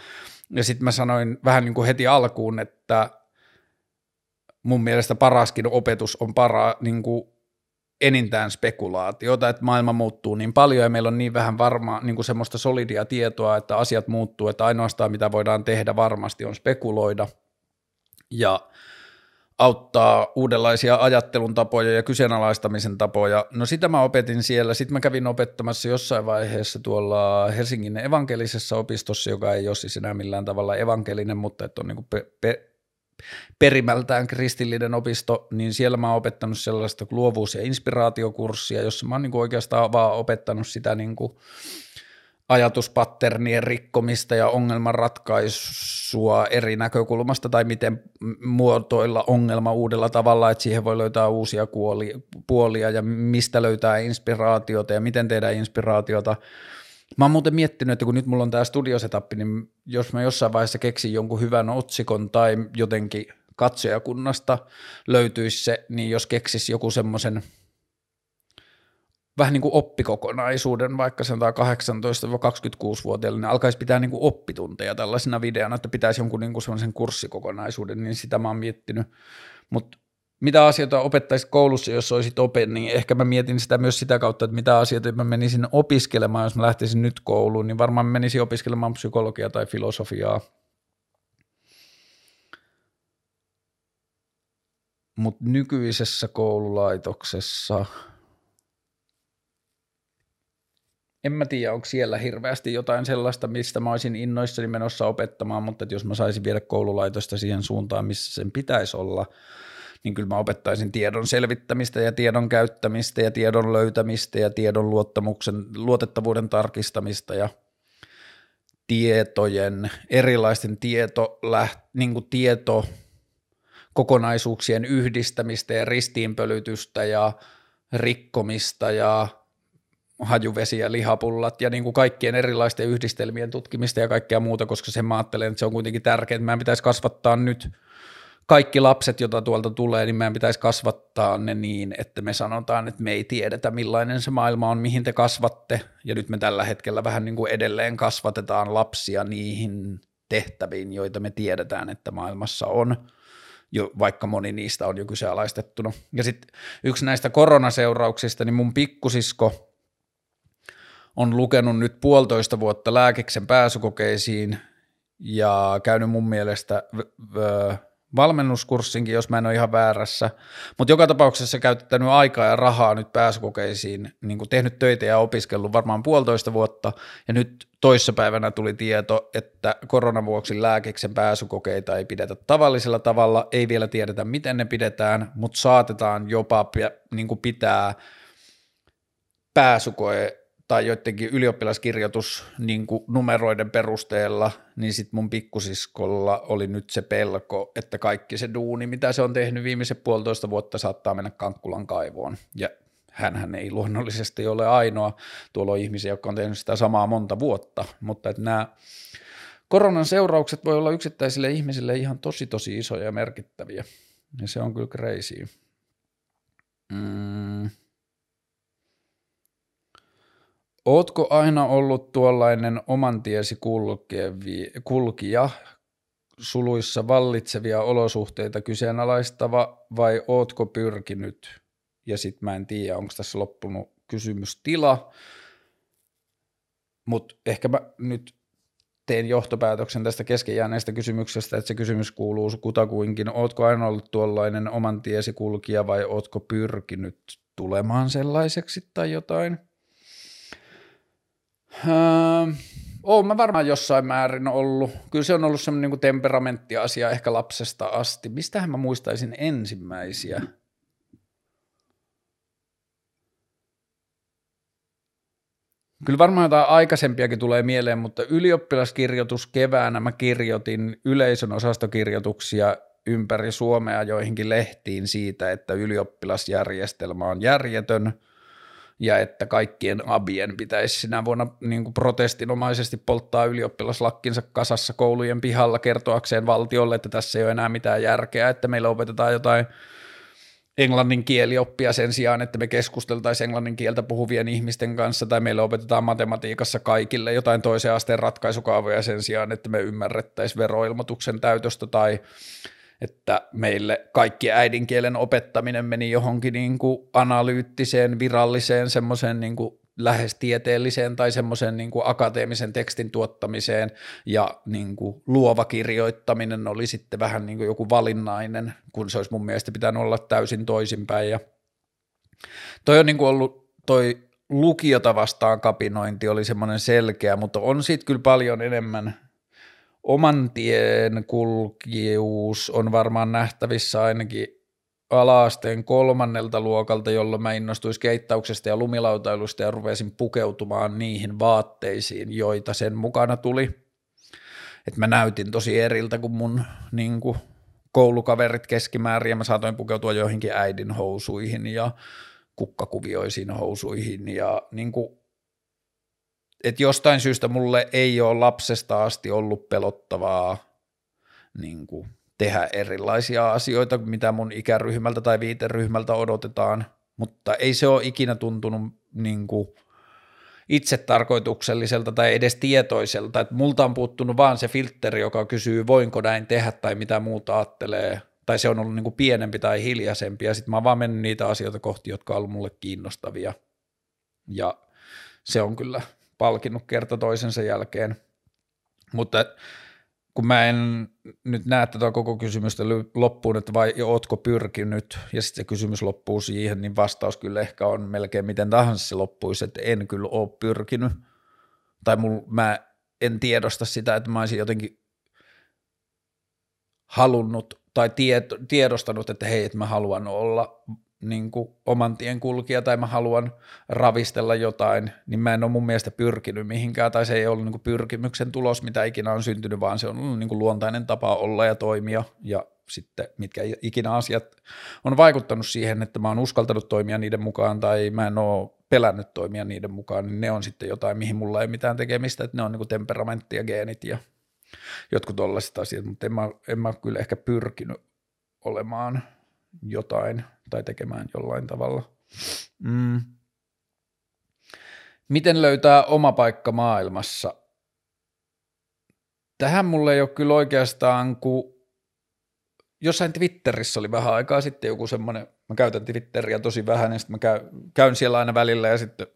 ja sitten mä sanoin vähän niin kuin heti alkuun, että mun mielestä paraskin opetus on para, niin kuin enintään spekulaatiota, että maailma muuttuu niin paljon ja meillä on niin vähän varmaa niin kuin semmoista solidia tietoa, että asiat muuttuu, että ainoastaan mitä voidaan tehdä varmasti on spekuloida ja auttaa uudenlaisia ajattelun tapoja ja kyseenalaistamisen tapoja. No sitä mä opetin siellä. Sitten mä kävin opettamassa jossain vaiheessa tuolla Helsingin evankelisessa opistossa, joka ei ole siis enää millään tavalla evankelinen, mutta että on niin kuin pe- pe- perimältään kristillinen opisto, niin siellä mä oon opettanut sellaista luovuus- ja inspiraatiokurssia, jossa mä oon niin kuin oikeastaan vaan opettanut sitä niin kuin ajatuspaternien rikkomista ja ongelmanratkaisua eri näkökulmasta tai miten muotoilla ongelma uudella tavalla, että siihen voi löytää uusia puolia ja mistä löytää inspiraatiota ja miten tehdä inspiraatiota – Mä oon muuten miettinyt, että kun nyt mulla on tämä studiosetappi, niin jos mä jossain vaiheessa keksin jonkun hyvän otsikon tai jotenkin katsojakunnasta löytyisi se, niin jos keksis joku semmoisen vähän niin kuin oppikokonaisuuden, vaikka se on 18-26-vuotiaille, niin alkaisi pitää niin kuin oppitunteja tällaisena videona, että pitäisi jonkun niin kuin semmoisen kurssikokonaisuuden, niin sitä mä oon miettinyt. Mutta mitä asioita opettaisit koulussa, jos olisit ope, niin ehkä mä mietin sitä myös sitä kautta, että mitä asioita mä menisin opiskelemaan, jos mä lähtisin nyt kouluun, niin varmaan menisin opiskelemaan psykologiaa tai filosofiaa. Mutta nykyisessä koululaitoksessa en mä tiedä, onko siellä hirveästi jotain sellaista, mistä mä olisin innoissani menossa opettamaan, mutta jos mä saisin viedä koululaitosta siihen suuntaan, missä sen pitäisi olla, niin kyllä mä opettaisin tiedon selvittämistä ja tiedon käyttämistä ja tiedon löytämistä ja tiedon luottamuksen, luotettavuuden tarkistamista ja tietojen, erilaisten tieto, niin kuin tieto kokonaisuuksien yhdistämistä ja ristiinpölytystä ja rikkomista ja hajuvesi ja lihapullat ja niin kuin kaikkien erilaisten yhdistelmien tutkimista ja kaikkea muuta, koska sen mä ajattelen, että se on kuitenkin tärkeää, että meidän pitäisi kasvattaa nyt kaikki lapset, joita tuolta tulee, niin meidän pitäisi kasvattaa ne niin, että me sanotaan, että me ei tiedetä millainen se maailma on, mihin te kasvatte ja nyt me tällä hetkellä vähän niin kuin edelleen kasvatetaan lapsia niihin tehtäviin, joita me tiedetään, että maailmassa on jo, vaikka moni niistä on jo kyseenalaistettuna. Ja sitten yksi näistä koronaseurauksista, niin mun pikkusisko on lukenut nyt puolitoista vuotta lääkiksen pääsykokeisiin ja käynyt mun mielestä v- v- valmennuskurssinkin, jos mä en ole ihan väärässä, mutta joka tapauksessa käyttänyt aikaa ja rahaa nyt pääsykokeisiin, niin kuin tehnyt töitä ja opiskellut varmaan puolitoista vuotta, ja nyt toissapäivänä tuli tieto, että koronavuoksi lääkiksen pääsykokeita ei pidetä tavallisella tavalla, ei vielä tiedetä miten ne pidetään, mutta saatetaan jopa niin kuin pitää pääsykoe tai joidenkin ylioppilaskirjoitus niin numeroiden perusteella, niin sitten mun pikkusiskolla oli nyt se pelko, että kaikki se duuni, mitä se on tehnyt viimeiset puolitoista vuotta, saattaa mennä Kankkulan kaivoon. Ja hän ei luonnollisesti ole ainoa. Tuolla on ihmisiä, jotka on tehnyt sitä samaa monta vuotta, mutta että nämä koronan seuraukset voi olla yksittäisille ihmisille ihan tosi tosi isoja ja merkittäviä. Ja se on kyllä crazy. Mm. Ootko aina ollut tuollainen oman tiesi kulkija, suluissa vallitsevia olosuhteita kyseenalaistava vai ootko pyrkinyt? Ja sitten mä en tiedä, onko tässä loppunut kysymystila, mutta ehkä mä nyt teen johtopäätöksen tästä keskenjääneestä kysymyksestä, että se kysymys kuuluu kutakuinkin, ootko aina ollut tuollainen oman tiesi kulkija vai ootko pyrkinyt tulemaan sellaiseksi tai jotain? Öö, oon mä varmaan jossain määrin ollut. Kyllä se on ollut semmoinen niin temperamenttiasia ehkä lapsesta asti. Mistähän mä muistaisin ensimmäisiä? Kyllä varmaan jotain aikaisempiakin tulee mieleen, mutta ylioppilaskirjoitus keväänä mä kirjoitin yleisön osastokirjoituksia ympäri Suomea joihinkin lehtiin siitä, että ylioppilasjärjestelmä on järjetön – ja että kaikkien abien pitäisi sinä vuonna niin kuin protestinomaisesti polttaa ylioppilaslakkinsa kasassa koulujen pihalla kertoakseen valtiolle, että tässä ei ole enää mitään järkeä, että meillä opetetaan jotain englannin kielioppia sen sijaan, että me keskusteltaisiin englannin kieltä puhuvien ihmisten kanssa, tai meillä opetetaan matematiikassa kaikille jotain toisen asteen ratkaisukaavoja sen sijaan, että me ymmärrettäisiin veroilmoituksen täytöstä tai että meille kaikki äidinkielen opettaminen meni johonkin niin kuin analyyttiseen, viralliseen, semmoiseen niin kuin lähes tieteelliseen tai semmoisen niin kuin akateemisen tekstin tuottamiseen. Ja niin kuin luova kirjoittaminen oli sitten vähän niin kuin joku valinnainen, kun se olisi mun mielestä pitänyt olla täysin toisinpäin. Ja toi on niin kuin ollut toi lukiota vastaan kapinointi oli semmoinen selkeä, mutta on sitten kyllä paljon enemmän oman tien kulkijuus on varmaan nähtävissä ainakin alaasteen kolmannelta luokalta, jolloin mä innostuin skeittauksesta ja lumilautailusta ja rupesin pukeutumaan niihin vaatteisiin, joita sen mukana tuli. Et mä näytin tosi eriltä kuin mun niin kuin, koulukaverit keskimäärin ja mä saatoin pukeutua joihinkin äidin housuihin ja kukkakuvioisiin housuihin ja niin kuin, että jostain syystä mulle ei ole lapsesta asti ollut pelottavaa niin kuin, tehdä erilaisia asioita, mitä mun ikäryhmältä tai viiteryhmältä odotetaan, mutta ei se ole ikinä tuntunut niin kuin, itse tarkoitukselliselta tai edes tietoiselta, että multa on puuttunut vaan se filtteri, joka kysyy, voinko näin tehdä tai mitä muuta ajattelee, tai se on ollut niin kuin pienempi tai hiljaisempi, ja sitten mä oon vaan mennyt niitä asioita kohti, jotka on ollut mulle kiinnostavia, ja se on kyllä palkinnut kerta toisensa jälkeen. Mutta kun mä en nyt näe tätä koko kysymystä loppuun, että vai ootko pyrkinyt, ja sitten se kysymys loppuu siihen, niin vastaus kyllä ehkä on melkein miten tahansa se loppuisi, että en kyllä ole pyrkinyt, tai mul, mä en tiedosta sitä, että mä olisin jotenkin halunnut tai tiedostanut, että hei, että mä haluan olla niin kuin oman tien kulkija tai mä haluan ravistella jotain, niin mä en ole mun mielestä pyrkinyt mihinkään tai se ei ollut niin kuin pyrkimyksen tulos, mitä ikinä on syntynyt, vaan se on ollut niin kuin luontainen tapa olla ja toimia. Ja sitten mitkä ikinä asiat on vaikuttanut siihen, että mä oon uskaltanut toimia niiden mukaan tai mä en ole pelännyt toimia niiden mukaan, niin ne on sitten jotain, mihin mulla ei mitään tekemistä, että ne on niin kuin temperamentti ja geenit ja jotkut tollaiset asiat, mutta en mä, en mä kyllä ehkä pyrkinyt olemaan jotain tai tekemään jollain tavalla. Mm. Miten löytää oma paikka maailmassa? Tähän mulle ei ole kyllä oikeastaan, kun jossain Twitterissä oli vähän aikaa sitten joku semmoinen, mä käytän Twitteriä tosi vähän, ja sitten mä käyn siellä aina välillä, ja sitten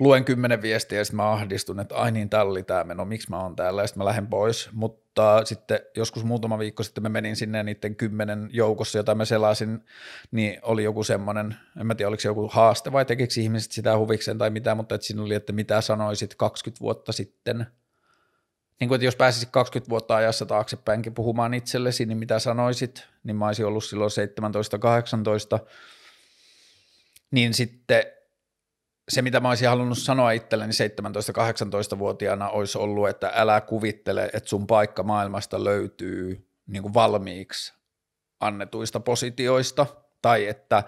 luen kymmenen viestiä ja sitten mä ahdistun, että ai niin, täällä oli tämä meno, miksi mä oon täällä? Ja sitten mä lähden pois, mutta sitten joskus muutama viikko sitten mä menin sinne niiden kymmenen joukossa, jota mä selasin, niin oli joku semmoinen, en mä tiedä oliko se joku haaste vai tekikö ihmiset sitä huviksen tai mitä, mutta että siinä oli, että mitä sanoisit 20 vuotta sitten, niin kuin, että jos pääsisit 20 vuotta ajassa taaksepäinkin puhumaan itsellesi, niin mitä sanoisit, niin mä olisin ollut silloin 17-18, niin sitten se, mitä mä olisin halunnut sanoa itselleni 17-18-vuotiaana, olisi ollut, että älä kuvittele, että sun paikka maailmasta löytyy niin kuin valmiiksi annetuista positioista, tai että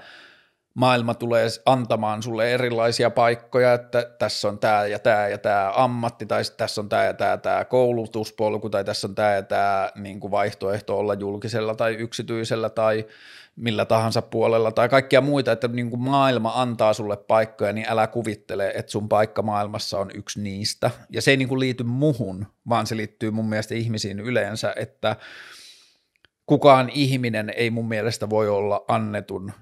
maailma tulee antamaan sulle erilaisia paikkoja, että tässä on tämä ja tämä ja tämä ammatti, tai tässä on tämä ja tämä, tämä koulutuspolku, tai tässä on tämä ja tämä niin kuin vaihtoehto olla julkisella tai yksityisellä, tai millä tahansa puolella tai kaikkia muita, että niin kuin maailma antaa sulle paikkoja, niin älä kuvittele, että sun paikka maailmassa on yksi niistä. Ja se ei niin kuin liity muhun, vaan se liittyy mun mielestä ihmisiin yleensä, että kukaan ihminen ei mun mielestä voi olla annetun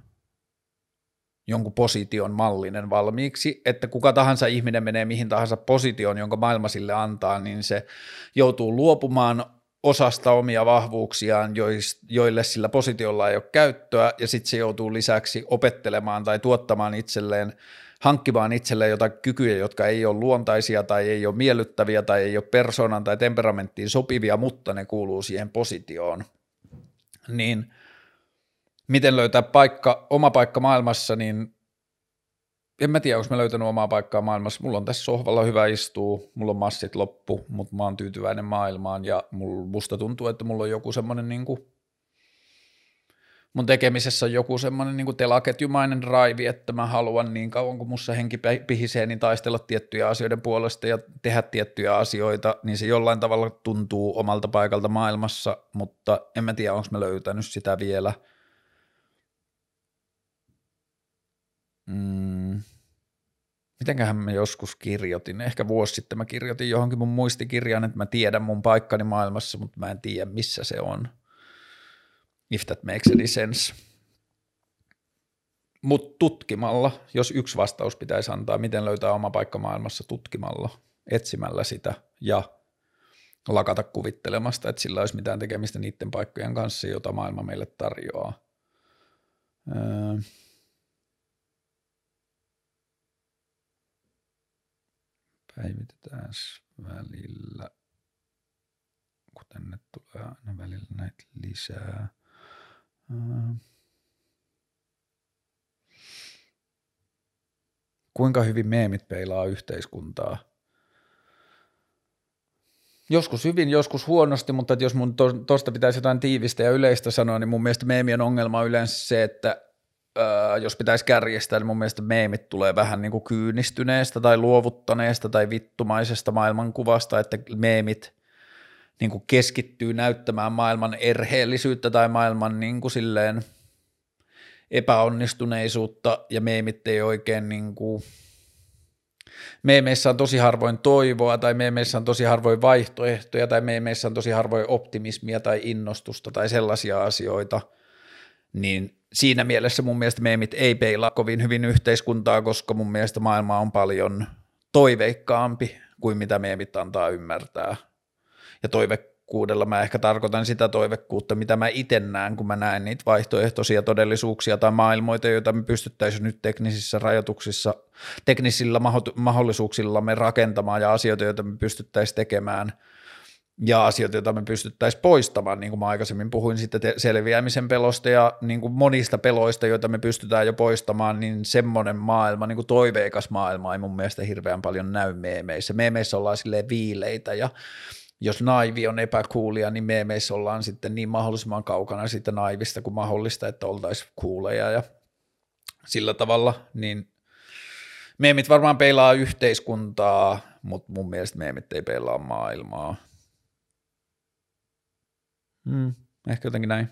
jonkun position mallinen valmiiksi, että kuka tahansa ihminen menee mihin tahansa positioon, jonka maailma sille antaa, niin se joutuu luopumaan osasta omia vahvuuksiaan, joille sillä positiolla ei ole käyttöä, ja sitten se joutuu lisäksi opettelemaan tai tuottamaan itselleen, hankkimaan itselleen jotain kykyjä, jotka ei ole luontaisia tai ei ole miellyttäviä tai ei ole persoonan tai temperamenttiin sopivia, mutta ne kuuluu siihen positioon. Niin miten löytää paikka, oma paikka maailmassa, niin en mä tiedä, onko mä löytänyt omaa paikkaa maailmassa. Mulla on tässä sohvalla hyvä istua, mulla on massit loppu, mutta mä oon tyytyväinen maailmaan ja musta tuntuu, että mulla on joku semmoinen niin kuin, mun tekemisessä on joku semmoinen niin telaketjumainen drive, että mä haluan niin kauan kuin mussa henki pihisee, niin taistella tiettyjä asioiden puolesta ja tehdä tiettyjä asioita, niin se jollain tavalla tuntuu omalta paikalta maailmassa, mutta en mä tiedä, onko mä löytänyt sitä vielä. Mm mitenköhän mä joskus kirjoitin, ehkä vuosi sitten mä kirjoitin johonkin mun muistikirjaan, että mä tiedän mun paikkani maailmassa, mutta mä en tiedä missä se on. If that makes any sense. Mutta tutkimalla, jos yksi vastaus pitäisi antaa, miten löytää oma paikka maailmassa tutkimalla, etsimällä sitä ja lakata kuvittelemasta, että sillä olisi mitään tekemistä niiden paikkojen kanssa, jota maailma meille tarjoaa. Öö päivitetään välillä, kun tänne tulee aina välillä näitä lisää. Kuinka hyvin meemit peilaa yhteiskuntaa? Joskus hyvin, joskus huonosti, mutta jos mun tuosta pitäisi jotain tiivistä ja yleistä sanoa, niin mun mielestä meemien ongelma on yleensä se, että öö, jos pitäisi kärjestää, niin mun mielestä meemit tulee vähän niin kuin kyynistyneestä tai luovuttaneesta tai vittumaisesta maailmankuvasta, että meemit niin kuin keskittyy näyttämään maailman erheellisyyttä tai maailman niin kuin silleen epäonnistuneisuutta ja meemit ei oikein niin kuin meemeissä on tosi harvoin toivoa tai meemeissä on tosi harvoin vaihtoehtoja tai meemeissä on tosi harvoin optimismia tai innostusta tai sellaisia asioita, niin siinä mielessä mun mielestä meemit ei peilaa kovin hyvin yhteiskuntaa, koska mun mielestä maailma on paljon toiveikkaampi kuin mitä meemit antaa ymmärtää. Ja toivekkuudella mä ehkä tarkoitan sitä toivekkuutta, mitä mä itse näen, kun mä näen niitä vaihtoehtoisia todellisuuksia tai maailmoita, joita me pystyttäisiin nyt teknisissä rajoituksissa, teknisillä mahdollisuuksilla me rakentamaan ja asioita, joita me pystyttäisiin tekemään – ja asioita, joita me pystyttäisiin poistamaan, niin kuin mä aikaisemmin puhuin sitten selviämisen pelosta ja niin kuin monista peloista, joita me pystytään jo poistamaan, niin semmoinen maailma, niin kuin toiveikas maailma ei mun mielestä hirveän paljon näy meemeissä. Meemeissä ollaan silleen viileitä ja jos naivi on epäkuulia, niin meemeissä ollaan sitten niin mahdollisimman kaukana siitä naivista kuin mahdollista, että oltaisiin kuuleja ja sillä tavalla, niin meemit varmaan peilaa yhteiskuntaa, mutta mun mielestä meemit ei peilaa maailmaa. Mm, ehkä jotenkin näin.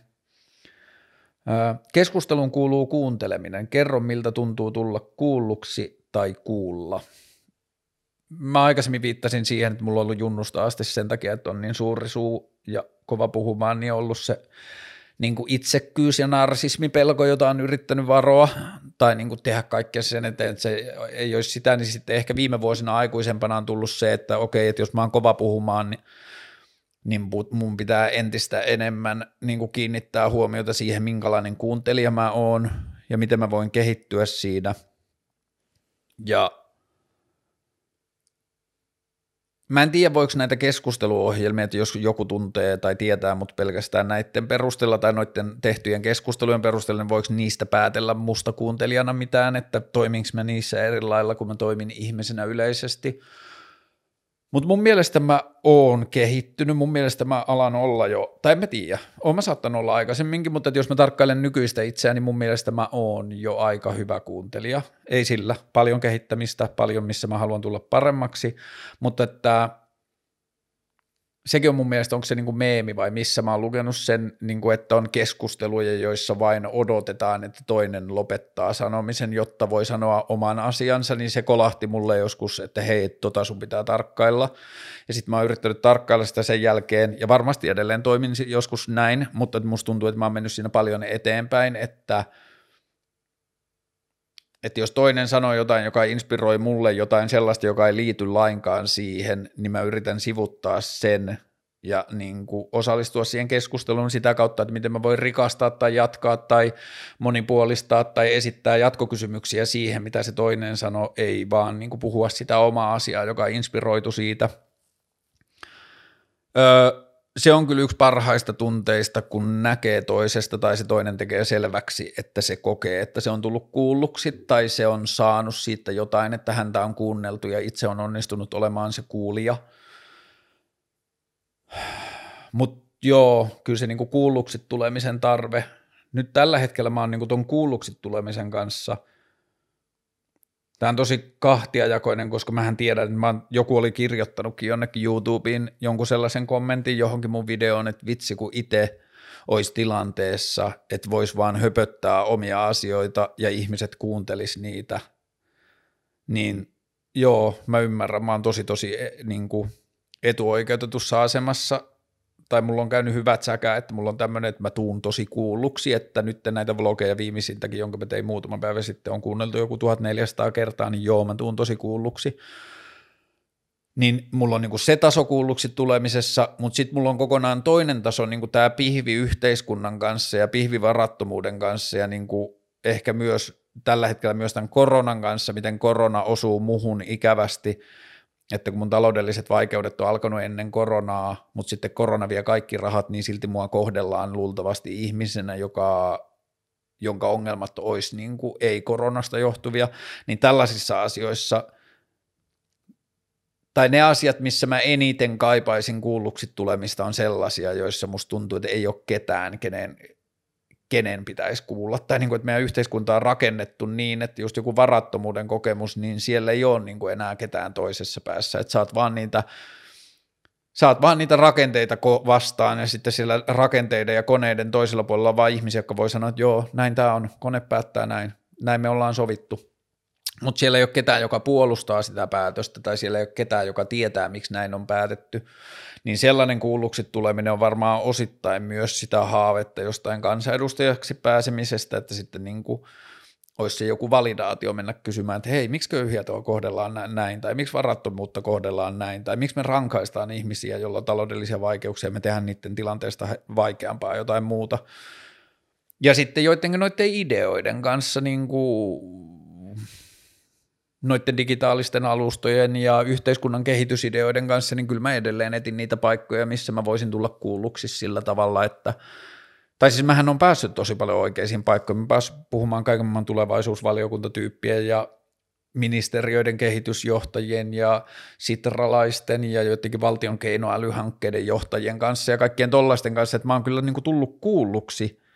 Keskustelun kuuluu kuunteleminen. Kerro, miltä tuntuu tulla kuulluksi tai kuulla. Mä aikaisemmin viittasin siihen, että mulla on ollut junnusta asti sen takia, että on niin suuri suu ja kova puhumaan, niin on ollut se niin kuin itsekkyys ja narsismipelko, jota on yrittänyt varoa tai niin kuin tehdä kaikkea sen eteen, että se ei olisi sitä, niin sitten ehkä viime vuosina aikuisempana on tullut se, että okei, että jos mä oon kova puhumaan, niin niin mun pitää entistä enemmän niin kuin kiinnittää huomiota siihen, minkälainen kuuntelija mä oon ja miten mä voin kehittyä siinä. Ja mä en tiedä, voiko näitä keskusteluohjelmia, että jos joku tuntee tai tietää mut pelkästään näiden perusteella tai noiden tehtyjen keskustelujen perusteella, niin voiko niistä päätellä musta kuuntelijana mitään, että toiminko mä niissä eri lailla, kun mä toimin ihmisenä yleisesti – mutta mun mielestä mä oon kehittynyt, mun mielestä mä alan olla jo, tai en mä tiedä, oon mä saattanut olla aikaisemminkin, mutta jos mä tarkkailen nykyistä itseäni, niin mun mielestä mä oon jo aika hyvä kuuntelija. Ei sillä, paljon kehittämistä, paljon missä mä haluan tulla paremmaksi, mutta että sekin on mun mielestä, onko se niin kuin meemi vai missä? Mä oon lukenut sen, niin kuin, että on keskusteluja, joissa vain odotetaan, että toinen lopettaa sanomisen, jotta voi sanoa oman asiansa, niin se kolahti mulle joskus, että hei, tota sun pitää tarkkailla. Ja sitten mä oon yrittänyt tarkkailla sitä sen jälkeen, ja varmasti edelleen toimin joskus näin, mutta musta tuntuu, että mä oon mennyt siinä paljon eteenpäin, että – että jos toinen sanoo jotain, joka inspiroi mulle jotain sellaista, joka ei liity lainkaan siihen, niin mä yritän sivuttaa sen ja niin kuin osallistua siihen keskusteluun sitä kautta, että miten mä voin rikastaa tai jatkaa tai monipuolistaa tai esittää jatkokysymyksiä siihen, mitä se toinen sanoo, ei vaan niin kuin puhua sitä omaa asiaa, joka inspiroitu siitä. Öö, se on kyllä yksi parhaista tunteista, kun näkee toisesta tai se toinen tekee selväksi, että se kokee, että se on tullut kuulluksi tai se on saanut siitä jotain, että häntä on kuunneltu ja itse on onnistunut olemaan se kuulija. Mutta joo, kyllä se niinku kuulluksi tulemisen tarve, nyt tällä hetkellä mä oon niinku tuon kuulluksi tulemisen kanssa – Tämä on tosi kahtiajakoinen, koska mähän tiedän, että mä, joku oli kirjoittanutkin jonnekin YouTubeen jonkun sellaisen kommentin johonkin mun videoon, että vitsi kun itse olisi tilanteessa, että voisi vaan höpöttää omia asioita ja ihmiset kuuntelis niitä, niin joo, mä ymmärrän, mä oon tosi tosi e, niin kuin etuoikeutetussa asemassa tai mulla on käynyt hyvät säkä, että mulla on tämmöinen, että mä tuun tosi kuulluksi, että nyt näitä vlogeja viimeisintäkin, jonka mä tein muutama päivä sitten, on kuunneltu joku 1400 kertaa, niin joo, mä tuun tosi kuulluksi. Niin mulla on niinku se taso kuulluksi tulemisessa, mutta sitten mulla on kokonaan toinen taso, niinku tämä pihvi yhteiskunnan kanssa ja pihvivarattomuuden kanssa ja niinku ehkä myös tällä hetkellä myös tämän koronan kanssa, miten korona osuu muhun ikävästi – että kun mun taloudelliset vaikeudet on alkanut ennen koronaa, mutta sitten korona vie kaikki rahat, niin silti mua kohdellaan luultavasti ihmisenä, joka, jonka ongelmat olisi niin kuin ei-koronasta johtuvia, niin tällaisissa asioissa – tai ne asiat, missä mä eniten kaipaisin kuulluksi tulemista on sellaisia, joissa musta tuntuu, että ei ole ketään, kenen kenen pitäisi kuulla, tai niin kuin, että meidän yhteiskunta on rakennettu niin, että just joku varattomuuden kokemus, niin siellä ei ole niin kuin enää ketään toisessa päässä, että saat vaan niitä saat vaan niitä rakenteita vastaan ja sitten siellä rakenteiden ja koneiden toisella puolella on vaan ihmisiä, jotka voi sanoa, että joo, näin tämä on, kone päättää näin, näin me ollaan sovittu. Mutta siellä ei ole ketään, joka puolustaa sitä päätöstä tai siellä ei ole ketään, joka tietää, miksi näin on päätetty niin sellainen kuulluksi tuleminen on varmaan osittain myös sitä haavetta jostain kansanedustajaksi pääsemisestä, että sitten niin kuin olisi se joku validaatio mennä kysymään, että hei, miksi köyhiä tuo kohdellaan näin, tai miksi varattomuutta kohdellaan näin, tai miksi me rankaistaan ihmisiä, joilla on taloudellisia vaikeuksia, me tehdään niiden tilanteesta vaikeampaa jotain muuta. Ja sitten joidenkin noiden ideoiden kanssa niin kuin noiden digitaalisten alustojen ja yhteiskunnan kehitysideoiden kanssa, niin kyllä mä edelleen etin niitä paikkoja, missä mä voisin tulla kuulluksi sillä tavalla, että tai siis mähän on päässyt tosi paljon oikeisiin paikkoihin, mä päässyt puhumaan kaiken maailman tulevaisuusvaliokuntatyyppien ja ministeriöiden kehitysjohtajien ja sitralaisten ja joidenkin valtion keinoälyhankkeiden johtajien kanssa ja kaikkien tollaisten kanssa, että mä oon kyllä niin kuin tullut kuulluksi –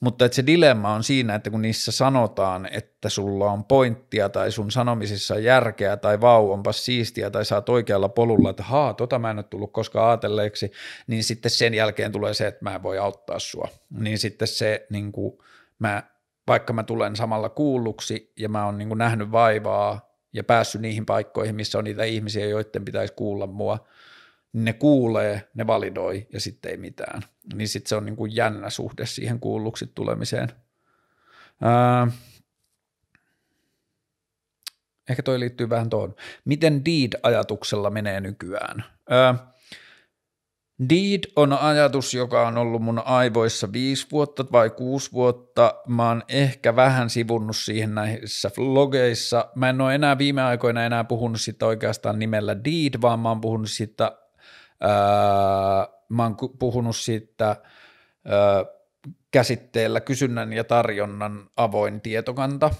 mutta että se dilemma on siinä, että kun niissä sanotaan, että sulla on pointtia tai sun sanomisissa on järkeä tai vau, onpa siistiä tai oot oikealla polulla, että haa, tota mä en ole tullut koskaan ajatelleeksi, niin sitten sen jälkeen tulee se, että mä en voi auttaa sua. Niin sitten se, niin kuin mä, vaikka mä tulen samalla kuulluksi ja mä oon niin nähnyt vaivaa ja päässyt niihin paikkoihin, missä on niitä ihmisiä, joiden pitäisi kuulla mua, ne kuulee, ne validoi ja sitten ei mitään. Niin sitten se on niin kuin jännä suhde siihen kuulluksi tulemiseen. Ää, ehkä toi liittyy vähän tuohon. Miten deed-ajatuksella menee nykyään? Ää, Deed on ajatus, joka on ollut mun aivoissa viisi vuotta vai kuusi vuotta. Mä oon ehkä vähän sivunnut siihen näissä vlogeissa. Mä en ole enää viime aikoina enää puhunut sitä oikeastaan nimellä Deed, vaan mä oon puhunut sitä mä oon puhunut siitä käsitteellä kysynnän ja tarjonnan avoin tietokanta.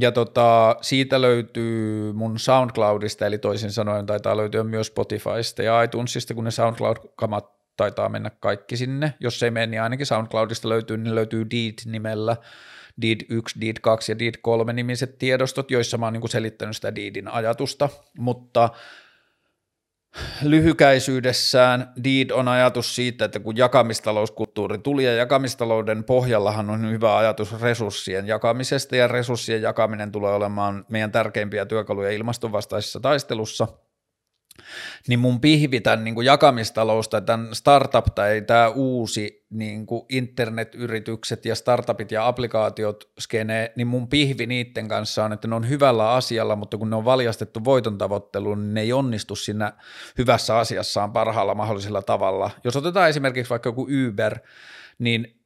Ja tota, siitä löytyy mun SoundCloudista, eli toisin sanoen taitaa löytyä myös Spotifysta ja iTunesista, kun ne SoundCloud-kamat taitaa mennä kaikki sinne. Jos ei mene, niin ainakin SoundCloudista löytyy, niin löytyy Deed-nimellä. Deed 1, Deed 2 ja Deed 3 nimiset tiedostot, joissa mä oon niin selittänyt sitä Deedin ajatusta, mutta lyhykäisyydessään Deed on ajatus siitä, että kun jakamistalouskulttuuri tuli ja jakamistalouden pohjallahan on hyvä ajatus resurssien jakamisesta ja resurssien jakaminen tulee olemaan meidän tärkeimpiä työkaluja ilmastonvastaisessa taistelussa – niin mun pihvi tämän niin kuin jakamistalous tai tämän startup tai tämä uusi niin kuin internetyritykset ja startupit ja applikaatiot skene, niin mun pihvi niiden kanssa on, että ne on hyvällä asialla, mutta kun ne on valjastettu voiton tavoitteluun, niin ne ei onnistu siinä hyvässä asiassaan parhaalla mahdollisella tavalla. Jos otetaan esimerkiksi vaikka joku Uber, niin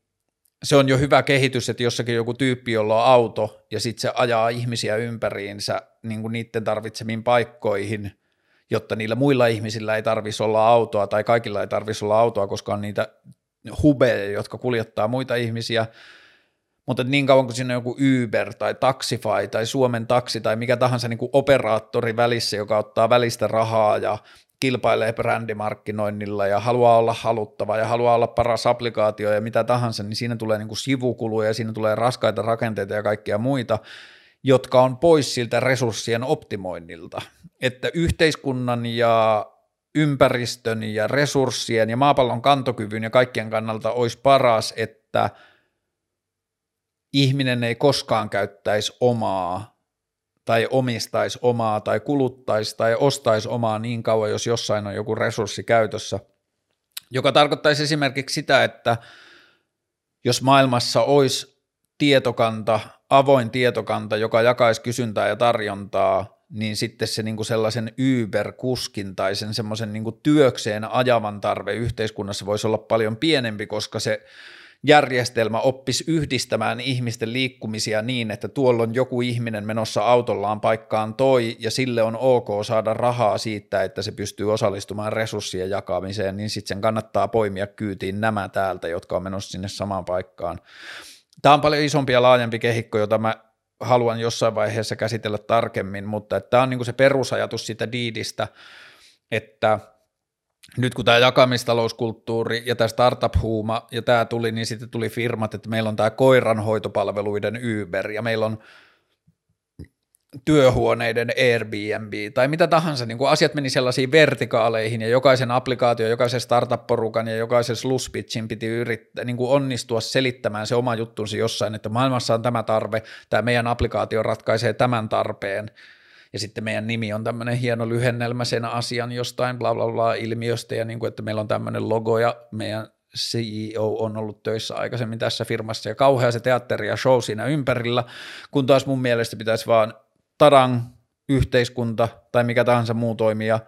se on jo hyvä kehitys, että jossakin joku tyyppi, jolla on auto ja sitten se ajaa ihmisiä ympäriinsä niin kuin niiden tarvitsemiin paikkoihin – jotta niillä muilla ihmisillä ei tarvitsisi olla autoa tai kaikilla ei tarvitsisi olla autoa, koska on niitä hubeja, jotka kuljettaa muita ihmisiä, mutta niin kauan kuin siinä on joku Uber tai Taxify tai Suomen taksi tai mikä tahansa niin kuin operaattori välissä, joka ottaa välistä rahaa ja kilpailee brändimarkkinoinnilla ja haluaa olla haluttava ja haluaa olla paras applikaatio ja mitä tahansa, niin siinä tulee niin kuin sivukuluja, siinä tulee raskaita rakenteita ja kaikkia muita, jotka on pois siltä resurssien optimoinnilta. Että yhteiskunnan ja ympäristön ja resurssien ja maapallon kantokyvyn ja kaikkien kannalta olisi paras, että ihminen ei koskaan käyttäisi omaa tai omistaisi omaa tai kuluttaisi tai ostaisi omaa niin kauan, jos jossain on joku resurssi käytössä, joka tarkoittaisi esimerkiksi sitä, että jos maailmassa olisi tietokanta, avoin tietokanta, joka jakaisi kysyntää ja tarjontaa, niin sitten se niin sellaisen Uber-kuskin tai sen semmoisen niin työkseen ajavan tarve yhteiskunnassa voisi olla paljon pienempi, koska se järjestelmä oppisi yhdistämään ihmisten liikkumisia niin, että tuolla on joku ihminen menossa autollaan paikkaan toi, ja sille on ok saada rahaa siitä, että se pystyy osallistumaan resurssien jakamiseen, niin sitten sen kannattaa poimia kyytiin nämä täältä, jotka on menossa sinne samaan paikkaan. Tämä on paljon isompi ja laajempi kehikko, jota mä haluan jossain vaiheessa käsitellä tarkemmin, mutta tämä on niin se perusajatus siitä diidistä, että nyt kun tämä jakamistalouskulttuuri ja tämä startup-huuma ja tämä tuli, niin sitten tuli firmat, että meillä on tämä koiranhoitopalveluiden Uber ja meillä on työhuoneiden Airbnb tai mitä tahansa, niin kuin asiat meni sellaisiin vertikaaleihin ja jokaisen applikaatio, jokaisen startup-porukan ja jokaisen sluspitchin piti yrittää niin kuin onnistua selittämään se oma juttunsa jossain, että maailmassa on tämä tarve, tämä meidän applikaatio ratkaisee tämän tarpeen. Ja sitten meidän nimi on tämmöinen hieno lyhennelmä sen asian jostain bla bla bla ilmiöstä ja niin kuin, että meillä on tämmöinen logo ja meidän CEO on ollut töissä aikaisemmin tässä firmassa ja kauhea se teatteri ja show siinä ympärillä, kun taas mun mielestä pitäisi vaan tadan yhteiskunta tai mikä tahansa muu toimija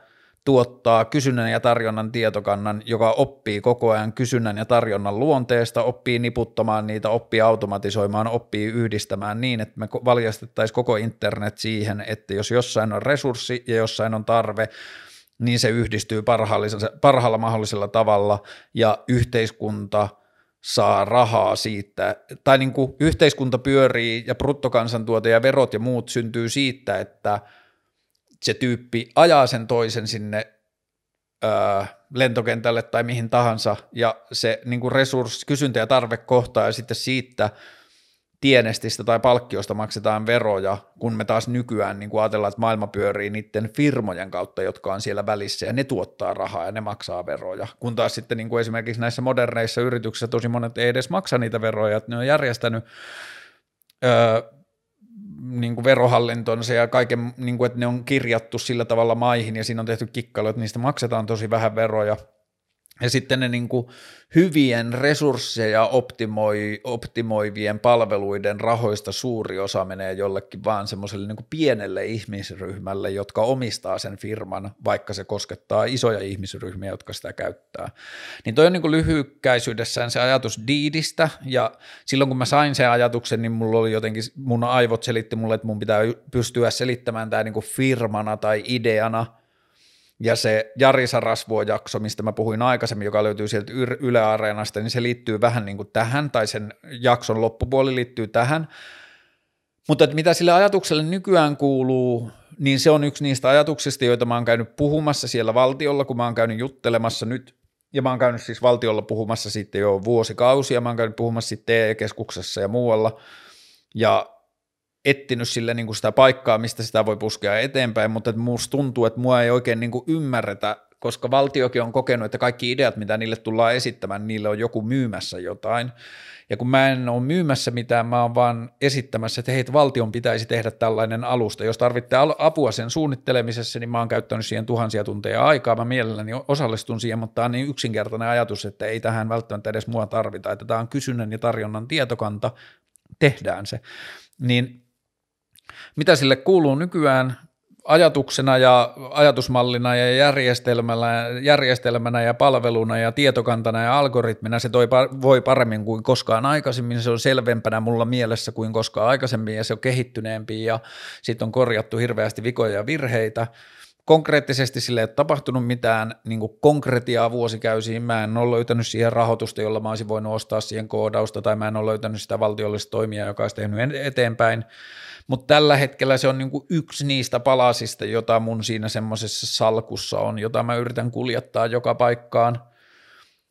tuottaa kysynnän ja tarjonnan tietokannan, joka oppii koko ajan kysynnän ja tarjonnan luonteesta, oppii niputtamaan niitä, oppii automatisoimaan, oppii yhdistämään niin, että me valjastettaisiin koko internet siihen, että jos jossain on resurssi ja jossain on tarve, niin se yhdistyy parhaalla mahdollisella tavalla ja yhteiskunta saa rahaa siitä, tai niin kuin yhteiskunta pyörii ja bruttokansantuote ja verot ja muut syntyy siitä, että se tyyppi ajaa sen toisen sinne öö, lentokentälle tai mihin tahansa. Ja se niin kuin resurssi, kysyntä ja tarve kohtaa ja sitten siitä – tienestistä tai palkkiosta maksetaan veroja, kun me taas nykyään niin kuin ajatellaan, että maailma pyörii niiden firmojen kautta, jotka on siellä välissä ja ne tuottaa rahaa ja ne maksaa veroja, kun taas sitten niin kuin esimerkiksi näissä moderneissa yrityksissä tosi monet ei edes maksa niitä veroja, että ne on järjestänyt öö, niin kuin verohallintonsa ja kaiken, niin kuin, että ne on kirjattu sillä tavalla maihin ja siinä on tehty kikkailu, että niistä maksetaan tosi vähän veroja – ja sitten ne niin kuin hyvien resursseja optimoi, optimoivien palveluiden rahoista suuri osa menee jollekin vaan semmoiselle niin pienelle ihmisryhmälle, jotka omistaa sen firman, vaikka se koskettaa isoja ihmisryhmiä, jotka sitä käyttää. Niin toi on niin kuin se ajatus diidistä, ja silloin kun mä sain sen ajatuksen, niin mulla oli jotenkin, mun aivot selitti mulle, että mun pitää pystyä selittämään tämä niin kuin firmana tai ideana – ja se Jari Sarasvuo-jakso, mistä mä puhuin aikaisemmin, joka löytyy sieltä Yle Areenasta, niin se liittyy vähän niin kuin tähän, tai sen jakson loppupuoli liittyy tähän. Mutta että mitä sille ajatukselle nykyään kuuluu, niin se on yksi niistä ajatuksista, joita mä oon käynyt puhumassa siellä valtiolla, kun mä oon käynyt juttelemassa nyt, ja mä oon käynyt siis valtiolla puhumassa sitten jo vuosikausia, mä oon käynyt puhumassa sitten TE-keskuksessa ja muualla, ja ettinyt sille niin kuin sitä paikkaa, mistä sitä voi puskea eteenpäin, mutta musta tuntuu, että mua ei oikein niin kuin ymmärretä, koska valtiokin on kokenut, että kaikki ideat, mitä niille tullaan esittämään, niille on joku myymässä jotain. Ja kun mä en ole myymässä mitään, mä oon vaan esittämässä, että heitä valtion pitäisi tehdä tällainen alusta. Jos tarvitte apua sen suunnittelemisessa, niin mä oon käyttänyt siihen tuhansia tunteja aikaa. Mä mielelläni osallistun siihen, mutta tämä on niin yksinkertainen ajatus, että ei tähän välttämättä edes mua tarvita. Että tämä on kysynnän ja tarjonnan tietokanta, tehdään se. Niin mitä sille kuuluu nykyään ajatuksena ja ajatusmallina ja järjestelmänä, järjestelmänä ja palveluna ja tietokantana ja algoritmina se toi, voi paremmin kuin koskaan aikaisemmin, se on selvempänä mulla mielessä kuin koskaan aikaisemmin ja se on kehittyneempi ja sitten on korjattu hirveästi vikoja ja virheitä. Konkreettisesti sille ei ole tapahtunut mitään niin konkretiaa vuosikäysiin, mä en ole löytänyt siihen rahoitusta, jolla mä olisin voinut ostaa siihen koodausta tai mä en ole löytänyt sitä valtiollista toimia, joka olisi tehnyt eteenpäin mutta tällä hetkellä se on niinku yksi niistä palasista, jota mun siinä semmoisessa salkussa on, jota mä yritän kuljettaa joka paikkaan.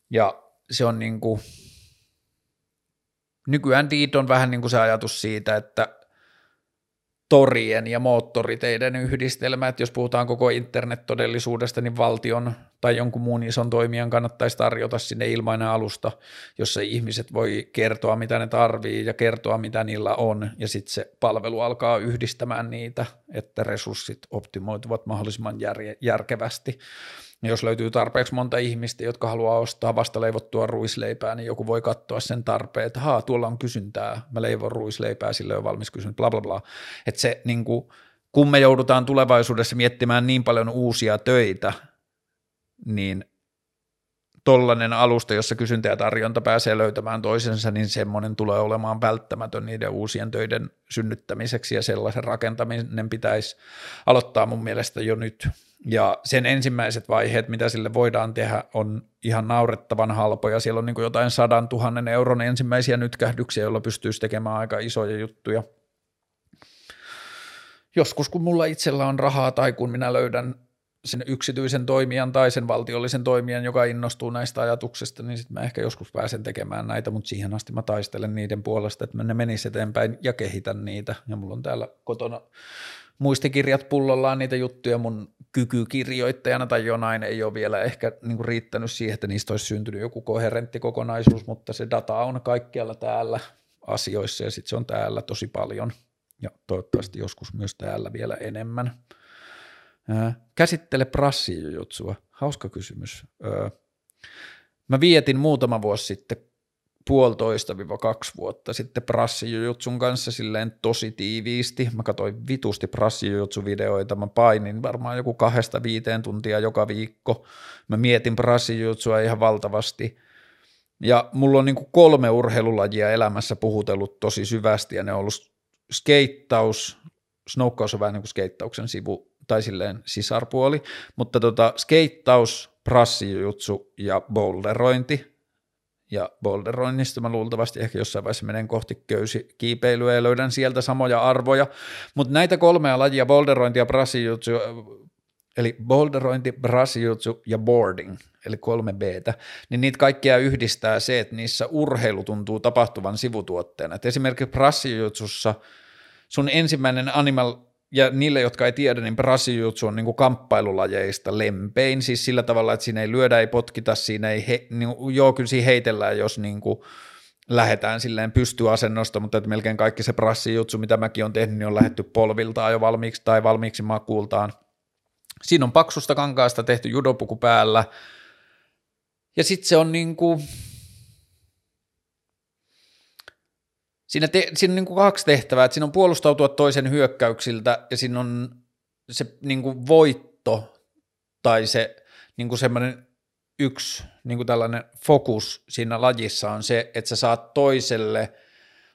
Ja se on niinku, nykyään Deed on vähän niin kuin se ajatus siitä, että torien ja moottoriteiden yhdistelmä, että jos puhutaan koko internettodellisuudesta, niin valtion tai jonkun muun ison toimijan kannattaisi tarjota sinne ilmainen alusta, jossa ihmiset voi kertoa, mitä ne tarvii ja kertoa, mitä niillä on, ja sitten se palvelu alkaa yhdistämään niitä, että resurssit optimoituvat mahdollisimman jär- järkevästi. Ja jos löytyy tarpeeksi monta ihmistä, jotka haluaa ostaa vasta leivottua ruisleipää, niin joku voi katsoa sen tarpeen, että haa, tuolla on kysyntää, mä leivon ruisleipää, sille on valmis kysyntä, bla bla bla. Että se niin kuin, kun me joudutaan tulevaisuudessa miettimään niin paljon uusia töitä, niin tollainen alusta, jossa kysyntä ja tarjonta pääsee löytämään toisensa, niin semmoinen tulee olemaan välttämätön niiden uusien töiden synnyttämiseksi ja sellaisen rakentaminen pitäisi aloittaa mun mielestä jo nyt. Ja sen ensimmäiset vaiheet, mitä sille voidaan tehdä, on ihan naurettavan halpoja. Siellä on niin jotain sadan tuhannen euron ensimmäisiä nytkähdyksiä, joilla pystyisi tekemään aika isoja juttuja. Joskus kun mulla itsellä on rahaa tai kun minä löydän sen yksityisen toimijan tai sen valtiollisen toimijan, joka innostuu näistä ajatuksista, niin sitten mä ehkä joskus pääsen tekemään näitä, mutta siihen asti mä taistelen niiden puolesta, että ne menis eteenpäin ja kehitän niitä. Ja mulla on täällä kotona muistikirjat pullollaan niitä juttuja mun kykykirjoittajana tai jonain ei ole vielä ehkä niin riittänyt siihen, että niistä olisi syntynyt joku koherentti kokonaisuus, mutta se data on kaikkialla täällä asioissa ja sitten se on täällä tosi paljon ja toivottavasti joskus myös täällä vielä enemmän. Käsittele prassijujutsua. Hauska kysymys. Mä vietin muutama vuosi sitten puolitoista viiva kaksi vuotta sitten prassijujutsun kanssa silleen tosi tiiviisti. Mä katsoin vitusti prassijujutsu-videoita, mä painin varmaan joku kahdesta viiteen tuntia joka viikko. Mä mietin prassijujutsua ihan valtavasti. Ja mulla on niin kolme urheilulajia elämässä puhutellut tosi syvästi ja ne on ollut skeittaus, snoukkaus on vähän niin kuin skeittauksen sivu tai silleen sisarpuoli, mutta tota, skeittaus, prassijutsu ja boulderointi, ja boulderoinnista mä luultavasti ehkä jossain vaiheessa menen kohti köysi kiipeilyä ja löydän sieltä samoja arvoja, mutta näitä kolmea lajia, boulderointi ja brassijutsu, eli boulderointi, brassijutsu ja boarding, eli kolme b niin niitä kaikkia yhdistää se, että niissä urheilu tuntuu tapahtuvan sivutuotteena. Et esimerkiksi brassijutsussa sun ensimmäinen animal ja niille, jotka ei tiedä, niin brasijutsu on niin kamppailulajeista lempein, siis sillä tavalla, että siinä ei lyödä, ei potkita, siinä ei, he, niin, joo, kyllä siinä heitellään, jos kuin lähdetään silleen pystyasennosta, mutta että melkein kaikki se brassijutsu, mitä mäkin on tehnyt, niin on lähetty polviltaan jo valmiiksi tai valmiiksi makuultaan. Siinä on paksusta kankaasta tehty judopuku päällä, ja sitten se on niin kuin, Siinä, te, siinä on niin kuin kaksi tehtävää, että siinä on puolustautua toisen hyökkäyksiltä ja siinä on se niin kuin voitto tai se niin kuin semmoinen yksi niin kuin tällainen fokus siinä lajissa on se, että sä saat toiselle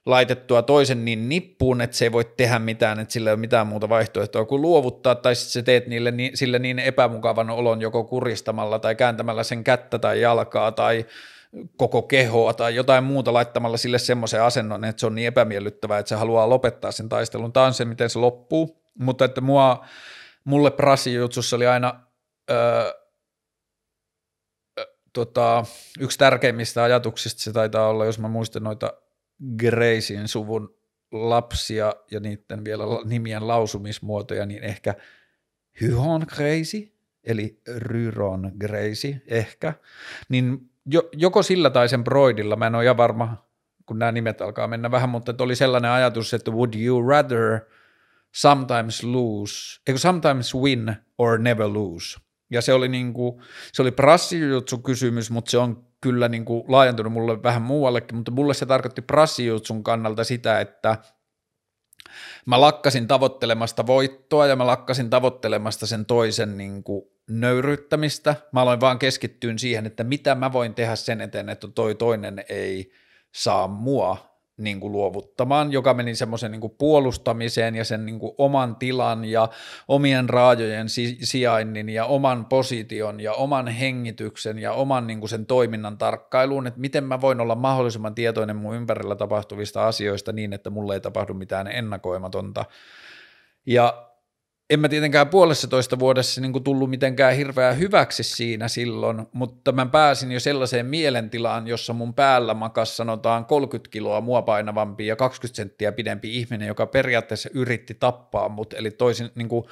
laitettua toisen niin nippuun, että se ei voi tehdä mitään, että sillä ei ole mitään muuta vaihtoehtoa kuin luovuttaa, tai sitten sä teet niille, sille niin epämukavan olon joko kuristamalla tai kääntämällä sen kättä tai jalkaa tai koko kehoa tai jotain muuta laittamalla sille semmoisen asennon, että se on niin epämiellyttävää, että se haluaa lopettaa sen taistelun. Tämä on se, miten se loppuu, mutta että mua, mulle Brasijutsussa oli aina öö, tota, yksi tärkeimmistä ajatuksista, se taitaa olla, jos mä muistan noita Gracien suvun lapsia ja niiden vielä nimien lausumismuotoja, niin ehkä Hyhon Gracie, eli Ryron Gracie ehkä, niin jo, joko sillä tai sen Broidilla, mä en ole ihan varma, kun nämä nimet alkaa mennä vähän, mutta oli sellainen ajatus, että would you rather sometimes lose, eikö sometimes win or never lose. Ja se oli, niinku, se oli prassijutsu kysymys, mutta se on kyllä niinku laajentunut mulle vähän muuallekin, mutta mulle se tarkoitti prassijutsun kannalta sitä, että mä lakkasin tavoittelemasta voittoa ja mä lakkasin tavoittelemasta sen toisen niinku nöyryttämistä. Mä aloin vaan keskittyä siihen, että mitä mä voin tehdä sen eteen, että toi toinen ei saa mua niin kuin luovuttamaan, joka meni semmoisen niin puolustamiseen ja sen niin kuin oman tilan ja omien raajojen si- sijainnin ja oman position ja oman hengityksen ja oman niin kuin sen toiminnan tarkkailuun, että miten mä voin olla mahdollisimman tietoinen mun ympärillä tapahtuvista asioista niin, että mulle ei tapahdu mitään ennakoimatonta. Ja en mä tietenkään puolessa toista vuodessa niin kuin tullut mitenkään hirveän hyväksi siinä silloin, mutta mä pääsin jo sellaiseen mielentilaan, jossa mun päällä makas sanotaan 30 kiloa mua painavampi ja 20 senttiä pidempi ihminen, joka periaatteessa yritti tappaa mut, eli toisin niin kuin,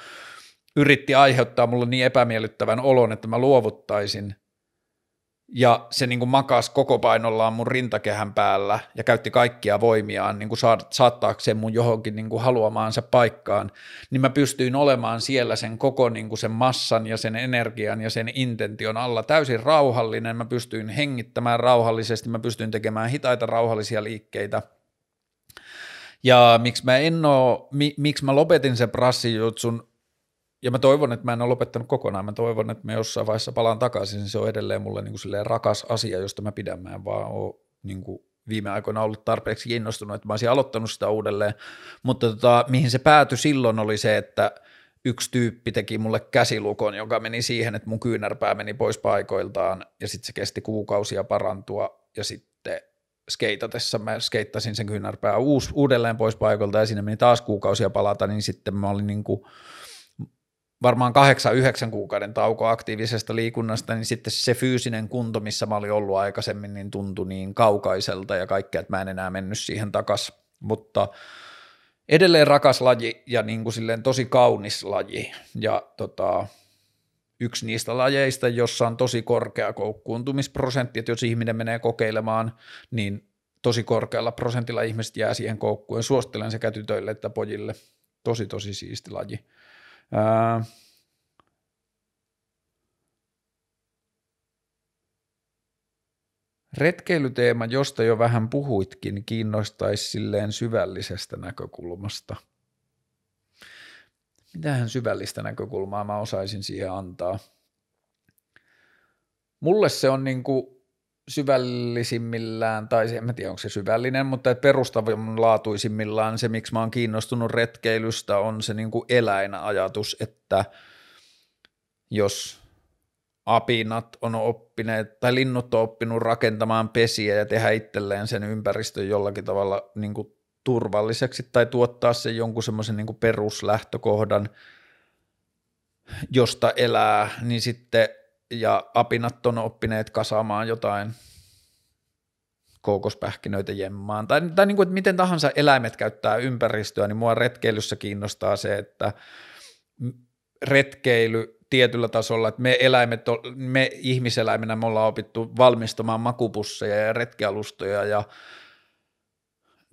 yritti aiheuttaa mulle niin epämiellyttävän olon, että mä luovuttaisin ja se niin kuin makas koko painollaan mun rintakehän päällä ja käytti kaikkia voimiaan niin kuin saattaakseen mun johonkin niin kuin haluamaansa paikkaan, niin mä pystyin olemaan siellä sen koko niin kuin sen massan ja sen energian ja sen intention alla. Täysin rauhallinen, mä pystyin hengittämään rauhallisesti, mä pystyin tekemään hitaita rauhallisia liikkeitä. Ja miksi mä en oo, mi, miksi mä lopetin sen prassijutsun ja mä toivon, että mä en ole lopettanut kokonaan. Mä toivon, että mä jossain vaiheessa palaan takaisin. Se on edelleen mulle niin kuin rakas asia, josta mä pidän. Mä en vaan ole niin kuin viime aikoina ollut tarpeeksi kiinnostunut, että mä olisin aloittanut sitä uudelleen. Mutta tota, mihin se päätyi silloin oli se, että yksi tyyppi teki mulle käsilukon, joka meni siihen, että mun kyynärpää meni pois paikoiltaan ja sitten se kesti kuukausia parantua ja sitten skeitatessa mä skeittasin sen kyynärpää uudelleen pois paikoilta ja siinä meni taas kuukausia palata, niin sitten mä olin niin kuin – varmaan kahdeksan, yhdeksän kuukauden tauko aktiivisesta liikunnasta, niin sitten se fyysinen kunto, missä mä olin ollut aikaisemmin, niin tuntui niin kaukaiselta ja kaikkea, että mä en enää mennyt siihen takas. Mutta edelleen rakas laji ja niin kuin silleen tosi kaunis laji. Ja tota, yksi niistä lajeista, jossa on tosi korkea koukkuuntumisprosentti, että jos ihminen menee kokeilemaan, niin tosi korkealla prosentilla ihmiset jää siihen koukkuun. Suosittelen sekä tytöille että pojille. Tosi, tosi siisti laji. Retkeilyteema, josta jo vähän puhuitkin, kiinnostaisi silleen syvällisestä näkökulmasta. Mitähän syvällistä näkökulmaa mä osaisin siihen antaa? Mulle se on niin kuin syvällisimmillään, tai en mä tiedä onko se syvällinen, mutta perustavanlaatuisimmillaan se, miksi mä oon kiinnostunut retkeilystä, on se niin kuin eläinajatus, että jos apinat on oppineet, tai linnut on oppinut rakentamaan pesiä ja tehdä itselleen sen ympäristön jollakin tavalla niin kuin turvalliseksi tai tuottaa sen jonkun semmoisen niin peruslähtökohdan, josta elää, niin sitten ja apinat on oppineet kasaamaan jotain koukospähkinöitä jemmaan, tai, tai niin kuin, että miten tahansa eläimet käyttää ympäristöä, niin mua retkeilyssä kiinnostaa se, että retkeily tietyllä tasolla, että me eläimet, me ihmiseläiminä me ollaan opittu valmistamaan makupusseja ja retkealustoja ja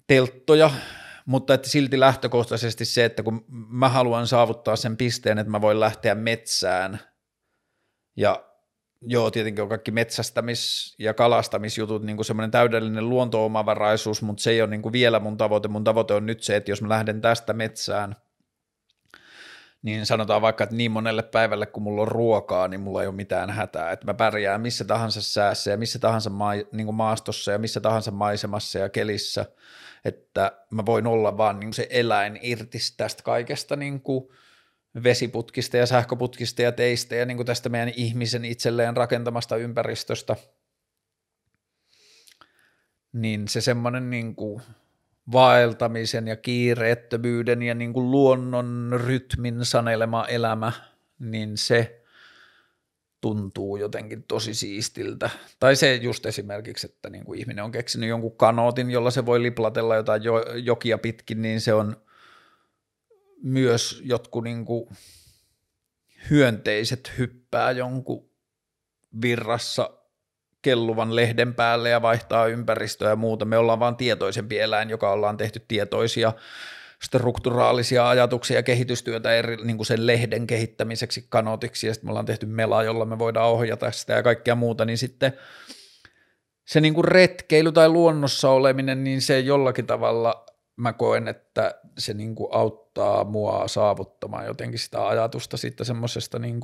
telttoja, mutta että silti lähtökohtaisesti se, että kun mä haluan saavuttaa sen pisteen, että mä voin lähteä metsään ja joo, tietenkin on kaikki metsästämis- ja kalastamisjutut niin semmoinen täydellinen luonto-omavaraisuus, mutta se ei ole niin kuin vielä mun tavoite. Mun tavoite on nyt se, että jos mä lähden tästä metsään, niin sanotaan vaikka, että niin monelle päivälle, kun mulla on ruokaa, niin mulla ei ole mitään hätää. Että mä pärjään missä tahansa säässä ja missä tahansa ma- niin kuin maastossa ja missä tahansa maisemassa ja kelissä, että mä voin olla vaan niin kuin se eläin irti tästä kaikesta niin kuin – vesiputkista ja sähköputkista ja teistä ja niin kuin tästä meidän ihmisen itselleen rakentamasta ympäristöstä, niin se semmoinen niin kuin vaeltamisen ja kiireettömyyden ja niin kuin luonnon rytmin sanelema elämä, niin se tuntuu jotenkin tosi siistiltä. Tai se just esimerkiksi, että niin kuin ihminen on keksinyt jonkun kanootin, jolla se voi liplatella jotain jokia pitkin, niin se on – myös jotkut niin kuin hyönteiset hyppää jonkun virrassa kelluvan lehden päälle ja vaihtaa ympäristöä ja muuta. Me ollaan vaan tietoisempi eläin, joka ollaan tehty tietoisia strukturaalisia ajatuksia ja kehitystyötä eri, niin kuin sen lehden kehittämiseksi kanotiksi ja sitten me ollaan tehty mela, jolla me voidaan ohjata sitä ja kaikkea muuta, niin sitten se niin kuin retkeily tai luonnossa oleminen, niin se jollakin tavalla mä koen, että se niin kuin auttaa mua saavuttamaan jotenkin sitä ajatusta siitä semmoisesta niin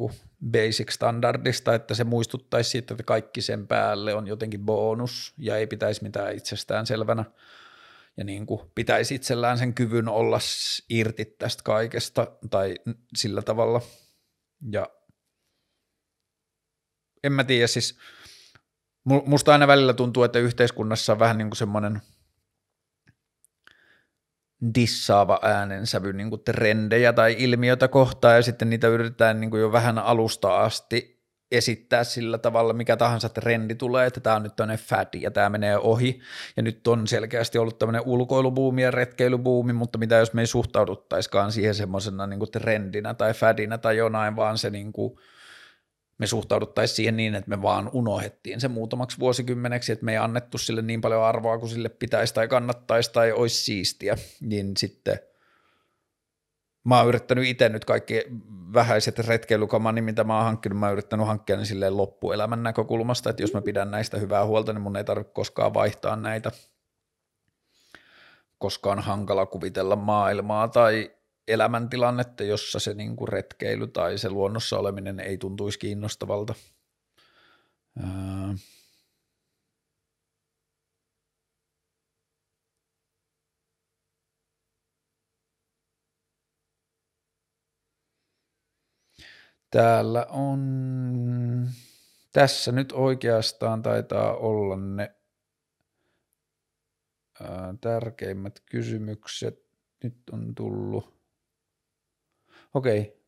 basic standardista, että se muistuttaisi siitä, että kaikki sen päälle on jotenkin bonus ja ei pitäisi mitään itsestään selvänä. Ja niin kuin pitäisi itsellään sen kyvyn olla irti tästä kaikesta tai sillä tavalla. Ja en mä tiedä siis musta aina välillä tuntuu, että yhteiskunnassa on vähän niin kuin semmoinen – dissaava äänensävy niin kuin trendejä tai ilmiötä kohtaan ja sitten niitä yritetään niin kuin jo vähän alusta asti esittää sillä tavalla, mikä tahansa trendi tulee, että tämä on nyt tämmöinen fad ja tämä menee ohi. Ja nyt on selkeästi ollut tämmöinen ulkoilubuumi ja retkeilybuumi, mutta mitä jos me ei suhtauduttaiskaan siihen semmoisena niin trendinä tai fadina tai jonain, vaan se niin kuin – me suhtauduttaisiin siihen niin, että me vaan unohdettiin se muutamaksi vuosikymmeneksi, että me ei annettu sille niin paljon arvoa kuin sille pitäisi tai kannattaisi tai olisi siistiä, niin sitten mä oon yrittänyt itse nyt kaikki vähäiset retkeilykamani, mitä mä oon hankkinut, mä oon yrittänyt hankkia ne silleen loppuelämän näkökulmasta, että jos mä pidän näistä hyvää huolta, niin mun ei tarvitse koskaan vaihtaa näitä, koska on hankala kuvitella maailmaa tai elämäntilannetta, jossa se niin kuin retkeily tai se luonnossa oleminen ei tuntuisi kiinnostavalta. Täällä on, tässä nyt oikeastaan taitaa olla ne tärkeimmät kysymykset. Nyt on tullut Okei.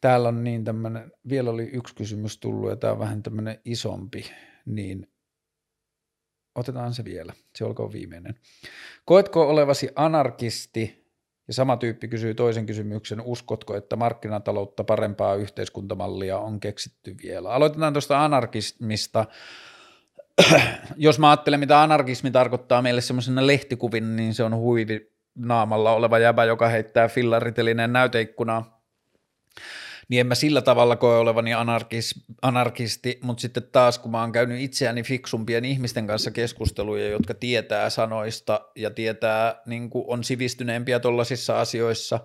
Täällä on niin tämmöinen, vielä oli yksi kysymys tullut ja tämä on vähän tämmöinen isompi, niin otetaan se vielä, se olkoon viimeinen. Koetko olevasi anarkisti ja sama tyyppi kysyy toisen kysymyksen, uskotko, että markkinataloutta parempaa yhteiskuntamallia on keksitty vielä? Aloitetaan tuosta anarkismista. Jos mä ajattelen, mitä anarkismi tarkoittaa meille semmoisena lehtikuvin, niin se on huivi naamalla oleva jäbä, joka heittää fillaritelineen näyteikkunaa, niin en mä sillä tavalla koe olevani anarkis, anarkisti, mutta sitten taas kun mä oon käynyt itseäni fiksumpien ihmisten kanssa keskusteluja, jotka tietää sanoista ja tietää, niin on sivistyneempiä tuollaisissa asioissa,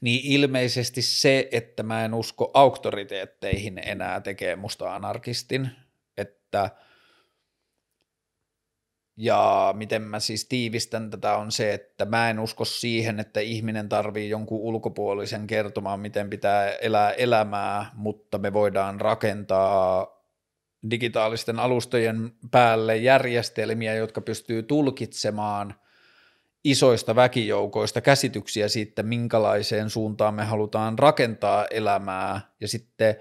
niin ilmeisesti se, että mä en usko auktoriteetteihin enää tekee musta anarkistin, että – ja miten mä siis tiivistän tätä on se, että mä en usko siihen, että ihminen tarvii jonkun ulkopuolisen kertomaan, miten pitää elää elämää, mutta me voidaan rakentaa digitaalisten alustojen päälle järjestelmiä, jotka pystyy tulkitsemaan isoista väkijoukoista käsityksiä siitä, minkälaiseen suuntaan me halutaan rakentaa elämää. Ja sitten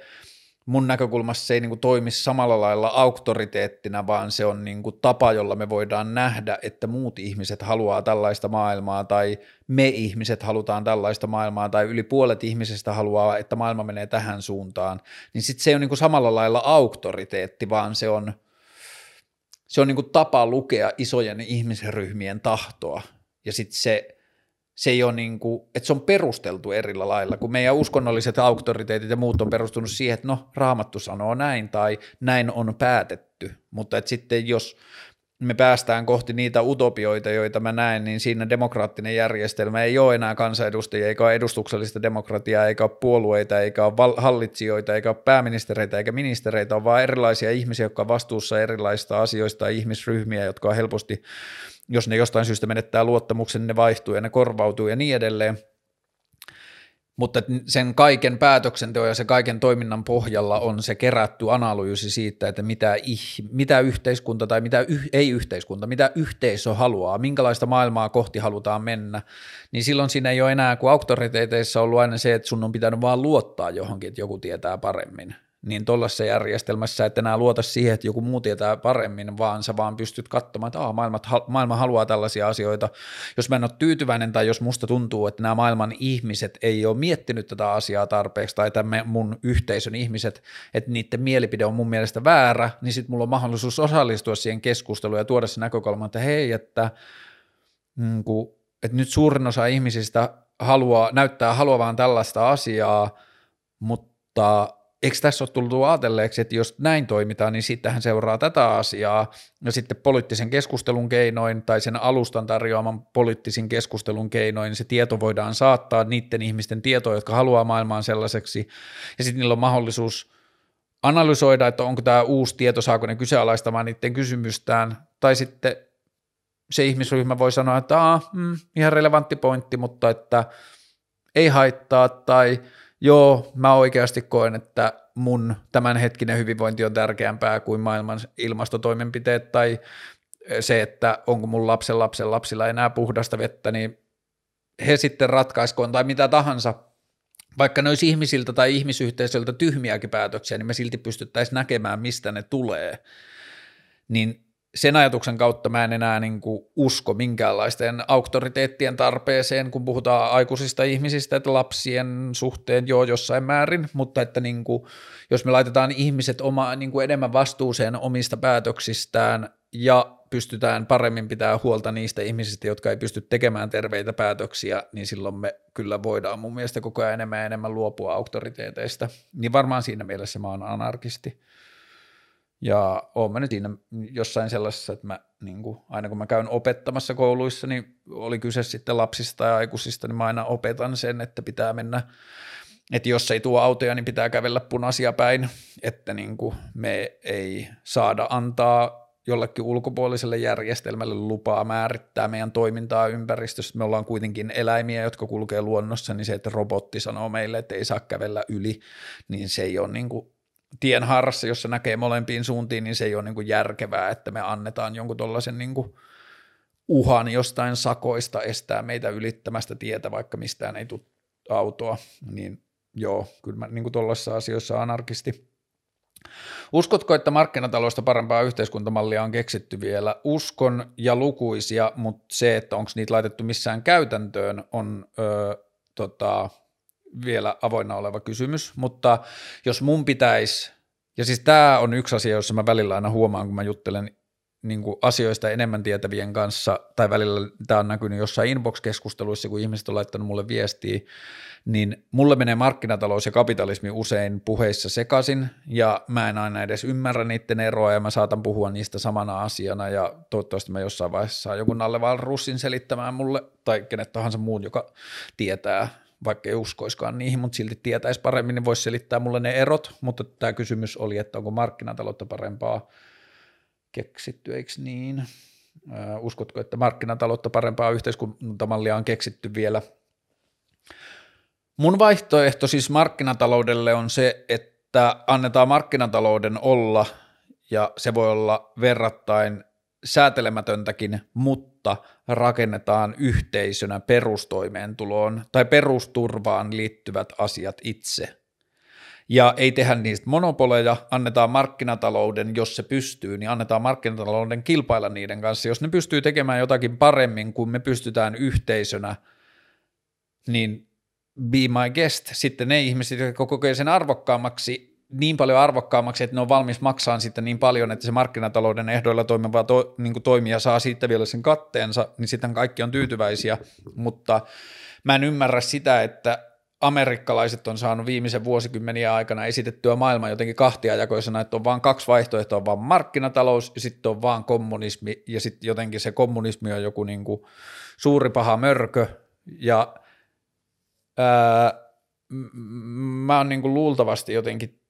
mun näkökulmassa se ei niin kuin toimi samalla lailla auktoriteettina, vaan se on niin kuin tapa, jolla me voidaan nähdä, että muut ihmiset haluaa tällaista maailmaa tai me ihmiset halutaan tällaista maailmaa tai yli puolet ihmisistä haluaa, että maailma menee tähän suuntaan, niin sitten se ei ole niin kuin samalla lailla auktoriteetti, vaan se on, se on niin kuin tapa lukea isojen ihmisryhmien tahtoa. Ja sitten se se ei ole niin kuin, että se on perusteltu erillä lailla, kun meidän uskonnolliset auktoriteetit ja muut on perustunut siihen, että no raamattu sanoo näin tai näin on päätetty, mutta että sitten jos me päästään kohti niitä utopioita, joita mä näen, niin siinä demokraattinen järjestelmä ei ole enää kansanedustajia, eikä ole edustuksellista demokratiaa, eikä ole puolueita, eikä ole hallitsijoita, eikä ole pääministereitä eikä ministereitä, on vaan erilaisia ihmisiä, jotka on vastuussa erilaisista asioista ja ihmisryhmiä, jotka on helposti jos ne jostain syystä menettää luottamuksen, niin ne vaihtuu ja ne korvautuu ja niin edelleen. Mutta sen kaiken päätöksenteon ja se kaiken toiminnan pohjalla on se kerätty analyysi siitä, että mitä, mitä yhteiskunta tai mitä yh, ei yhteiskunta, mitä yhteisö haluaa, minkälaista maailmaa kohti halutaan mennä, niin silloin siinä ei ole enää, kun auktoriteeteissa on ollut aina se, että sun on pitänyt vaan luottaa johonkin, että joku tietää paremmin niin tuollaisessa järjestelmässä, että enää luota siihen, että joku muu tietää paremmin, vaan sä vaan pystyt katsomaan, että maailma, maailma haluaa tällaisia asioita. Jos mä en ole tyytyväinen tai jos musta tuntuu, että nämä maailman ihmiset ei ole miettinyt tätä asiaa tarpeeksi tai tämän mun yhteisön ihmiset, että niiden mielipide on mun mielestä väärä, niin sitten mulla on mahdollisuus osallistua siihen keskusteluun ja tuoda se näkökulma, että hei, että, mm, kun, että nyt suurin osa ihmisistä haluaa, näyttää haluavaan tällaista asiaa, mutta eikö tässä ole tullut ajatelleeksi, että jos näin toimitaan, niin sittenhän seuraa tätä asiaa, ja sitten poliittisen keskustelun keinoin tai sen alustan tarjoaman poliittisen keskustelun keinoin se tieto voidaan saattaa niiden ihmisten tietoa, jotka haluaa maailmaan sellaiseksi, ja sitten niillä on mahdollisuus analysoida, että onko tämä uusi tieto, saako ne kyseenalaistamaan niiden kysymystään, tai sitten se ihmisryhmä voi sanoa, että Aa, mm, ihan relevantti pointti, mutta että ei haittaa, tai – joo, mä oikeasti koen, että mun tämänhetkinen hyvinvointi on tärkeämpää kuin maailman ilmastotoimenpiteet tai se, että onko mun lapsen lapsen lapsilla enää puhdasta vettä, niin he sitten ratkaiskoon tai mitä tahansa, vaikka ne olisi ihmisiltä tai ihmisyhteisöltä tyhmiäkin päätöksiä, niin me silti pystyttäisiin näkemään, mistä ne tulee. Niin sen ajatuksen kautta mä en enää niin kuin usko minkäänlaisten auktoriteettien tarpeeseen, kun puhutaan aikuisista ihmisistä, että lapsien suhteen joo jossain määrin, mutta että niin kuin, jos me laitetaan ihmiset oma, niin kuin enemmän vastuuseen omista päätöksistään ja pystytään paremmin pitää huolta niistä ihmisistä, jotka ei pysty tekemään terveitä päätöksiä, niin silloin me kyllä voidaan mun mielestä koko ajan enemmän ja enemmän luopua auktoriteeteista. Niin varmaan siinä mielessä mä oon anarkisti. Ja oon mä nyt siinä jossain sellaisessa, että mä, niin kuin, aina kun mä käyn opettamassa kouluissa, niin oli kyse sitten lapsista ja aikuisista, niin mä aina opetan sen, että pitää mennä, että jos ei tuo autoja, niin pitää kävellä punaisia päin, että niin kuin me ei saada antaa jollekin ulkopuoliselle järjestelmälle lupaa määrittää meidän toimintaa ympäristössä. Me ollaan kuitenkin eläimiä, jotka kulkee luonnossa, niin se, että robotti sanoo meille, että ei saa kävellä yli, niin se ei ole niin kuin tienhaarassa, jossa näkee molempiin suuntiin, niin se ei ole niin kuin järkevää, että me annetaan jonkun tuollaisen niin uhan jostain sakoista estää meitä ylittämästä tietä, vaikka mistään ei tule autoa, niin joo, kyllä mä niin tuollaisissa asioissa anarkisti. Uskotko, että markkinataloista parempaa yhteiskuntamallia on keksitty vielä? Uskon ja lukuisia, mutta se, että onko niitä laitettu missään käytäntöön, on öö, tota, vielä avoinna oleva kysymys, mutta jos mun pitäisi, ja siis tämä on yksi asia, jossa mä välillä aina huomaan, kun mä juttelen niin kuin asioista enemmän tietävien kanssa, tai välillä tämä on näkynyt jossain inbox-keskusteluissa, kun ihmiset on laittanut mulle viestiä, niin mulle menee markkinatalous ja kapitalismi usein puheissa sekaisin, ja mä en aina edes ymmärrä niiden eroa, ja mä saatan puhua niistä samana asiana, ja toivottavasti mä jossain vaiheessa saa joku Nalle Russin selittämään mulle, tai kenet tahansa muun, joka tietää, vaikka ei uskoiskaan niihin, mutta silti tietäisi paremmin, niin voisi selittää mulle ne erot, mutta tämä kysymys oli, että onko markkinataloutta parempaa keksitty, eikö niin? Uskotko, että markkinataloutta parempaa yhteiskuntamallia on keksitty vielä? Mun vaihtoehto siis markkinataloudelle on se, että annetaan markkinatalouden olla, ja se voi olla verrattain säätelemätöntäkin, mutta rakennetaan yhteisönä perustoimeentuloon tai perusturvaan liittyvät asiat itse ja ei tehdä niistä monopoleja, annetaan markkinatalouden, jos se pystyy, niin annetaan markkinatalouden kilpailla niiden kanssa. Jos ne pystyy tekemään jotakin paremmin kuin me pystytään yhteisönä, niin be my guest. Sitten ne ihmiset, jotka kokee sen arvokkaammaksi, niin paljon arvokkaammaksi, että ne on valmis maksamaan sitten niin paljon, että se markkinatalouden ehdoilla toimiva to, niin toimija saa siitä vielä sen katteensa, niin sitten kaikki on tyytyväisiä, mutta mä en ymmärrä sitä, että amerikkalaiset on saanut viimeisen vuosikymmeniä aikana esitettyä maailman jotenkin kahtiajakoisena, että on vain kaksi vaihtoehtoa, on vaan markkinatalous ja sitten on vaan kommunismi. Ja sitten jotenkin se kommunismi on joku niin kuin suuri paha mörkö. Ja ää, mä oon niin kuin luultavasti jotenkin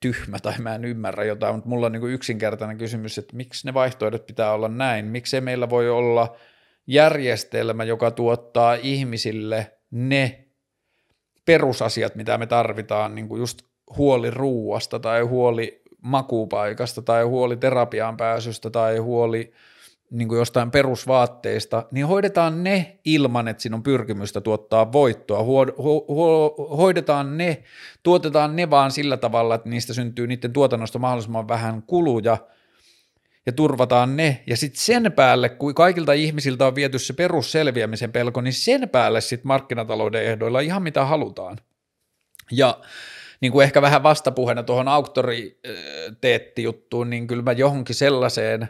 tyhmä tai mä en ymmärrä jotain, mutta mulla on niin kuin yksinkertainen kysymys, että miksi ne vaihtoehdot pitää olla näin, miksi meillä voi olla järjestelmä, joka tuottaa ihmisille ne perusasiat, mitä me tarvitaan, niin kuin just huoli ruuasta tai huoli makuupaikasta tai huoli terapiaan pääsystä tai huoli niin kuin jostain perusvaatteista, niin hoidetaan ne ilman, että siinä on pyrkimystä tuottaa voittoa. hoidetaan ne, tuotetaan ne vaan sillä tavalla, että niistä syntyy niiden tuotannosta mahdollisimman vähän kuluja – ja turvataan ne, ja sitten sen päälle, kun kaikilta ihmisiltä on viety se perusselviämisen pelko, niin sen päälle sitten markkinatalouden ehdoilla ihan mitä halutaan. Ja niin kuin ehkä vähän vastapuheena tuohon auktoriteettijuttuun, niin kyllä mä johonkin sellaiseen,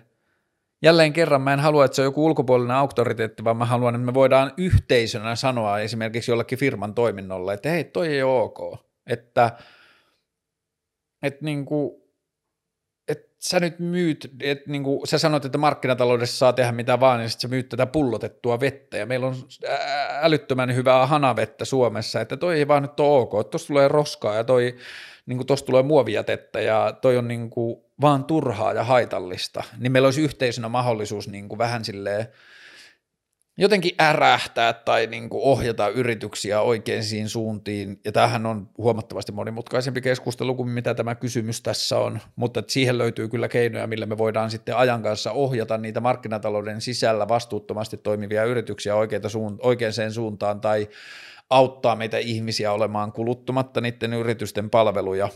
jälleen kerran mä en halua, että se on joku ulkopuolinen auktoriteetti, vaan mä haluan, että me voidaan yhteisönä sanoa esimerkiksi jollekin firman toiminnolle, että hei, toi ei ole ok, että, että niin kuin, sä nyt myyt, että niin kuin sä sanoit, että markkinataloudessa saa tehdä mitä vaan, niin sitten sä myyt tätä pullotettua vettä, ja meillä on älyttömän hyvää hanavettä Suomessa, että toi ei vaan nyt ole ok, että tulee roskaa, ja toi, niin tuossa tulee muovijätettä, ja toi on niin kuin vaan turhaa ja haitallista, niin meillä olisi yhteisönä mahdollisuus niin kuin vähän silleen, jotenkin ärähtää tai niin kuin ohjata yrityksiä oikeisiin suuntiin, ja tämähän on huomattavasti monimutkaisempi keskustelu kuin mitä tämä kysymys tässä on, mutta siihen löytyy kyllä keinoja, millä me voidaan sitten ajan kanssa ohjata niitä markkinatalouden sisällä vastuuttomasti toimivia yrityksiä oikeita suun, oikeaan suuntaan tai auttaa meitä ihmisiä olemaan kuluttumatta niiden yritysten palveluja,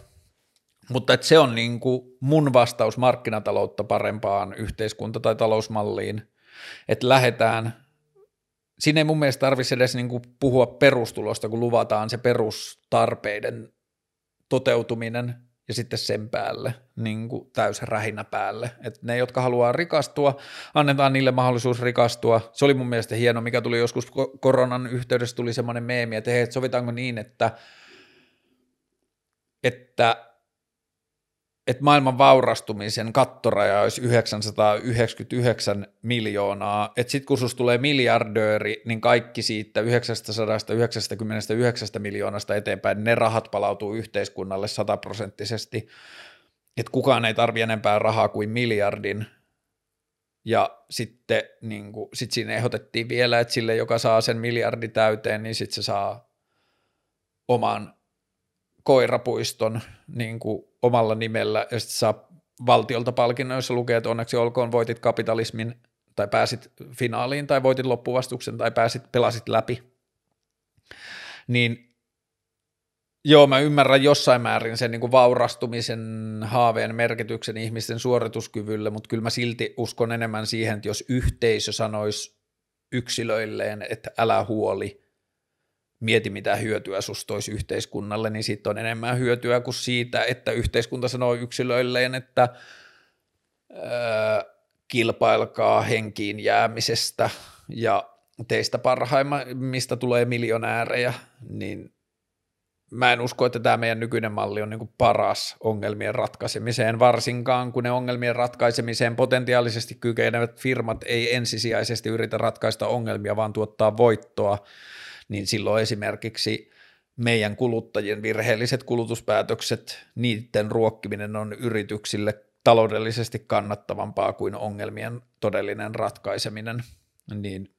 mutta että se on niin kuin mun vastaus markkinataloutta parempaan yhteiskunta- tai talousmalliin, että lähdetään siinä ei mun mielestä tarvitsisi edes niin kuin puhua perustulosta, kun luvataan se perustarpeiden toteutuminen ja sitten sen päälle niin kuin täysä rähinä päälle. Et ne, jotka haluaa rikastua, annetaan niille mahdollisuus rikastua. Se oli mun mielestä hieno, mikä tuli joskus koronan yhteydessä, tuli semmoinen meemi, että hei, sovitaanko niin, että, että että maailman vaurastumisen kattoraja olisi 999 miljoonaa, että sitten kun susta tulee miljardööri, niin kaikki siitä 999 miljoonasta eteenpäin, ne rahat palautuu yhteiskunnalle sataprosenttisesti, että kukaan ei tarvi enempää rahaa kuin miljardin, ja sitten niin kuin, sit siinä ehdotettiin vielä, että sille, joka saa sen miljardi täyteen, niin sitten se saa oman koirapuiston niin kuin omalla nimellä ja sitten saa valtiolta palkinnon, jossa lukee, että onneksi olkoon voitit kapitalismin tai pääsit finaaliin tai voitit loppuvastuksen tai pääsit, pelasit läpi. Niin joo, mä ymmärrän jossain määrin sen niin kuin vaurastumisen haaveen merkityksen ihmisten suorituskyvylle, mutta kyllä mä silti uskon enemmän siihen, että jos yhteisö sanoisi yksilöilleen, että älä huoli – mieti mitä hyötyä susta olisi yhteiskunnalle, niin siitä on enemmän hyötyä kuin siitä, että yhteiskunta sanoo yksilöilleen, että öö, kilpailkaa henkiin jäämisestä ja teistä parhaimmista tulee miljonäärejä, niin mä en usko, että tämä meidän nykyinen malli on niin paras ongelmien ratkaisemiseen, varsinkaan kun ne ongelmien ratkaisemiseen potentiaalisesti kykenevät firmat ei ensisijaisesti yritä ratkaista ongelmia, vaan tuottaa voittoa, niin silloin esimerkiksi meidän kuluttajien virheelliset kulutuspäätökset, niiden ruokkiminen on yrityksille taloudellisesti kannattavampaa kuin ongelmien todellinen ratkaiseminen, niin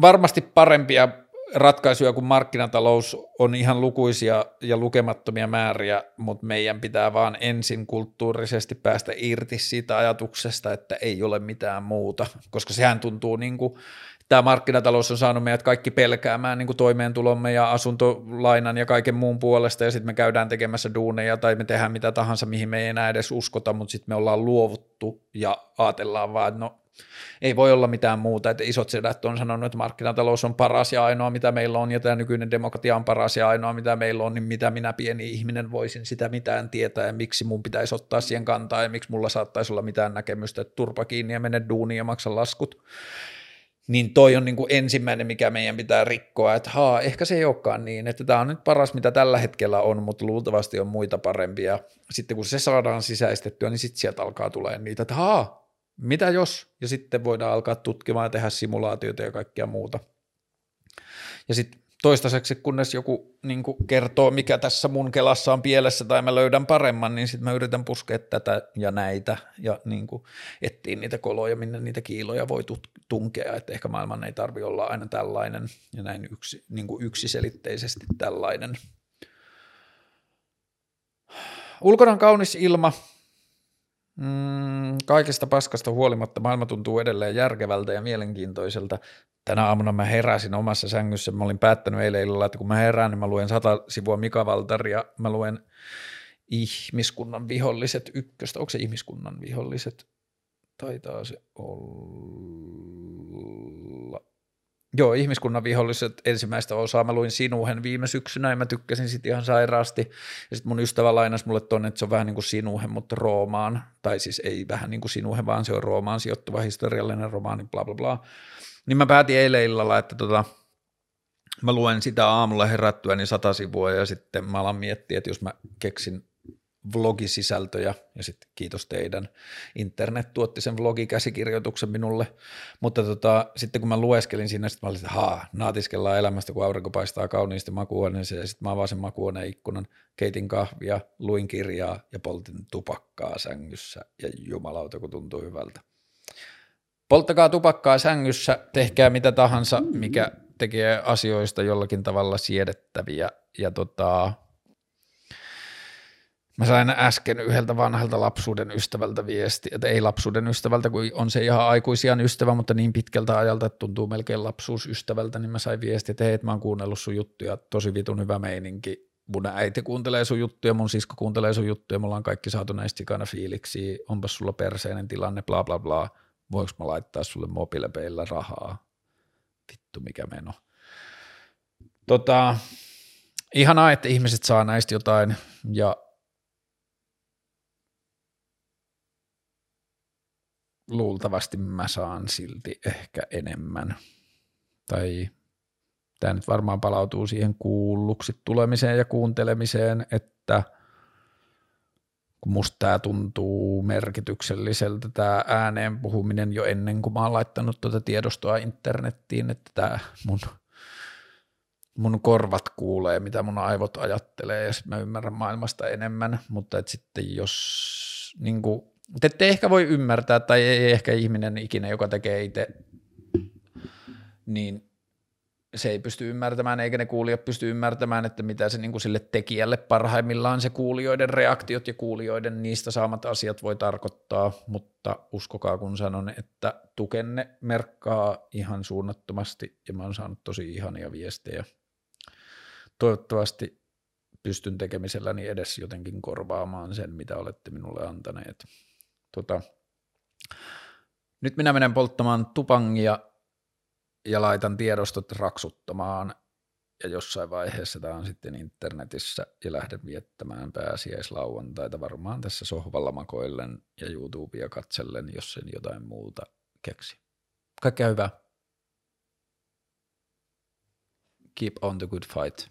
varmasti parempia ratkaisuja kuin markkinatalous on ihan lukuisia ja lukemattomia määriä, mutta meidän pitää vaan ensin kulttuurisesti päästä irti siitä ajatuksesta, että ei ole mitään muuta, koska sehän tuntuu niin kuin, tämä markkinatalous on saanut meidät kaikki pelkäämään niin kuin toimeentulomme ja asuntolainan ja kaiken muun puolesta, ja sitten me käydään tekemässä duuneja tai me tehdään mitä tahansa, mihin me ei enää edes uskota, mutta sitten me ollaan luovuttu ja ajatellaan vaan, että no ei voi olla mitään muuta, että isot sedät on sanonut, että markkinatalous on paras ja ainoa mitä meillä on ja tämä nykyinen demokratia on paras ja ainoa mitä meillä on, niin mitä minä pieni ihminen voisin sitä mitään tietää ja miksi mun pitäisi ottaa siihen kantaa ja miksi mulla saattaisi olla mitään näkemystä, että turpa kiinni ja mene duuniin ja maksa laskut. Niin toi on niin kuin ensimmäinen, mikä meidän pitää rikkoa, että haa, ehkä se ei olekaan niin, että tämä on nyt paras, mitä tällä hetkellä on, mutta luultavasti on muita parempia. Sitten kun se saadaan sisäistettyä, niin sitten sieltä alkaa tulee niitä, että haa, mitä jos, ja sitten voidaan alkaa tutkimaan ja tehdä simulaatioita ja kaikkea muuta. Ja sitten toistaiseksi, kunnes joku niin kertoo, mikä tässä mun kelassa on pielessä tai mä löydän paremman, niin sitten mä yritän puskea tätä ja näitä ja niin etsiä niitä koloja, minne niitä kiiloja voi tunkea, että ehkä maailman ei tarvi olla aina tällainen ja näin yksi, niin yksiselitteisesti tällainen. Ulkona kaunis ilma, Mm, kaikesta paskasta huolimatta maailma tuntuu edelleen järkevältä ja mielenkiintoiselta. Tänä aamuna mä heräsin omassa sängyssä. Mä olin päättänyt eilen illalla, että kun mä herään, niin mä luen sata sivua Mika Valtaria. Mä luen ihmiskunnan viholliset ykköstä. Onko se ihmiskunnan viholliset? Taitaa se olla. Joo, ihmiskunnan viholliset ensimmäistä osaa. Mä luin Sinuhen viime syksynä ja mä tykkäsin sit ihan sairaasti. Ja sitten mun ystävä lainasi mulle tonne, että se on vähän niin kuin Sinuhen, mutta Roomaan. Tai siis ei vähän niin kuin Sinuhen, vaan se on Roomaan sijoittuva historiallinen romaani, bla bla bla. Niin mä päätin eilen illalla, että tota, mä luen sitä aamulla herättyä niin sata sivua ja sitten mä alan miettiä, että jos mä keksin vlogisisältöjä, ja sitten kiitos teidän, internet tuotti sen vlogikäsikirjoituksen minulle, mutta tota, sitten kun mä lueskelin siinä, sitten mä olin, että haa, naatiskellaan elämästä, kun aurinko paistaa kauniisti makuuhuoneeseen, ja sitten mä avasin makuuhuoneen ikkunan, keitin kahvia, luin kirjaa ja poltin tupakkaa sängyssä, ja jumalauta, kun tuntuu hyvältä. Polttakaa tupakkaa sängyssä, tehkää mitä tahansa, mikä tekee asioista jollakin tavalla siedettäviä, ja tota, Mä sain äsken yhdeltä vanhalta lapsuuden ystävältä viesti, että ei lapsuuden ystävältä, kun on se ihan aikuisian ystävä, mutta niin pitkältä ajalta, että tuntuu melkein lapsuusystävältä, niin mä sain viesti, että hei, että mä oon kuunnellut sun juttuja, tosi vitun hyvä meininki. Mun äiti kuuntelee sun juttuja, mun sisko kuuntelee sun juttuja, me ollaan kaikki saatu näistä sikana fiiliksiä, onpas sulla perseinen tilanne, bla bla bla, voinko mä laittaa sulle mobiilepeillä rahaa? Vittu mikä meno. Tota, ihanaa, että ihmiset saa näistä jotain ja luultavasti mä saan silti ehkä enemmän. Tai tämä nyt varmaan palautuu siihen kuulluksi tulemiseen ja kuuntelemiseen, että kun musta tämä tuntuu merkitykselliseltä tämä ääneen puhuminen jo ennen kuin mä oon laittanut tuota tiedostoa internettiin, että tämä mun, mun korvat kuulee, mitä mun aivot ajattelee ja sitten mä ymmärrän maailmasta enemmän, mutta että sitten jos niin kuin, mutta ette ehkä voi ymmärtää, tai ei ehkä ihminen ikinä, joka tekee itse, niin se ei pysty ymmärtämään, eikä ne kuulijat pysty ymmärtämään, että mitä se niin kuin sille tekijälle parhaimmillaan se kuulijoiden reaktiot ja kuulijoiden niistä saamat asiat voi tarkoittaa, mutta uskokaa kun sanon, että tukenne merkkaa ihan suunnattomasti ja mä oon saanut tosi ihania viestejä. Toivottavasti pystyn tekemiselläni edes jotenkin korvaamaan sen, mitä olette minulle antaneet. Tota, nyt minä menen polttamaan tupangia ja laitan tiedostot raksuttamaan ja jossain vaiheessa tämä on sitten internetissä ja lähden viettämään pääsiäislauantaita varmaan tässä sohvalla makoillen ja YouTubea katsellen, jos sen jotain muuta keksi. Kaikkea hyvää. Keep on the good fight.